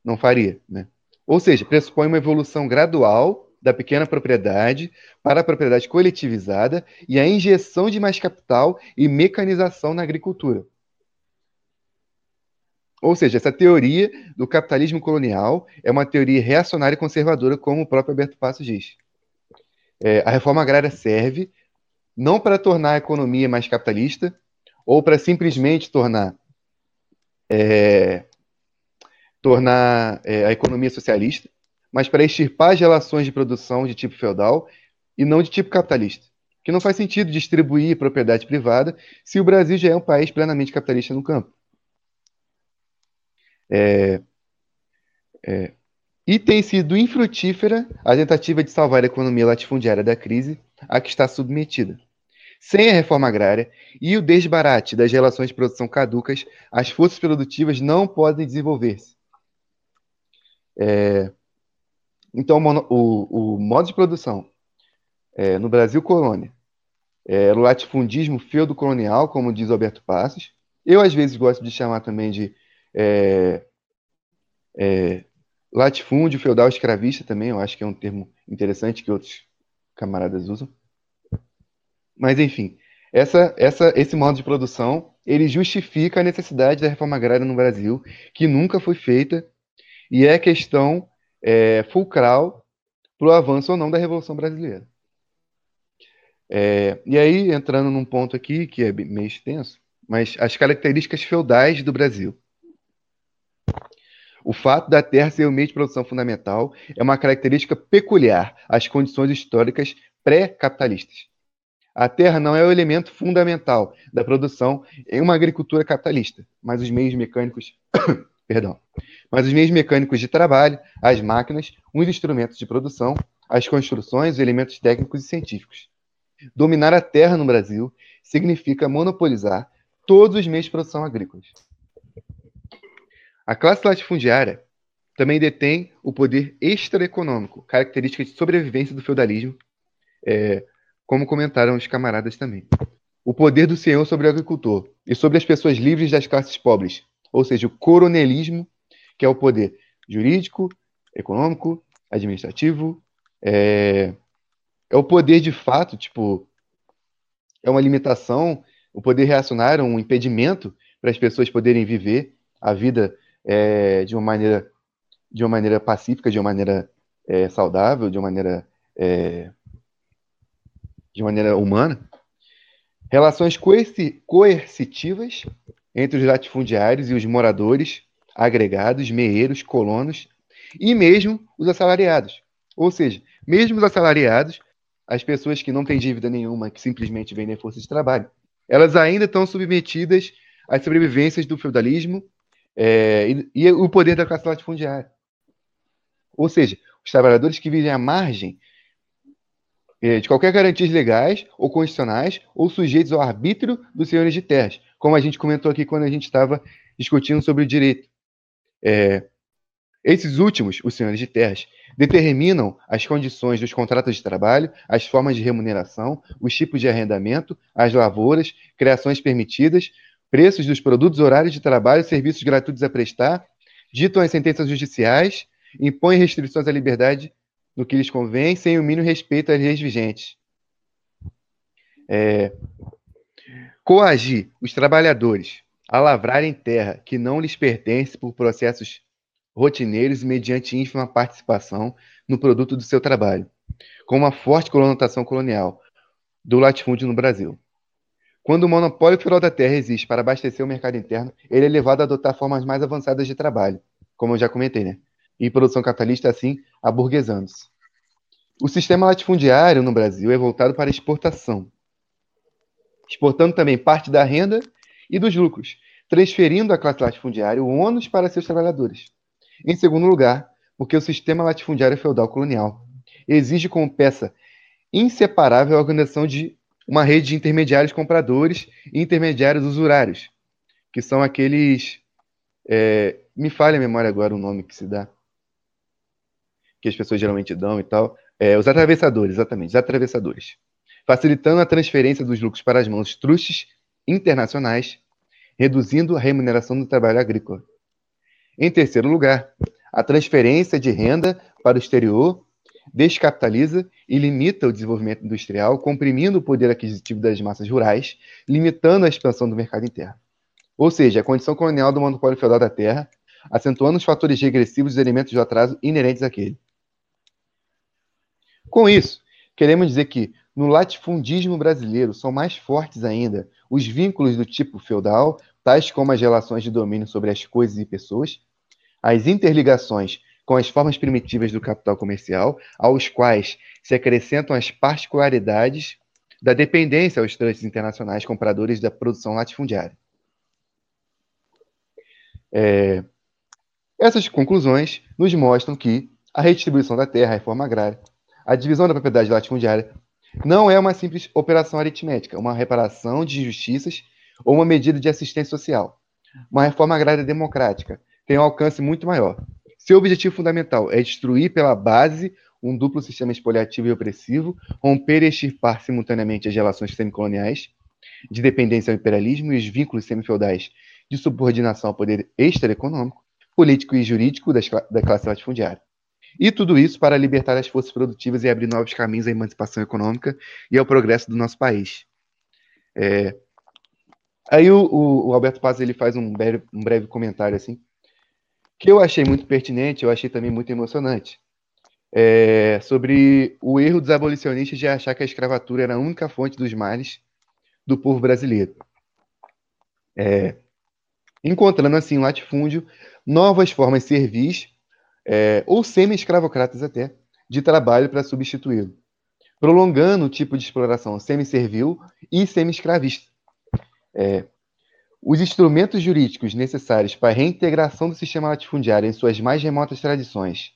Não faria. Né? Ou seja, pressupõe uma evolução gradual da pequena propriedade para a propriedade coletivizada e a injeção de mais capital e mecanização na agricultura. Ou seja, essa teoria do capitalismo colonial é uma teoria reacionária e conservadora, como o próprio Alberto Passos diz. É, a reforma agrária serve não para tornar a economia mais capitalista ou para simplesmente tornar é, tornar é, a economia socialista, mas para extirpar as relações de produção de tipo feudal e não de tipo capitalista. Que não faz sentido distribuir propriedade privada se o Brasil já é um país plenamente capitalista no campo. É, é, e tem sido infrutífera a tentativa de salvar a economia latifundiária da crise a que está submetida. Sem a reforma agrária e o desbarate das relações de produção caducas, as forças produtivas não podem desenvolver-se. É, então, o, o, modo de produção é, no Brasil colônia é, o latifundismo feudo-colonial, como diz Alberto Passos. Eu, às vezes, gosto de chamar também de é, é, latifúndio feudal escravista também, eu acho que é um termo interessante que outros camaradas usam. Mas, enfim, essa, essa, esse modo de produção ele justifica a necessidade da reforma agrária no Brasil, que nunca foi feita, e é questão é, fulcral para o avanço ou não da Revolução Brasileira. É, e aí, entrando num ponto aqui, que é meio extenso, mas as características feudais do Brasil. O fato da terra ser o meio de produção fundamental é uma característica peculiar às condições históricas pré-capitalistas. A terra não é o elemento fundamental da produção em uma agricultura capitalista, mas os meios mecânicos, perdão, mas os meios mecânicos de trabalho, as máquinas, os instrumentos de produção, as construções, os elementos técnicos e científicos. Dominar a terra no Brasil significa monopolizar todos os meios de produção agrícolas. A classe latifundiária também detém o poder extraeconômico, característica de sobrevivência do feudalismo, é, como comentaram os camaradas também. O poder do senhor sobre o agricultor e sobre as pessoas livres das classes pobres, ou seja, o coronelismo, que é o poder jurídico, econômico, administrativo, é, é o poder de fato, tipo, é uma limitação, o poder reacionário, um impedimento para as pessoas poderem viver a vida é, de uma maneira de uma maneira pacífica, de uma maneira é, saudável, de uma maneira é, de maneira humana. Relações coerci coercitivas entre os latifundiários e os moradores, agregados, meeiros, colonos e mesmo os assalariados. Ou seja, mesmo os assalariados as pessoas que não têm dívida nenhuma, que simplesmente vendem força de trabalho, elas ainda estão submetidas às sobrevivências do feudalismo é, e, e, o poder da classe latifundiária. Ou seja, os trabalhadores que vivem à margem é, de qualquer garantias legais ou constitucionais ou sujeitos ao arbítrio dos senhores de terras, como a gente comentou aqui quando a gente estava discutindo sobre o direito. É, esses últimos, os senhores de terras, determinam as condições dos contratos de trabalho, as formas de remuneração, os tipos de arrendamento, as lavouras, criações permitidas, preços dos produtos, horários de trabalho, serviços gratuitos a prestar, ditam as sentenças judiciais, impõem restrições à liberdade no que lhes convém, sem o mínimo respeito às leis vigentes. É, coagir os trabalhadores a lavrarem terra que não lhes pertence por processos rotineiros e mediante ínfima participação no produto do seu trabalho, com uma forte conotação colonial do latifúndio no Brasil. Quando o monopólio feudal da terra existe para abastecer o mercado interno, ele é levado a adotar formas mais avançadas de trabalho, como eu já comentei, né? E produção capitalista, assim, aburguesando-se. O sistema latifundiário no Brasil é voltado para exportação, exportando também parte da renda e dos lucros, transferindo à classe latifundiária o ônus para seus trabalhadores. Em segundo lugar, porque o sistema latifundiário feudal colonial exige como peça inseparável a organização de uma rede de intermediários compradores e intermediários usurários, que são aqueles. É, me falha a memória agora o nome que se dá, que as pessoas geralmente dão e tal. É, os atravessadores, exatamente, os atravessadores. Facilitando a transferência dos lucros para as mãos trustes internacionais, reduzindo a remuneração do trabalho agrícola. Em terceiro lugar, a transferência de renda para o exterior descapitaliza e limita o desenvolvimento industrial, comprimindo o poder aquisitivo das massas rurais, limitando a expansão do mercado interno. ou seja, a condição colonial do monopólio feudal da terra, acentuando os fatores regressivos dos elementos de atraso inerentes àquele. Com isso, queremos dizer que no latifundismo brasileiro são mais fortes ainda os vínculos do tipo feudal, tais como as relações de domínio sobre as coisas e pessoas, as interligações com as formas primitivas do capital comercial, aos quais se acrescentam as particularidades da dependência aos trustes internacionais compradores da produção latifundiária. É, essas conclusões nos mostram que a redistribuição da terra, a reforma agrária, a divisão da propriedade latifundiária não é uma simples operação aritmética, uma reparação de injustiças ou uma medida de assistência social. Uma reforma agrária democrática tem um alcance muito maior. Seu objetivo fundamental é destruir pela base um duplo sistema expoliativo e opressivo, romper e extirpar simultaneamente as relações semicoloniais, de dependência ao imperialismo e os vínculos semifeudais de subordinação ao poder extraeconômico, político e jurídico das, da classe latifundiária. E tudo isso para libertar as forças produtivas e abrir novos caminhos à emancipação econômica e ao progresso do nosso país. É... Aí o, o, o, Alberto Paz ele faz um breve, um breve comentário assim, que eu achei muito pertinente, eu achei também muito emocionante é, sobre o erro dos abolicionistas de achar que a escravatura era a única fonte dos males do povo brasileiro. É, encontrando assim em latifúndio novas formas servis, é, ou semi-escravocratas até, de trabalho para substituí-lo, prolongando o tipo de exploração semi-servil e semi-escravista. É, os instrumentos jurídicos necessários para a reintegração do sistema latifundiário em suas mais remotas tradições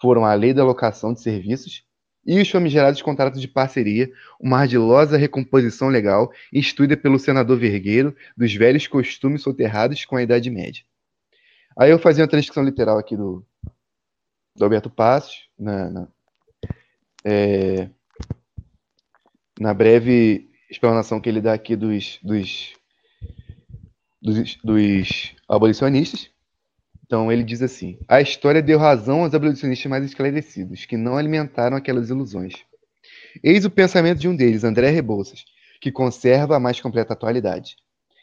foram a Lei da Locação de Serviços e os famigerados contratos de parceria, uma ardilosa recomposição legal instituída pelo senador Vergueiro dos velhos costumes soterrados com a Idade Média. Aí eu fazia uma transcrição literal aqui do, do Alberto Passos, na, na, é, na breve explanação que ele dá aqui dos, dos, dos, dos abolicionistas. Então ele diz assim: a história deu razão aos abolicionistas mais esclarecidos, que não alimentaram aquelas ilusões. Eis o pensamento de um deles, André Rebouças, que conserva a mais completa atualidade,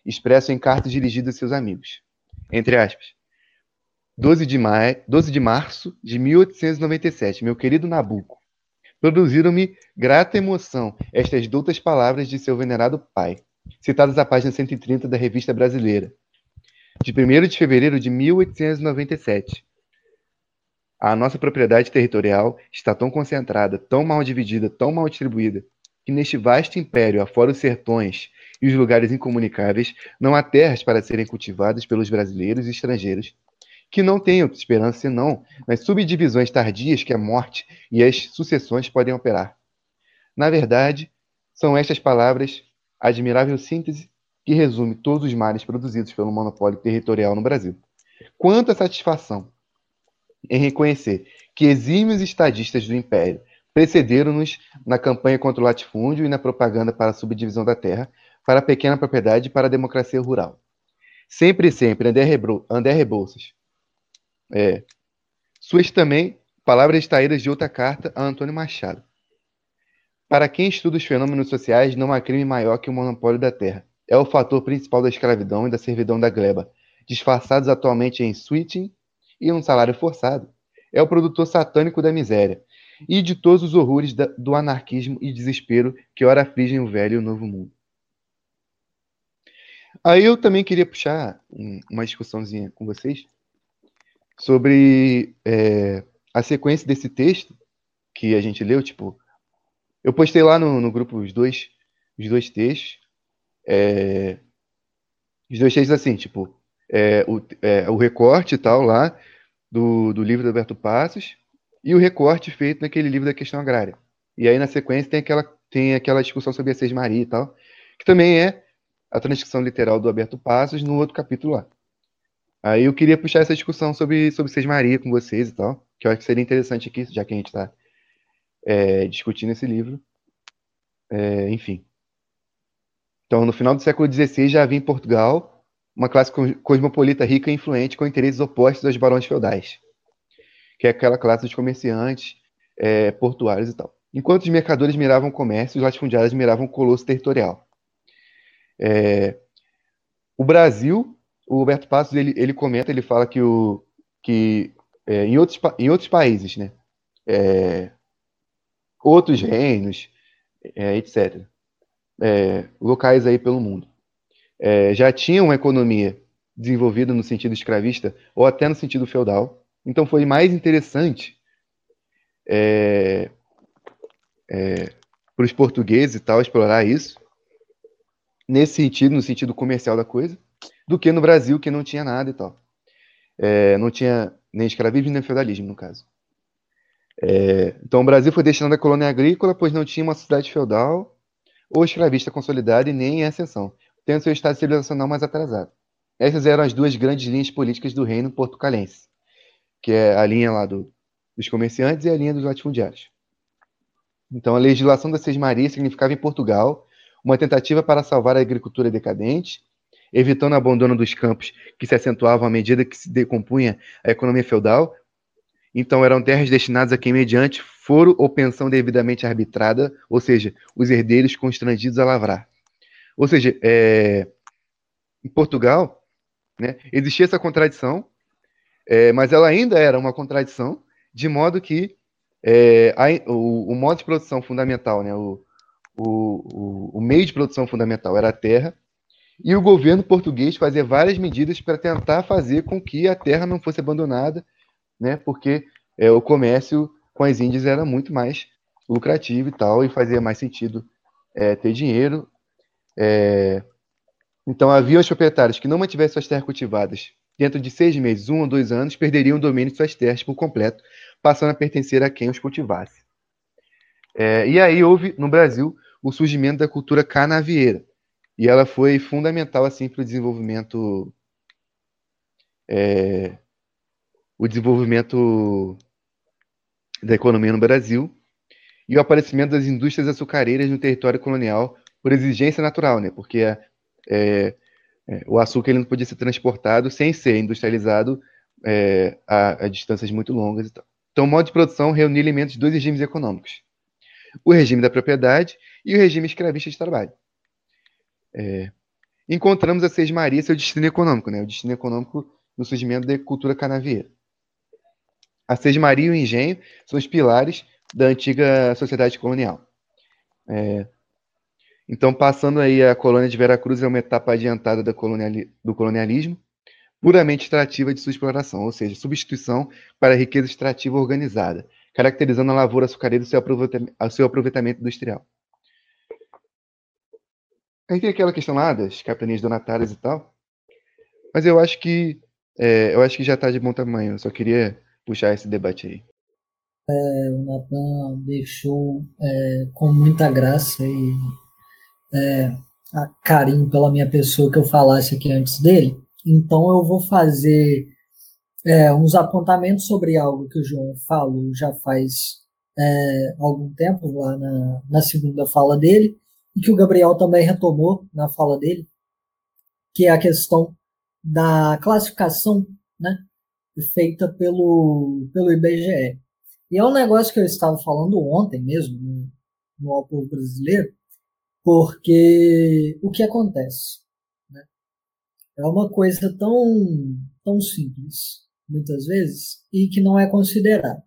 expresso em cartas dirigidas a seus amigos. Entre aspas. 12 de, maio, 12 de março de 1897, meu querido Nabuco, produziram-me grata emoção estas doutas palavras de seu venerado pai, citadas à página 130 da Revista Brasileira, de 1 de fevereiro de 1897. A nossa propriedade territorial está tão concentrada, tão mal dividida, tão mal distribuída, que neste vasto império, afora os sertões e os lugares incomunicáveis, não há terras para serem cultivadas pelos brasileiros e estrangeiros, que não outra esperança senão nas subdivisões tardias que a morte e as sucessões podem operar. Na verdade, são estas palavras, admirável síntese que resume todos os males produzidos pelo monopólio territorial no Brasil. Quanta satisfação em reconhecer que exímios estadistas do Império precederam-nos na campanha contra o latifúndio e na propaganda para a subdivisão da terra, para a pequena propriedade e para a democracia rural. Sempre e sempre, André Rebouças. É. Suas também palavras extraídas de outra carta a Antônio Machado. Para quem estuda os fenômenos sociais, não há crime maior que o monopólio da terra é o fator principal da escravidão e da servidão da gleba, disfarçados atualmente em switching e um salário forçado. É o produtor satânico da miséria e de todos os horrores da, do anarquismo e desespero que ora afligem o velho e o novo mundo. Aí eu também queria puxar uma discussãozinha com vocês sobre é, a sequência desse texto que a gente leu. Tipo, eu postei lá no, no grupo os dois, os dois textos. É, os dois textos assim, tipo, é, o, é, o recorte e tal lá do, do livro do Alberto Passos e o recorte feito naquele livro da questão agrária. E aí na sequência tem aquela, tem aquela discussão sobre a Seis Maria e tal, que também é a transcrição literal do Alberto Passos no outro capítulo lá. Aí eu queria puxar essa discussão sobre, sobre Seis Maria com vocês e tal, que eu acho que seria interessante aqui, já que a gente está é, discutindo esse livro. É, enfim. Então, no final do século XVI já havia em Portugal uma classe cosmopolita rica e influente com interesses opostos aos barões feudais, que é aquela classe dos comerciantes é, portuários e tal. Enquanto os mercadores miravam o comércio, os latifundiários miravam o colosso territorial. É, o Brasil o Roberto Passos ele, ele comenta, ele fala que, o, que é, em, outros, em outros países, né, é, outros reinos, é, etc., é, locais aí pelo mundo, é, já tinham uma economia desenvolvida no sentido escravista ou até no sentido feudal. Então foi mais interessante é, para os portugueses e tal explorar isso nesse sentido, no sentido comercial da coisa, do que no Brasil que não tinha nada e tal. É, não tinha nem escravismo nem feudalismo no caso. É, então o Brasil foi destinado à colônia agrícola, pois não tinha uma sociedade feudal ou escravista consolidada e nem em ascensão, tendo seu estado civilizacional mais atrasado. Essas eram as duas grandes linhas políticas do reino portucalense, que é a linha lá do, dos comerciantes e a linha dos latifundiários. Então, a legislação das Seis Marias significava em Portugal uma tentativa para salvar a agricultura decadente, evitando o abandono dos campos que se acentuavam à medida que se decompunha a economia feudal. Então, eram terras destinadas a quem, mediante foro ou pensão devidamente arbitrada, ou seja, os herdeiros constrangidos a lavrar. Ou seja, é, em Portugal, né, existia essa contradição, é, mas ela ainda era uma contradição, de modo que é, a, o, o, modo de produção fundamental, né, o, o, o, meio de produção fundamental era a terra, e o governo português fazia várias medidas para tentar fazer com que a terra não fosse abandonada, né, porque é, o comércio com as Índias era muito mais lucrativo e tal, e fazia mais sentido é, ter dinheiro. É, então, havia os proprietários que não mantivessem suas terras cultivadas dentro de seis meses, um ou dois anos, perderiam o domínio de suas terras por completo, passando a pertencer a quem os cultivasse. É, e aí houve, no Brasil, o surgimento da cultura canavieira. E ela foi fundamental assim para o desenvolvimento é, o desenvolvimento da economia no Brasil e o aparecimento das indústrias açucareiras no território colonial por exigência natural, né? Porque a, é, é, o açúcar ele não podia ser transportado sem ser industrializado é, a, a, distâncias muito longas. Então, então, o modo de produção reuniu elementos de dois regimes econômicos: o regime da propriedade e o regime escravista de trabalho. É, encontramos a Seis Maria seu destino econômico, né? o destino econômico no surgimento da cultura canavieira. A Seis Maria e o engenho são os pilares da antiga sociedade colonial. É, então, passando aí a colônia de Veracruz é uma etapa adiantada do colonialismo, puramente extrativa de sua exploração, ou seja, substituição para a riqueza extrativa organizada, caracterizando a lavoura açucareira e seu aproveitamento industrial. Aí tem aquela questão lá das capitanias donatárias e tal, mas eu acho que é, eu acho que já está de bom tamanho. Eu só queria puxar esse debate aí. É, o Natan deixou é, com muita graça e é, carinho pela minha pessoa que eu falasse aqui antes dele. Então eu vou fazer é, uns apontamentos sobre algo que o João falou já faz é, algum tempo lá na, na segunda fala dele e que o Gabriel também retomou na fala dele, que é a questão da classificação, né, feita pelo pelo IBGE. E é um negócio que eu estava falando ontem mesmo no, no Brasileiro, porque o que acontece? Né? É uma coisa tão, tão simples, muitas vezes, e que não é considerada.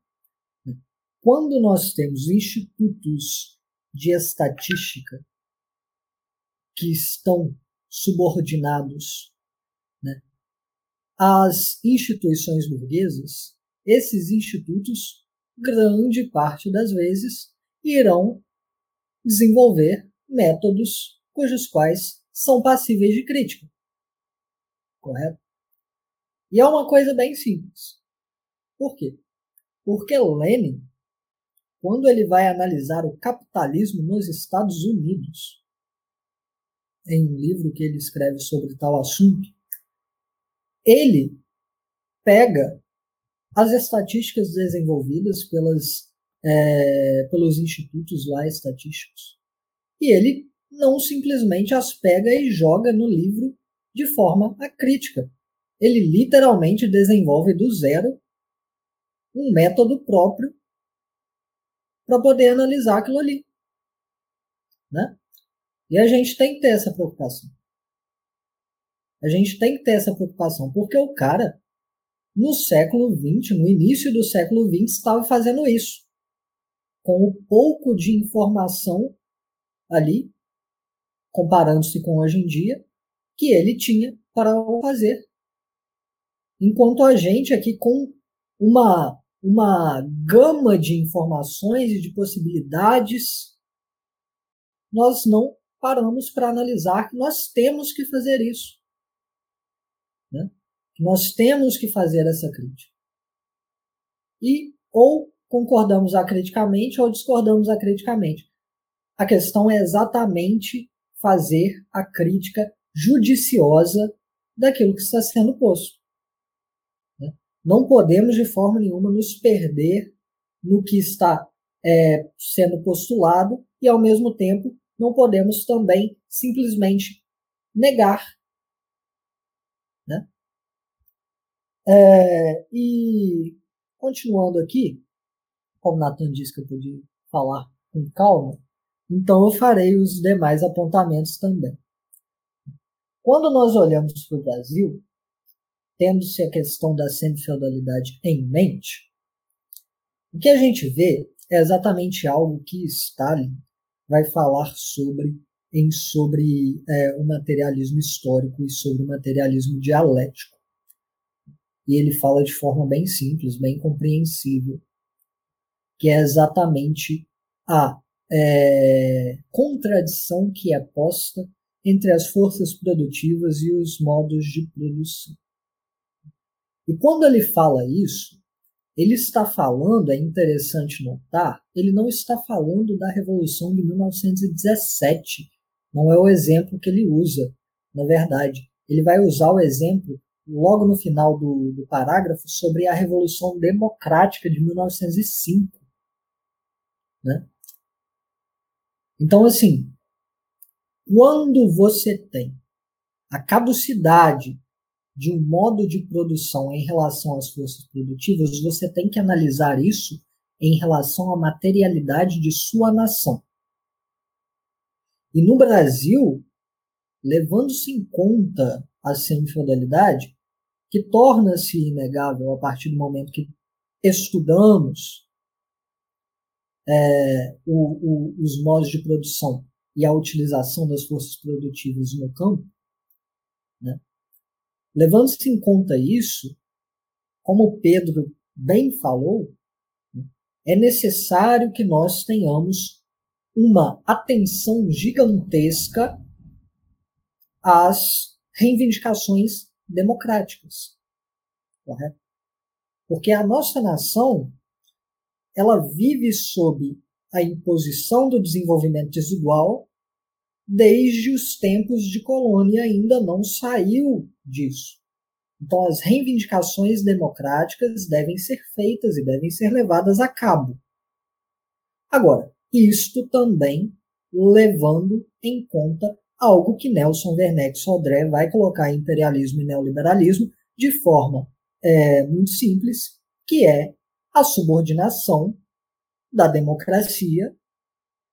Né? Quando nós temos institutos de estatística que estão subordinados né, às instituições burguesas, esses institutos, grande parte das vezes, irão desenvolver métodos cujos quais são passíveis de crítica. Correto? E é uma coisa bem simples. Por quê? Porque Lenin, quando ele vai analisar o capitalismo nos Estados Unidos, em um livro que ele escreve sobre tal assunto, ele pega as estatísticas desenvolvidas pelas, é, pelos institutos lá estatísticos e ele não simplesmente as pega e joga no livro de forma acrítica. Ele literalmente desenvolve do zero um método próprio para poder analisar aquilo ali. Né? E a gente tem que ter essa preocupação. A gente tem que ter essa preocupação, porque o cara, no século XX, no início do século XX, estava fazendo isso. Com o pouco de informação ali, comparando-se com hoje em dia, que ele tinha para fazer. Enquanto a gente aqui com uma, uma gama de informações e de possibilidades, nós não paramos para analisar que nós temos que fazer isso. Né? Nós temos que fazer essa crítica. E ou concordamos acriticamente ou discordamos acriticamente. A questão é exatamente fazer a crítica judiciosa daquilo que está sendo posto. Né? Não podemos de forma nenhuma nos perder no que está é, sendo postulado e, ao mesmo tempo, não podemos também simplesmente negar. Né? É, e continuando aqui, como Nathan disse que eu podia falar com calma, então eu farei os demais apontamentos também. Quando nós olhamos para o Brasil, tendo-se a questão da semifeudalidade em mente, o que a gente vê é exatamente algo que Stalin vai falar sobre em sobre é, o materialismo histórico e sobre o materialismo dialético. E ele fala de forma bem simples, bem compreensível, que é exatamente a é, contradição que é posta entre as forças produtivas e os modos de produção. E quando ele fala isso, ele está falando, é interessante notar, ele não está falando da Revolução de 1917. Não é o exemplo que ele usa, na verdade. Ele vai usar o exemplo logo no final do, do parágrafo sobre a Revolução Democrática de 1905. Né? Então, assim, quando você tem a caducidade de um modo de produção em relação às forças produtivas, você tem que analisar isso em relação à materialidade de sua nação. E no Brasil, levando-se em conta a semifeudalidade, que torna-se inegável a partir do momento que estudamos é, o, o, os modos de produção e a utilização das forças produtivas no campo, né? Levando-se em conta isso, como Pedro bem falou, é necessário que nós tenhamos uma atenção gigantesca às reivindicações democráticas, correto? Porque a nossa nação ela vive sob a imposição do desenvolvimento desigual desde os tempos de colônia ainda não saiu disso. Então, as reivindicações democráticas devem ser feitas e devem ser levadas a cabo. Agora, isto também levando em conta algo que Nelson Werneck Sodré vai colocar imperialismo e neoliberalismo de forma é, muito simples, que é a subordinação da democracia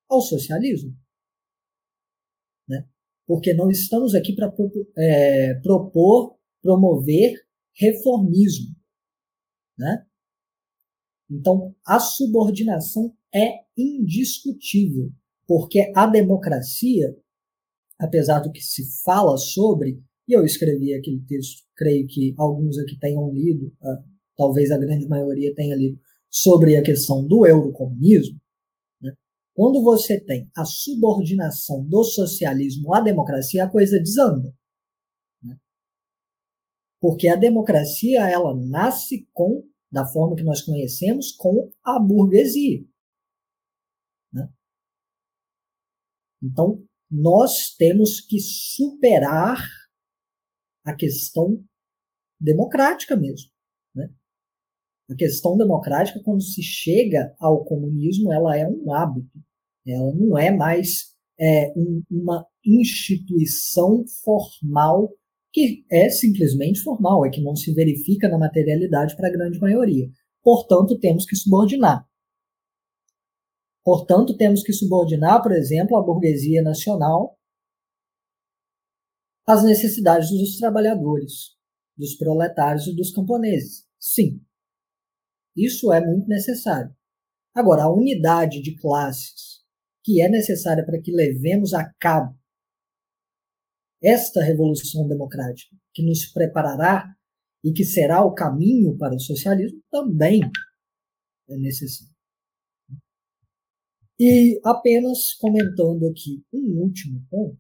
ao socialismo? Porque não estamos aqui para é, propor, promover reformismo. Né? Então, a subordinação é indiscutível, porque a democracia, apesar do que se fala sobre, e eu escrevi aquele texto, creio que alguns aqui tenham lido, ah, talvez a grande maioria tenha lido, sobre a questão do eurocomunismo, quando você tem a subordinação do socialismo à democracia, a coisa desanda. Né? Porque a democracia ela nasce com, da forma que nós conhecemos, com a burguesia. Né? Então, nós temos que superar a questão democrática mesmo. A questão democrática, quando se chega ao comunismo, ela é um hábito. Ela não é mais é, um, uma instituição formal que é simplesmente formal, é que não se verifica na materialidade para a grande maioria. Portanto, temos que subordinar. Portanto, temos que subordinar, por exemplo, a burguesia nacional as necessidades dos trabalhadores, dos proletários e dos camponeses. Sim, isso é muito necessário. Agora, a unidade de classes que é necessária para que levemos a cabo esta revolução democrática, que nos preparará e que será o caminho para o socialismo, também é necessário. E apenas comentando aqui um último ponto,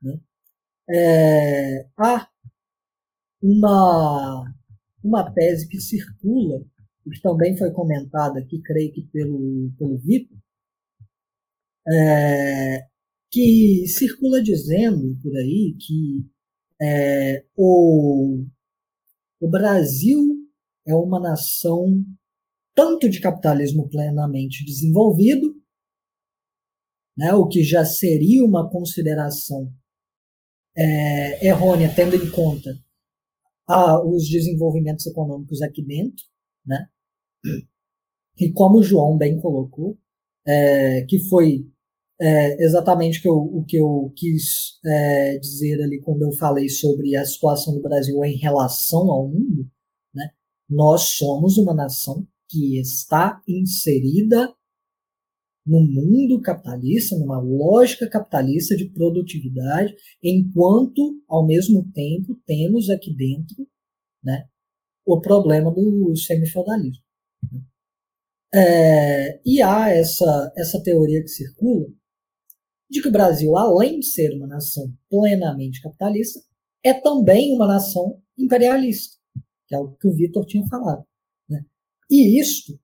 né? é, há uma, uma tese que circula, que também foi comentada aqui, creio que pelo, pelo Vitor, é, que circula dizendo por aí que é, o, o Brasil é uma nação tanto de capitalismo plenamente desenvolvido, né, o que já seria uma consideração é, errônea, tendo em conta a, os desenvolvimentos econômicos aqui dentro, né? E como o João bem colocou, é, que foi é, exatamente que eu, o que eu quis é, dizer ali quando eu falei sobre a situação do Brasil em relação ao mundo, né? Nós somos uma nação que está inserida no mundo capitalista, numa lógica capitalista de produtividade, enquanto, ao mesmo tempo, temos aqui dentro né, o problema do semifeudalismo. É, e há essa, essa teoria que circula de que o Brasil, além de ser uma nação plenamente capitalista, é também uma nação imperialista, que é o que o Vitor tinha falado. Né? E isto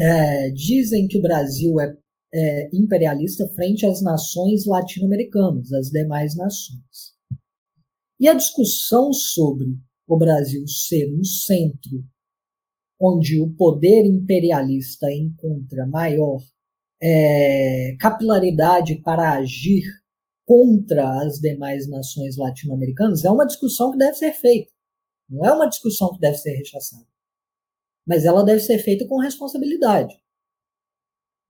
é, dizem que o Brasil é, é imperialista frente às nações latino-americanas, as demais nações. E a discussão sobre o Brasil ser um centro onde o poder imperialista encontra maior é, capilaridade para agir contra as demais nações latino-americanas é uma discussão que deve ser feita. Não é uma discussão que deve ser rechaçada mas ela deve ser feita com responsabilidade.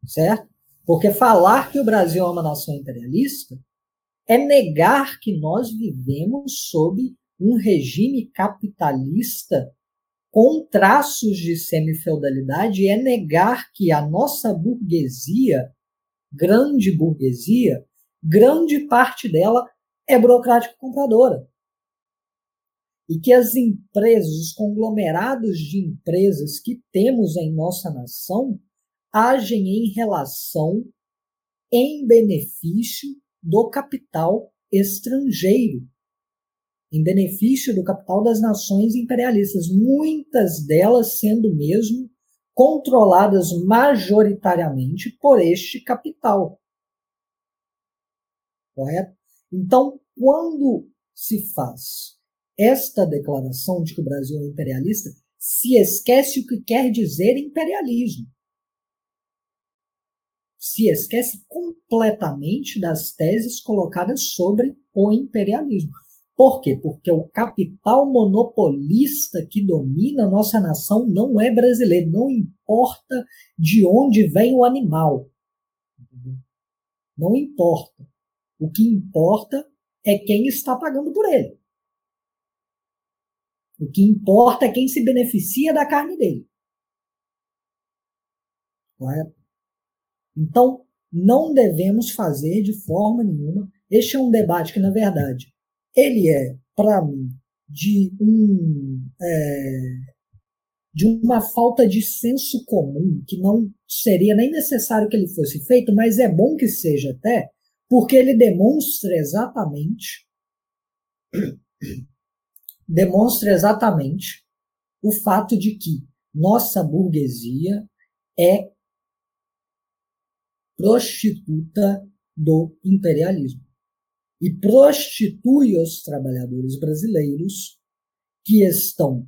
Certo? Porque falar que o Brasil é uma nação imperialista é negar que nós vivemos sob um regime capitalista com traços de semifeudalidade, é negar que a nossa burguesia, grande burguesia, grande parte dela é burocrática compradora. E que as empresas, os conglomerados de empresas que temos em nossa nação, agem em relação em benefício do capital estrangeiro, em benefício do capital das nações imperialistas, muitas delas sendo mesmo controladas majoritariamente por este capital. Correto? Então, quando se faz esta declaração de que o Brasil é imperialista se esquece o que quer dizer imperialismo. Se esquece completamente das teses colocadas sobre o imperialismo. Por quê? Porque o capital monopolista que domina a nossa nação não é brasileiro, não importa de onde vem o animal. Não importa. O que importa é quem está pagando por ele. O que importa é quem se beneficia da carne dele. Correto? Então, não devemos fazer de forma nenhuma. Este é um debate que, na verdade, ele é, para mim, de um. É, de uma falta de senso comum, que não seria nem necessário que ele fosse feito, mas é bom que seja até, porque ele demonstra exatamente (coughs) demonstra exatamente o fato de que nossa burguesia é prostituta do imperialismo e prostitui os trabalhadores brasileiros que estão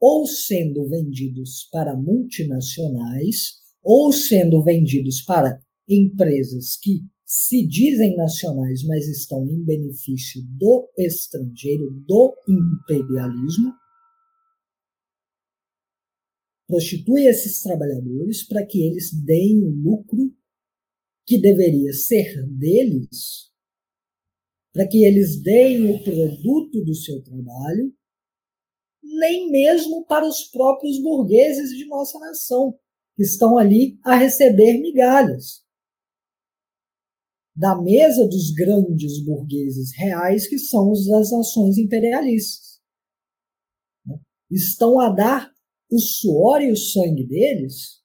ou sendo vendidos para multinacionais ou sendo vendidos para empresas que se dizem nacionais, mas estão em benefício do estrangeiro, do imperialismo, prostitui esses trabalhadores para que eles deem o lucro que deveria ser deles para que eles deem o produto do seu trabalho, nem mesmo para os próprios burgueses de nossa nação, que estão ali a receber migalhas da mesa dos grandes burgueses reais, que são os das nações imperialistas. Estão a dar o suor e o sangue deles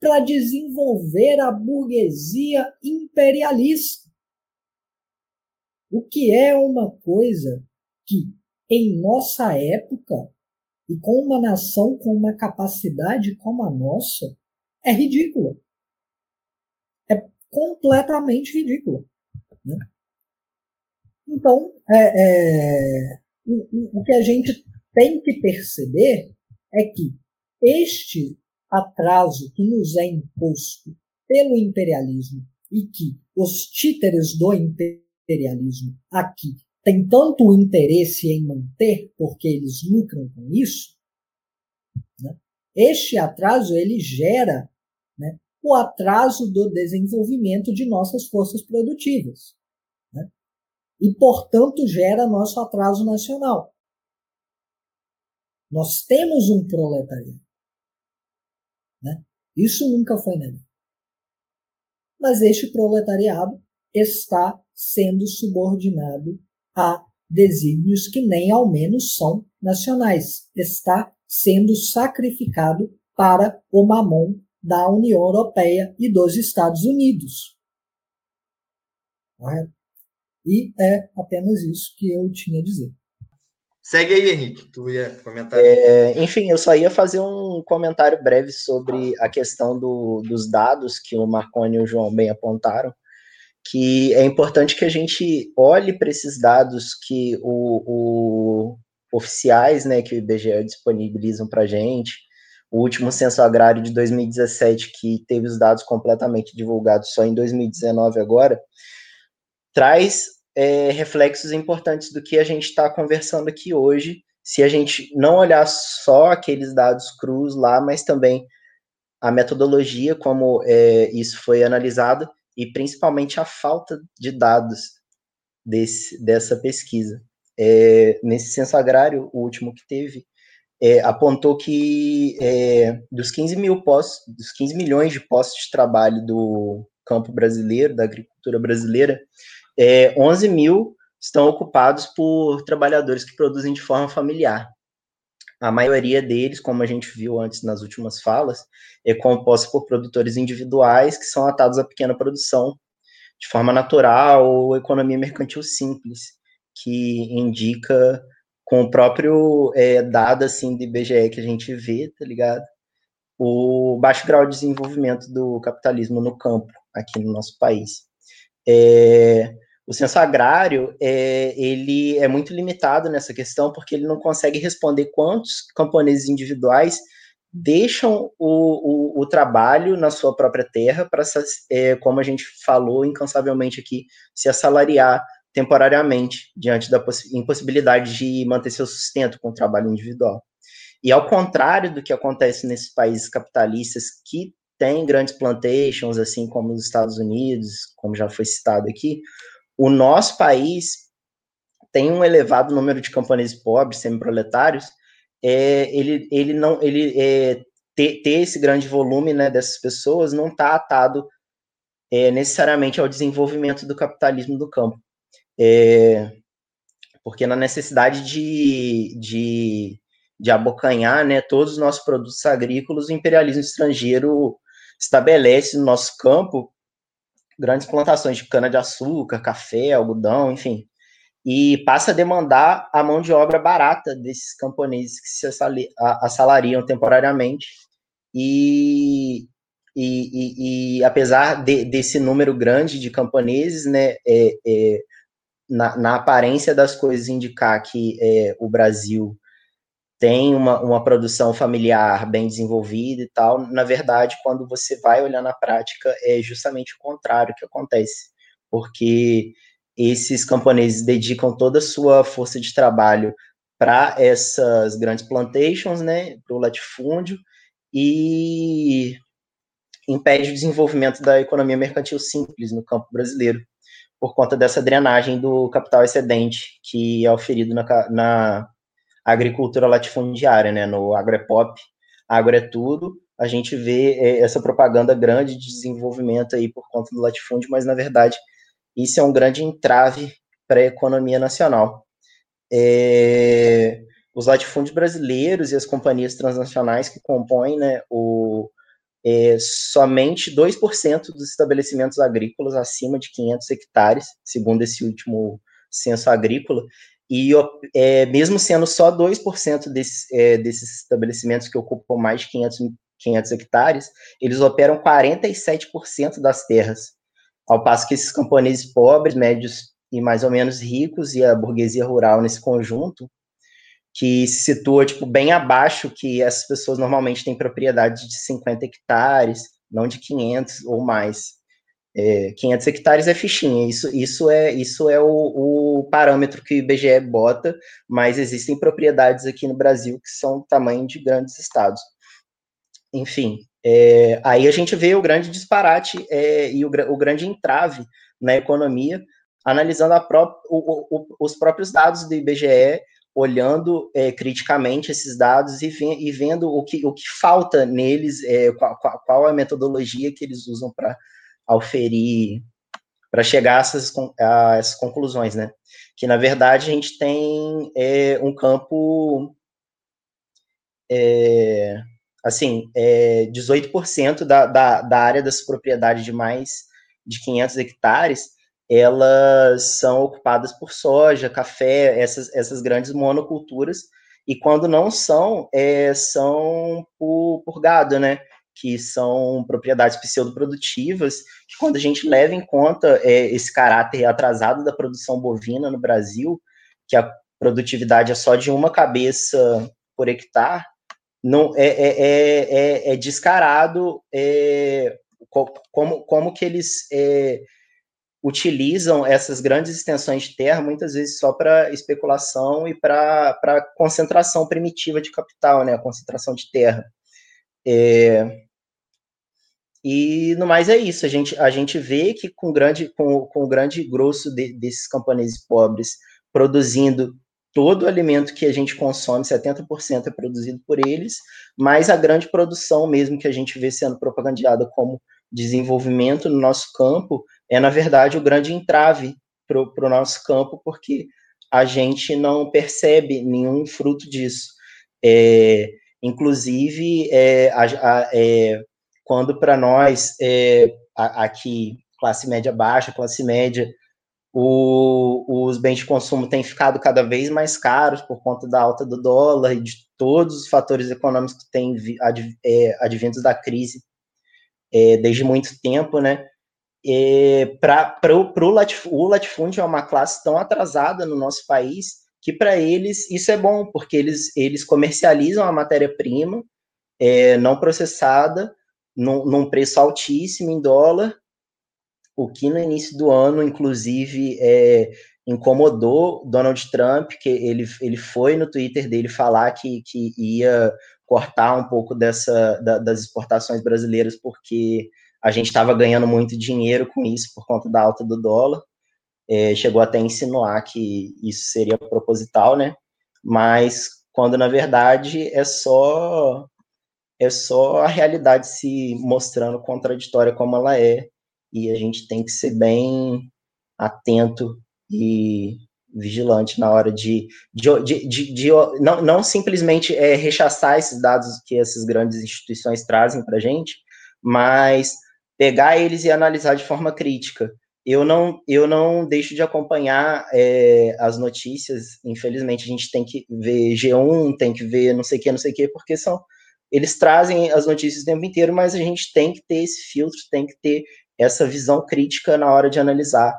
para desenvolver a burguesia imperialista. O que é uma coisa que, em nossa época, e com uma nação com uma capacidade como a nossa, é ridícula. É completamente ridícula. Né? Então, é, é, o, o que a gente tem que perceber é que este atraso que nos é imposto pelo imperialismo e que os títeres do imperialismo aqui têm tanto interesse em manter porque eles lucram com isso, né? este atraso ele gera né, o atraso do desenvolvimento de nossas forças produtivas. Né? E, portanto, gera nosso atraso nacional. Nós temos um proletariado. Né? Isso nunca foi negado. Mas este proletariado está sendo subordinado a desígnios que nem ao menos são nacionais. Está sendo sacrificado para o mamon da União Europeia e dos Estados Unidos. E é apenas isso que eu tinha a dizer. Segue aí, Henrique, tu ia comentar. É, enfim, eu só ia fazer um comentário breve sobre a questão do, dos dados que o Marconi e o João bem apontaram, que é importante que a gente olhe para esses dados que o, o oficiais, né, que o IBGE disponibilizam para a gente, o último censo agrário de 2017, que teve os dados completamente divulgados só em 2019 agora, traz é, reflexos importantes do que a gente está conversando aqui hoje, se a gente não olhar só aqueles dados crus lá, mas também a metodologia, como é, isso foi analisado, e principalmente a falta de dados desse, dessa pesquisa. É, nesse censo agrário, o último que teve, é, apontou que é, dos 15 mil postos, dos 15 milhões de postos de trabalho do campo brasileiro, da agricultura brasileira, é, 11 mil estão ocupados por trabalhadores que produzem de forma familiar. A maioria deles, como a gente viu antes nas últimas falas, é composta por produtores individuais que são atados à pequena produção de forma natural ou economia mercantil simples, que indica com o próprio é, dado assim do IBGE que a gente vê, tá ligado? O baixo grau de desenvolvimento do capitalismo no campo aqui no nosso país. É, o censo agrário, é, ele é muito limitado nessa questão, porque ele não consegue responder quantos camponeses individuais deixam o, o, o trabalho na sua própria terra para, é, como a gente falou incansavelmente aqui, se assalariar temporariamente, diante da impossibilidade de manter seu sustento com o trabalho individual. E ao contrário do que acontece nesses países capitalistas que têm grandes plantations, assim como os Estados Unidos, como já foi citado aqui, o nosso país tem um elevado número de camponeses pobres, semi-proletários, é, ele, ele não, ele é, ter, ter, esse grande volume né, dessas pessoas não está atado é, necessariamente ao desenvolvimento do capitalismo do campo. É, porque na necessidade de, de, de abocanhar né, todos os nossos produtos agrícolas, o imperialismo estrangeiro estabelece no nosso campo grandes plantações de cana-de-açúcar, café, algodão, enfim, e passa a demandar a mão de obra barata desses camponeses que se assalariam temporariamente. E, e, e, e apesar de, desse número grande de camponeses, né, é, é, na, na, aparência das coisas indicar que é, o Brasil tem uma, uma produção familiar bem desenvolvida e tal, na verdade, quando você vai olhar na prática, é justamente o contrário que acontece, porque esses camponeses dedicam toda a sua força de trabalho para essas grandes plantations, né, para o latifúndio, e impede o desenvolvimento da economia mercantil simples no campo brasileiro, por conta dessa drenagem do capital excedente que é oferido na, na agricultura latifundiária, né, no agropop, agro é tudo, a gente vê é, essa propaganda grande de desenvolvimento aí por conta do latifúndio, mas na verdade isso é um grande entrave para a economia nacional. É, os latifúndios brasileiros e as companhias transnacionais que compõem né, o, é, somente 2% dos estabelecimentos agrícolas acima de 500 hectares, segundo esse último censo agrícola, e é, mesmo sendo só 2% desse, é, desses estabelecimentos que ocupam mais de 500, 500 hectares, eles operam 47% das terras, ao passo que esses camponeses pobres, médios e mais ou menos ricos, e a burguesia rural nesse conjunto, que se situa tipo, bem abaixo que essas pessoas normalmente têm propriedade de 50 hectares, não de 500 ou mais. É, 500 hectares é fichinha, isso, isso é, isso é o, o, parâmetro que o IBGE bota, mas existem propriedades aqui no Brasil que são tamanho de grandes estados. Enfim, é, aí a gente vê o grande disparate é, e o, o, grande entrave na economia, analisando pró o, os próprios dados do IBGE olhando é, criticamente esses dados e, e, vendo o que, o que falta neles, é, qual, qual, a metodologia que eles usam para auferir, para chegar a essas, a essas, conclusões, né? Que, na verdade, a gente tem é, um campo, é, assim, 18% é, da, da, da área das propriedades de mais de 500 hectares elas são ocupadas por soja, café, essas, essas grandes monoculturas, e quando não são, é, são por, por gado, né? Que são propriedades pseudoprodutivas, que quando a gente leva em conta é, esse caráter atrasado da produção bovina no Brasil, que a produtividade é só de uma cabeça por hectare, não é, é, é, é, é descarado é, como, como que eles é, utilizam essas grandes extensões de terra muitas vezes só para especulação e para concentração primitiva de capital, né, a concentração de terra. É, e no mais é isso, a gente, a gente vê que com, grande, com, com o grande grosso de, desses camponeses pobres produzindo todo o alimento que a gente consome, 70% é produzido por eles, mas a grande produção mesmo que a gente vê sendo propagandeada como desenvolvimento no nosso campo é, na verdade, o grande entrave para o nosso campo, porque a gente não percebe nenhum fruto disso. É, inclusive, é, a, a, é, quando para nós, é, aqui, classe média baixa, classe média, o, os bens de consumo têm ficado cada vez mais caros por conta da alta do dólar e de todos os fatores econômicos que têm ad, é, advindos da crise é, desde muito tempo, né? para o latif, o latifúndio é uma classe tão atrasada no nosso país que para eles isso é bom, porque eles, eles comercializam a matéria-prima é, não processada num, num, preço altíssimo em dólar, o que no início do ano, inclusive, é, incomodou Donald Trump, que ele, ele foi no Twitter dele falar que, que ia cortar um pouco dessa da, das exportações brasileiras, porque a gente estava ganhando muito dinheiro com isso por conta da alta do dólar. É, chegou até a insinuar que isso seria proposital, né? Mas quando na verdade é só é só a realidade se mostrando contraditória como ela é e a gente tem que ser bem atento e vigilante na hora de, de, de, de, de não, não simplesmente é, rechaçar esses dados que essas grandes instituições trazem para a gente, mas pegar eles e analisar de forma crítica. Eu não, eu não deixo de acompanhar é, as notícias, infelizmente a gente tem que ver G1, tem que ver não sei o que, não sei o que, porque são eles trazem as notícias o tempo inteiro, mas a gente tem que ter esse filtro, tem que ter essa visão crítica na hora de analisar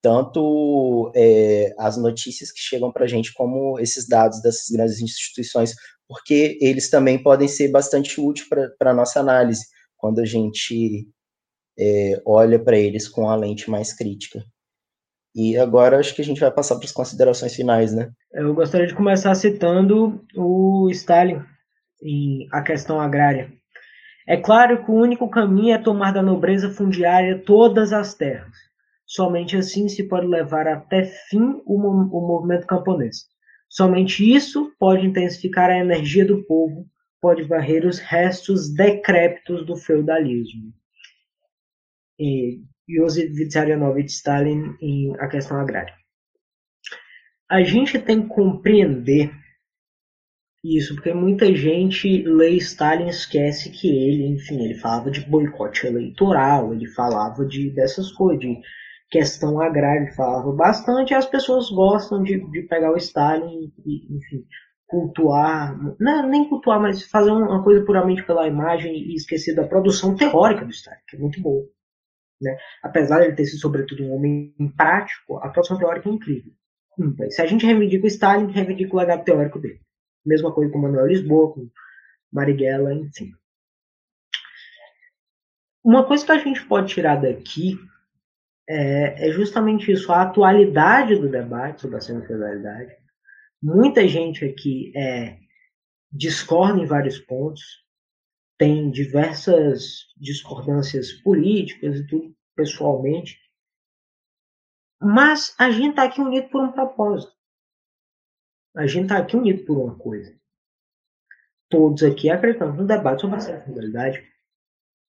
tanto é, as notícias que chegam para a gente como esses dados dessas grandes instituições, porque eles também podem ser bastante úteis para a nossa análise, quando a gente é, olha para eles com a lente mais crítica. E agora acho que a gente vai passar para as considerações finais, né? Eu gostaria de começar citando o Stalin em A Questão Agrária. É claro que o único caminho é tomar da nobreza fundiária todas as terras Somente assim se pode levar até fim o, o movimento camponês. Somente isso pode intensificar a energia do povo, pode varrer os restos decrépitos do feudalismo. E Josef Vissarionovich Stalin em A Questão Agrária. A gente tem que compreender isso, porque muita gente lê Stalin e esquece que ele, enfim, ele falava de boicote eleitoral, ele falava de dessas coisas, de questão agrária, ele falava bastante, e as pessoas gostam de, de pegar o Stalin e, enfim, cultuar, não, nem cultuar, mas fazer uma coisa puramente pela imagem e esquecer da produção teórica do Stalin, que é muito boa. Né? Apesar de ele ter sido, sobretudo, um homem prático, a produção teórica é incrível. Então, se a gente reivindica o Stalin, reivindica o legado teórico dele. Mesma coisa com Manuel Lisboa, com Marighella, enfim. Uma coisa que a gente pode tirar daqui é, é justamente isso, a atualidade do debate sobre a semi-feudalidade. Muita gente aqui é, discorda em vários pontos, tem diversas discordâncias políticas e tudo, pessoalmente, mas a gente está aqui unido por um propósito. A gente está aqui unido por uma coisa. Todos aqui acreditamos no debate sobre a sexualidade.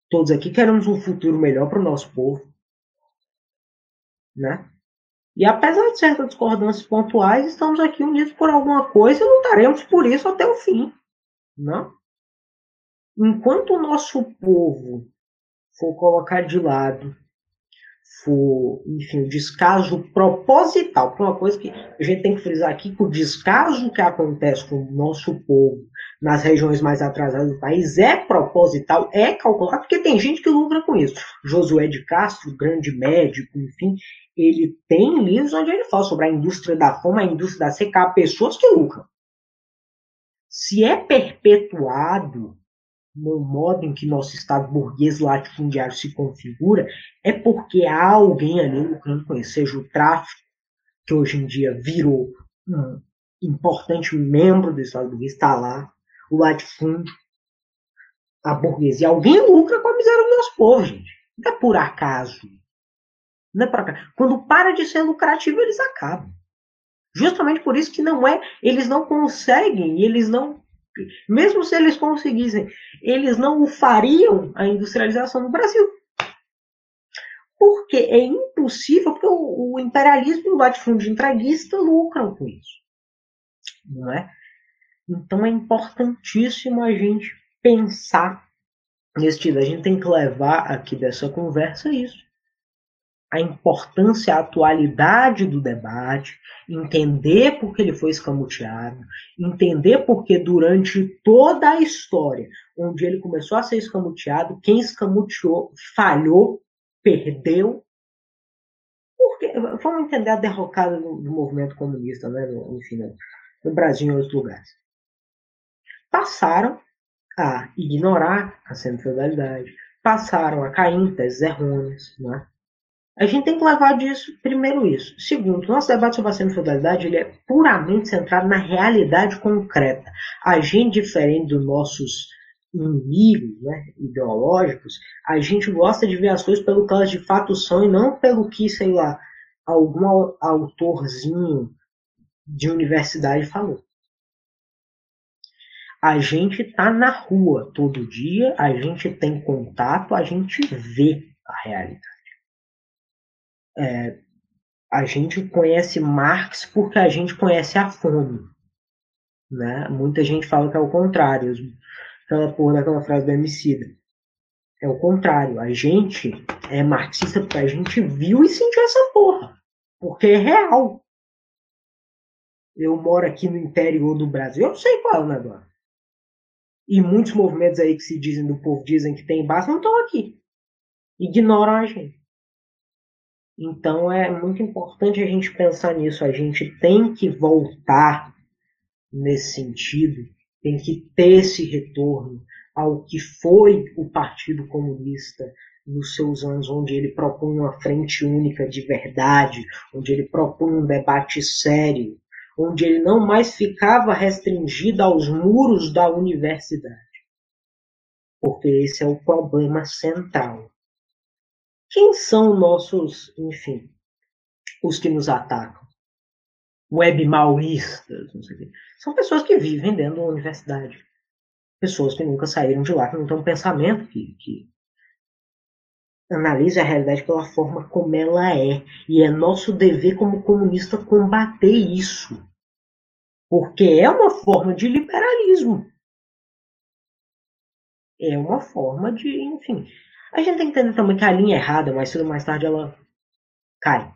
Todos aqui queremos um futuro melhor para o nosso povo. Né? E apesar de certas discordâncias pontuais, estamos aqui unidos por alguma coisa e lutaremos por isso até o fim. Não? Enquanto o nosso povo for colocar de lado for, enfim, o descaso proposital, para uma coisa que a gente tem que frisar aqui, que o descaso que acontece com o nosso povo nas regiões mais atrasadas do país é proposital, é calculado, porque tem gente que lucra com isso. Josué de Castro, grande médico, enfim, ele tem livros onde ele fala sobre a indústria da fome, a indústria da seca, pessoas que lucram. Se é perpetuado no modo em que nosso Estado burguês latifundiário se configura, é porque há alguém ali lucrando com isso, seja o tráfico, que hoje em dia virou um importante membro do Estado burguês, está lá, o latifúndio, a burguesia. Alguém lucra com a miséria do nosso povo, gente. Não é por acaso. Não é por acaso. Quando para de ser lucrativo, eles acabam. Justamente por isso que não é, eles não conseguem, eles não mesmo se eles conseguissem, eles não fariam a industrialização no Brasil. Porque é impossível, porque o, o imperialismo e o latifúndio entreguista lucram com isso. Não é? Então é importantíssimo a gente pensar nesse tipo. A gente tem que levar aqui dessa conversa isso a importância, a atualidade do debate, entender por que ele foi escamoteado, entender porque durante toda a história, onde ele começou a ser escamoteado, quem escamoteou falhou, perdeu. Porque, vamos entender a derrocada do, do movimento comunista, né, no, enfim, no, no Brasil e em outros lugares. Passaram a ignorar a semi-feudalidade, passaram a cair em teses errôneas, né? A gente tem que levar disso, primeiro isso. Segundo, nosso debate sobre a semi-feudalidade ele é puramente centrado na realidade concreta. A gente, diferente dos nossos inimigos né, ideológicos, a gente gosta de ver as coisas pelo que elas de fato são e não pelo que, sei lá, algum autorzinho de universidade falou. A gente está na rua todo dia, a gente tem contato, a gente vê a realidade. É, a gente conhece Marx porque a gente conhece a fome. Né? Muita gente fala que é o contrário. Aquela porra daquela frase do Emicida. É o contrário. A gente é marxista porque a gente viu e sentiu essa porra. Porque é real. Eu moro aqui no interior do Brasil. Eu sei qual é o negócio. E muitos movimentos aí que se dizem do povo dizem que tem base não estão aqui. Ignoram a gente. Então é muito importante a gente pensar nisso. A gente tem que voltar nesse sentido, tem que ter esse retorno ao que foi o Partido Comunista nos seus anos, onde ele propõe uma frente única de verdade, onde ele propõe um debate sério, onde ele não mais ficava restringido aos muros da universidade. Porque esse é o problema central Quem são nossos, enfim, os que nos atacam? Web maoístas, não sei o quê. São pessoas que vivem dentro da universidade. Pessoas que nunca saíram de lá, que não têm um pensamento que, que analise a realidade pela forma como ela é. E é nosso dever como comunista combater isso. Porque é uma forma de liberalismo. É uma forma de, enfim. A gente tem que entender também que a linha é errada, mas cedo ou mais tarde ela cai.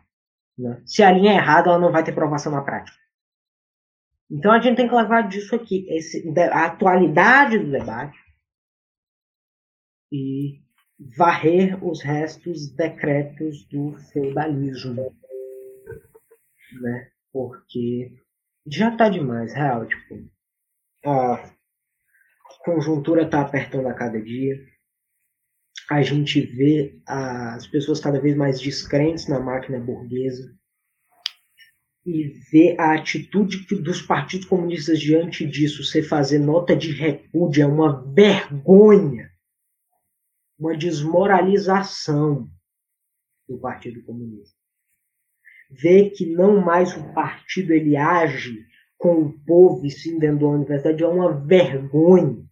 Né? Se a linha é errada, ela não vai ter provação na prática. Então a gente tem que levar disso aqui, esse, a atualidade do debate e varrer os restos decretos do feudalismo. Né? Porque já tá demais, real, tipo. A conjuntura tá apertando a cada dia. A gente vê as pessoas cada vez mais descrentes na máquina burguesa e vê a atitude dos partidos comunistas diante disso, você fazer nota de repúdio é uma vergonha, uma desmoralização do Partido Comunista. Ver que não mais o partido ele age com o povo e sim dentro da universidade é uma vergonha.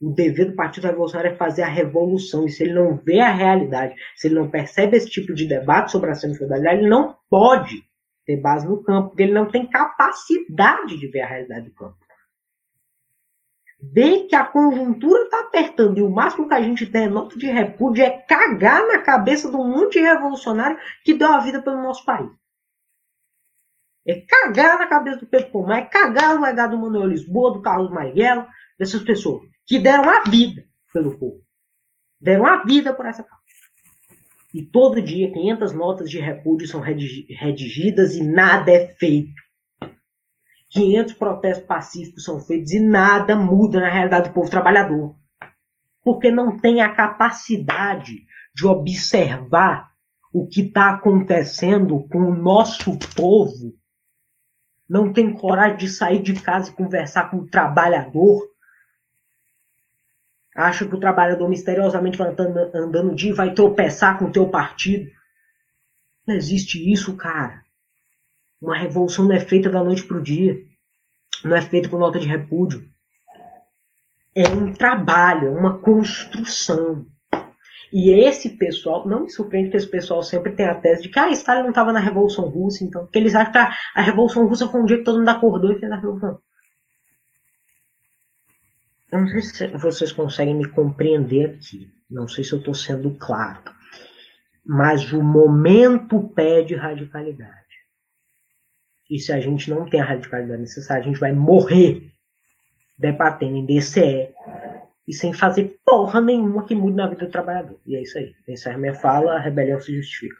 O dever do Partido Revolucionário é fazer a revolução. E se ele não vê a realidade, se ele não percebe esse tipo de debate sobre a semi-feudalidade, ele não pode ter base no campo, porque ele não tem capacidade de ver a realidade do campo. Ver que a conjuntura está apertando e o máximo que a gente tem é nota de repúdio é cagar na cabeça de um monte de revolucionário que deu a vida pelo nosso país. É cagar na cabeça do Pedro Pomar, é cagar no legado do Manuel Lisboa, do Carlos Marighella, dessas pessoas que deram a vida pelo povo. Deram a vida por essa causa. E todo dia 500 notas de repúdio são redigidas e nada é feito. 500 protestos pacíficos são feitos e nada muda na realidade do povo trabalhador. Porque não tem a capacidade de observar o que está acontecendo com o nosso povo. Não tem coragem de sair de casa e conversar com o trabalhador acha que o trabalhador misteriosamente vai andando, andando dia e vai tropeçar com o teu partido. Não existe isso, cara. Uma revolução não é feita da noite para o dia. Não é feita por nota de repúdio. É um trabalho, é uma construção. E esse pessoal, não me surpreende que esse pessoal sempre tem a tese de que ah, Stalin não estava na Revolução Russa, então. Porque eles acham que a, a Revolução Russa foi um dia que todo mundo acordou e fez a Revolução. Não sei se vocês conseguem me compreender aqui. Não sei se eu estou sendo claro. Mas o momento pede radicalidade. E se a gente não tem a radicalidade necessária, a gente vai morrer debatendo em DCE e sem fazer porra nenhuma que mude na vida do trabalhador. E é isso aí. Essa é a minha fala, a rebelião se justifica.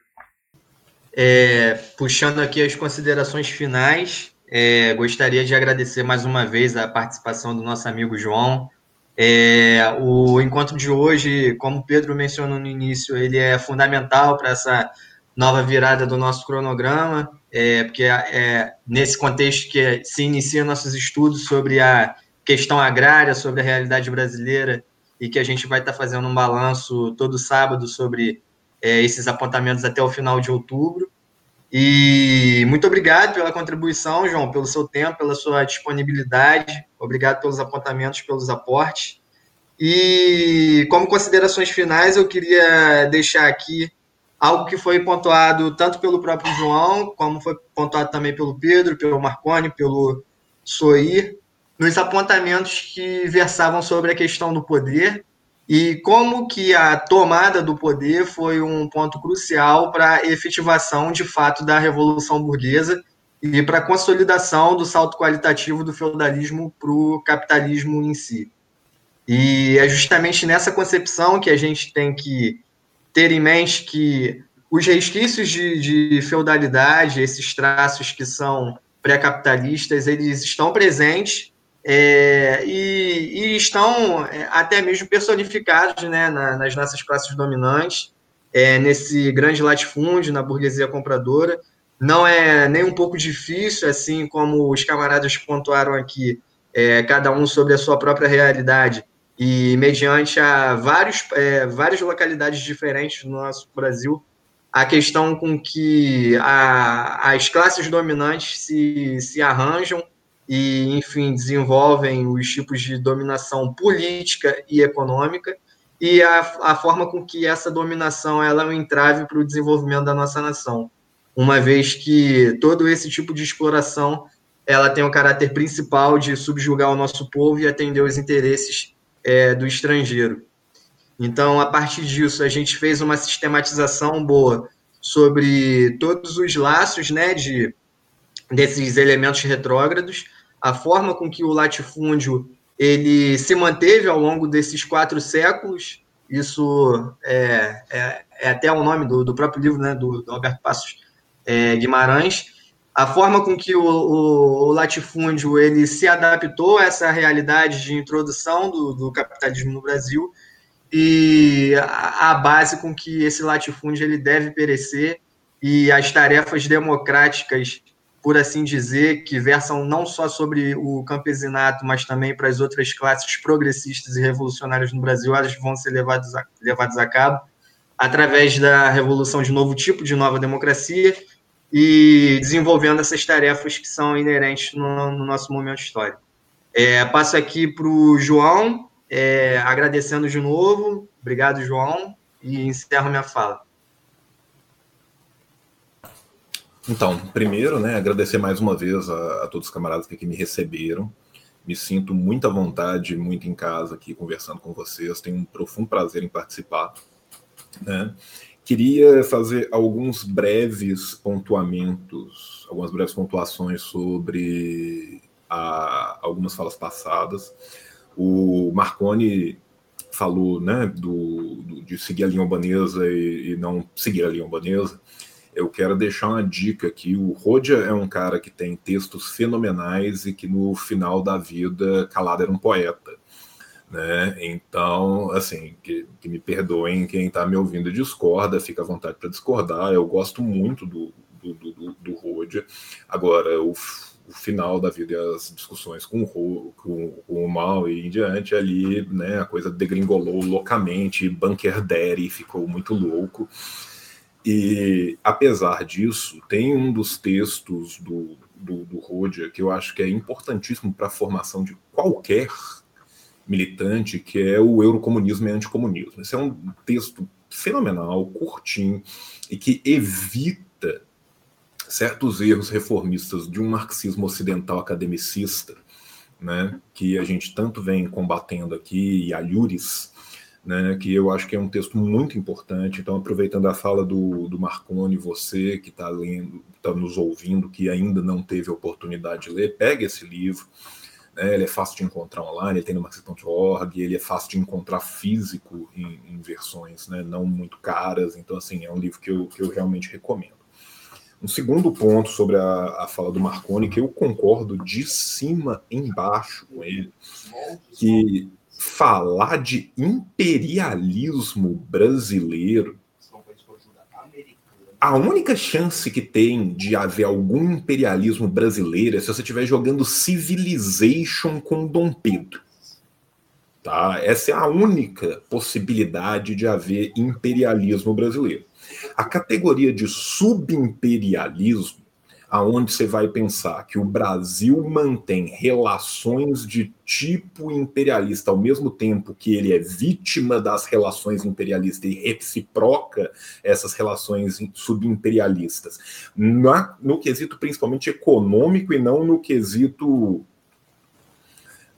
É, puxando aqui as considerações finais, é, gostaria de agradecer mais uma vez a participação do nosso amigo João. É, o encontro de hoje, como o Pedro mencionou no início, ele é fundamental para essa nova virada do nosso cronograma, é, porque é, é nesse contexto que se inicia nossos estudos sobre a questão agrária, sobre a realidade brasileira, e que a gente vai estar fazendo um balanço todo sábado sobre é, esses apontamentos até o final de outubro. E muito obrigado pela contribuição, João, pelo seu tempo, pela sua disponibilidade. Obrigado pelos apontamentos, pelos aportes. E como considerações finais, eu queria deixar aqui algo que foi pontuado tanto pelo próprio João, como foi pontuado também pelo Pedro, pelo Marconi, pelo Soir, nos apontamentos que versavam sobre a questão do poder e como que a tomada do poder foi um ponto crucial para a efetivação de fato da revolução burguesa e para a consolidação do salto qualitativo do feudalismo para o capitalismo em si. E é justamente nessa concepção que a gente tem que ter em mente que os resquícios de, de feudalidade, esses traços que são pré-capitalistas, eles estão presentes é, e, e, estão é, até mesmo personificados né, na, nas nossas classes dominantes, é, nesse grande latifúndio, na burguesia compradora. Não é nem um pouco difícil, assim como os camaradas pontuaram aqui, é, cada um sobre a sua própria realidade, e mediante a vários, é, várias localidades diferentes no nosso Brasil, a questão com que a, as classes dominantes se, se arranjam e, enfim, desenvolvem os tipos de dominação política e econômica e a, a forma com que essa dominação ela é um entrave para o desenvolvimento da nossa nação, uma vez que todo esse tipo de exploração ela tem o caráter principal de subjugar o nosso povo e atender os interesses é, do estrangeiro. Então, a partir disso, a gente fez uma sistematização boa sobre todos os laços né, de, desses elementos retrógrados, a forma com que o latifúndio ele se manteve ao longo desses quatro séculos. Isso é, é, é até o nome do, do, próprio livro né, do, do Alberto Passos é, Guimarães. A forma com que o, o, o, latifúndio ele se adaptou a essa realidade de introdução do, do capitalismo no Brasil e a, a, base com que esse latifúndio ele deve perecer e as tarefas democráticas por assim dizer, que versam não só sobre o campesinato, mas também para as outras classes progressistas e revolucionárias no Brasil, elas vão ser levadas a, levadas a cabo através da revolução de novo tipo de nova democracia e desenvolvendo essas tarefas que são inerentes no, no nosso momento histórico. É, passo aqui para o João, é, agradecendo de novo. Obrigado, João, e encerro minha fala. Então, primeiro, né, agradecer mais uma vez a, a, todos os camaradas que aqui me receberam. Me sinto muito à vontade, muito em casa aqui conversando com vocês. Tenho um profundo prazer em participar. Né? Queria fazer alguns breves pontuamentos, algumas breves pontuações sobre a, algumas falas passadas. O Marconi falou né, do, do, de seguir a linha albanesa e, e não seguir a linha albanesa eu quero deixar uma dica aqui. O Rodia é um cara que tem textos fenomenais e que no final da vida calado era um poeta. Né? Então, assim, que, que me perdoem quem está me ouvindo discorda, fica à vontade para discordar. Eu gosto muito do, do, do, do Rodia. Agora, o, o, final da vida e as discussões com o, com, com o mal e em diante, ali né, a coisa degringolou loucamente, Bunker Daddy ficou muito louco. E, apesar disso, tem um dos textos do, do, do Rodia que eu acho que é importantíssimo para a formação de qualquer militante, que é o Eurocomunismo e Anticomunismo. Esse é um texto fenomenal, curtinho, e que evita certos erros reformistas de um marxismo ocidental academicista, né, que a gente tanto vem combatendo aqui, e alhures, né, que eu acho que é um texto muito importante. Então, aproveitando a fala do, do Marconi, você que está lendo, está nos ouvindo, que ainda não teve a oportunidade de ler, pegue esse livro. Né, ele é fácil de encontrar online, ele tem no marxismo.org, ele é fácil de encontrar físico em, em versões né, não muito caras. Então, assim, é um livro que eu, que eu realmente recomendo. Um segundo ponto sobre a, a fala do Marconi, que eu concordo de cima embaixo com ele, que falar de imperialismo brasileiro, a única chance que tem de haver algum imperialismo brasileiro é se você estiver jogando Civilization com Dom Pedro. Tá? Essa é a única possibilidade de haver imperialismo brasileiro. A categoria de subimperialismo aonde você vai pensar que o Brasil mantém relações de tipo imperialista ao mesmo tempo que ele é vítima das relações imperialistas e reciproca essas relações subimperialistas, na, no quesito principalmente econômico e não no quesito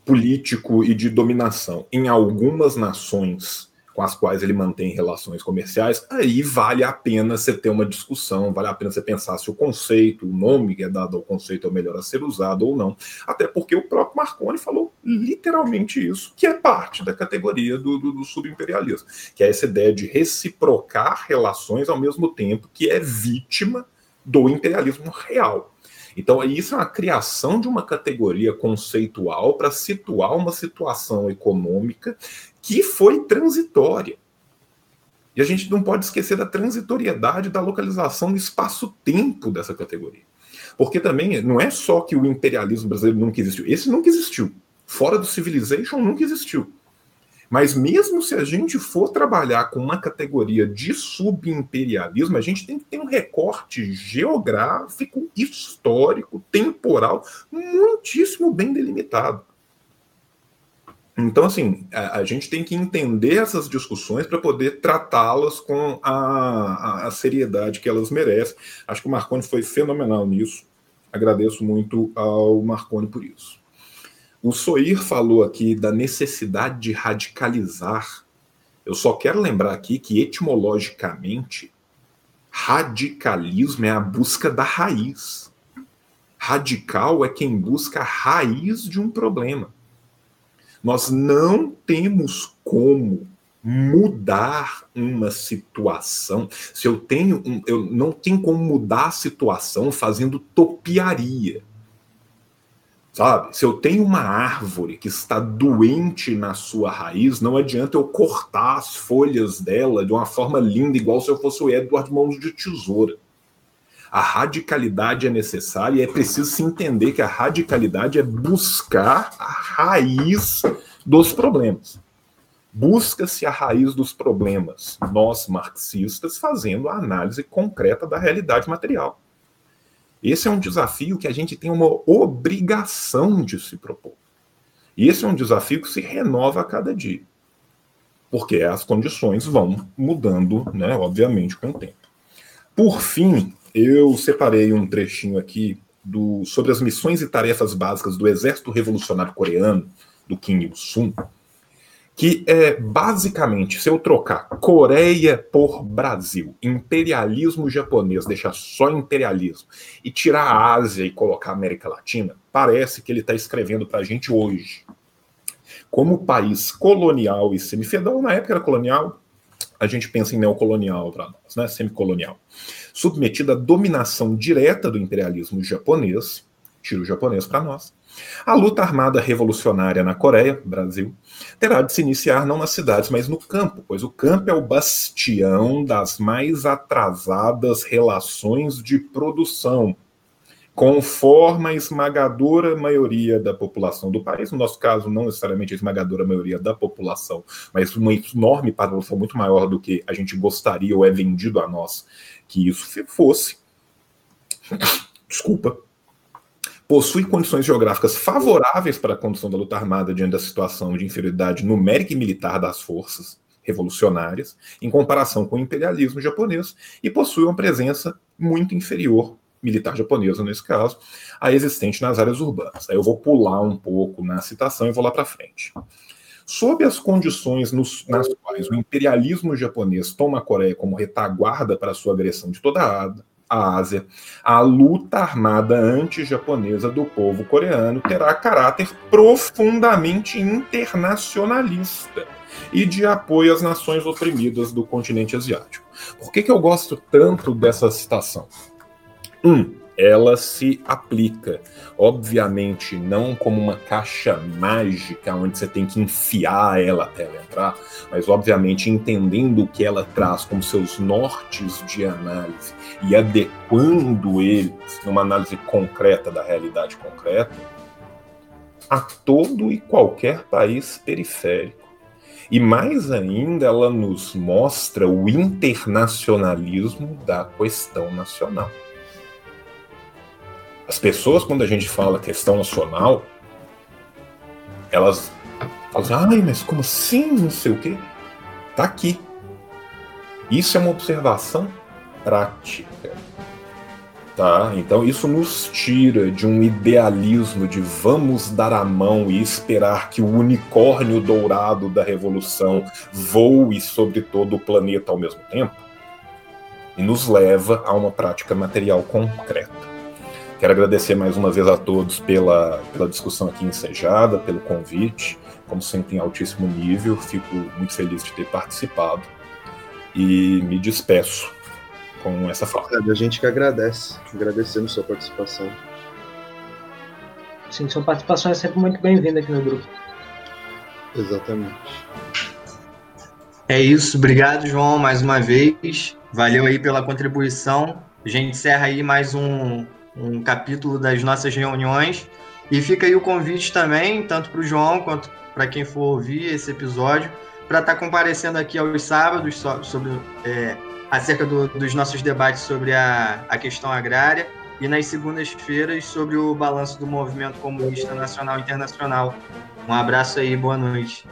político e de dominação. Em algumas nações com as quais ele mantém relações comerciais, aí vale a pena você ter uma discussão, vale a pena você pensar se o conceito, o nome que é dado ao conceito é o melhor a ser usado ou não. Até porque o próprio Marconi falou literalmente isso, que é parte da categoria do, do, do subimperialismo, que é essa ideia de reciprocar relações ao mesmo tempo que é vítima do imperialismo real. Então, isso é uma criação de uma categoria conceitual para situar uma situação econômica que foi transitória. E a gente não pode esquecer da transitoriedade da localização do espaço-tempo dessa categoria. Porque também não é só que o imperialismo brasileiro nunca existiu. Esse nunca existiu. Fora do Civilization nunca existiu. Mas mesmo se a gente for trabalhar com uma categoria de subimperialismo, a gente tem que ter um recorte geográfico, histórico, temporal, muitíssimo bem delimitado. Então, assim, a, a, gente tem que entender essas discussões para poder tratá-las com a, a, a, seriedade que elas merecem. Acho que o Marconi foi fenomenal nisso. Agradeço muito ao Marconi por isso. O Soir falou aqui da necessidade de radicalizar. Eu só quero lembrar aqui que, etimologicamente, radicalismo é a busca da raiz. Radical é quem busca a raiz de um problema. Nós não temos como mudar uma situação. Se eu tenho, um, eu não tenho como mudar a situação fazendo topiaria. Sabe? Se eu tenho uma árvore que está doente na sua raiz, não adianta eu cortar as folhas dela de uma forma linda, igual se eu fosse o Edward Mãos de Tesoura. A radicalidade é necessária e é preciso se entender que a radicalidade é buscar a raiz dos problemas. Busca-se a raiz dos problemas, nós marxistas fazendo a análise concreta da realidade material. Esse é um desafio que a gente tem uma obrigação de se propor. E esse é um desafio que se renova a cada dia. Porque as condições vão mudando, né, obviamente, com o tempo. Por fim, eu separei um trechinho aqui do, sobre as missões e tarefas básicas do Exército Revolucionário Coreano, do Kim Il-sung, que é basicamente, se eu trocar Coreia por Brasil, imperialismo japonês, deixar só imperialismo, e tirar a Ásia e colocar a América Latina, parece que ele está escrevendo para a gente hoje. Como país colonial e semifeudal, na época era colonial, a gente pensa em neocolonial para nós, né? semicolonial. Submetido à dominação direta do imperialismo japonês, tira o japonês para nós, a luta armada revolucionária na Coreia, Brasil, terá de se iniciar não nas cidades, mas no campo, pois o campo é o bastião das mais atrasadas relações de produção, conforme a esmagadora maioria da população do país, no nosso caso, não necessariamente a esmagadora maioria da população, mas uma enorme população muito maior do que a gente gostaria ou é vendido a nós que isso fosse. Desculpa possui condições geográficas favoráveis para a condução da luta armada diante da situação de inferioridade numérica e militar das forças revolucionárias, em comparação com o imperialismo japonês, e possui uma presença muito inferior, militar japonesa nesse caso, à existente nas áreas urbanas. Aí eu vou pular um pouco na citação e vou lá para frente. Sob as condições nos, nas quais o imperialismo japonês toma a Coreia como retaguarda para sua agressão de toda a a Ásia, a luta armada anti-japonesa do povo coreano terá caráter profundamente internacionalista e de apoio às nações oprimidas do continente asiático. Por que, que eu gosto tanto dessa citação? Um, ela se aplica. Obviamente, não como uma caixa mágica onde você tem que enfiar ela até ela entrar, mas obviamente entendendo o que ela traz como seus nortes de análise e adequando eles numa análise concreta da realidade concreta a todo e qualquer país periférico. E mais ainda, ela nos mostra o internacionalismo da questão nacional. As pessoas, quando a gente fala questão nacional, elas falam assim, ai, mas como assim? Não sei o quê. Tá aqui. Isso é uma observação prática. Tá? Então isso nos tira de um idealismo de vamos dar a mão e esperar que o unicórnio dourado da revolução voe sobre todo o planeta ao mesmo tempo e nos leva a uma prática material concreta. Quero agradecer mais uma vez a todos pela, pela discussão aqui ensejada, pelo convite. Como sempre, em altíssimo nível, fico muito feliz de ter participado e me despeço com essa fala. A gente que agradece, agradecemos sua participação. Sim, sua participação é sempre muito bem-vinda aqui no grupo. Exatamente. É isso, obrigado, João, mais uma vez. Valeu aí pela contribuição. A gente encerra aí mais um, um capítulo das nossas reuniões. E fica aí o convite também, tanto para o João quanto para quem for ouvir esse episódio, para estar tá comparecendo aqui aos sábados sobre, é, acerca do, dos nossos debates sobre a, a questão agrária e nas segundas-feiras sobre o balanço do movimento comunista nacional e internacional. Um abraço aí, boa noite.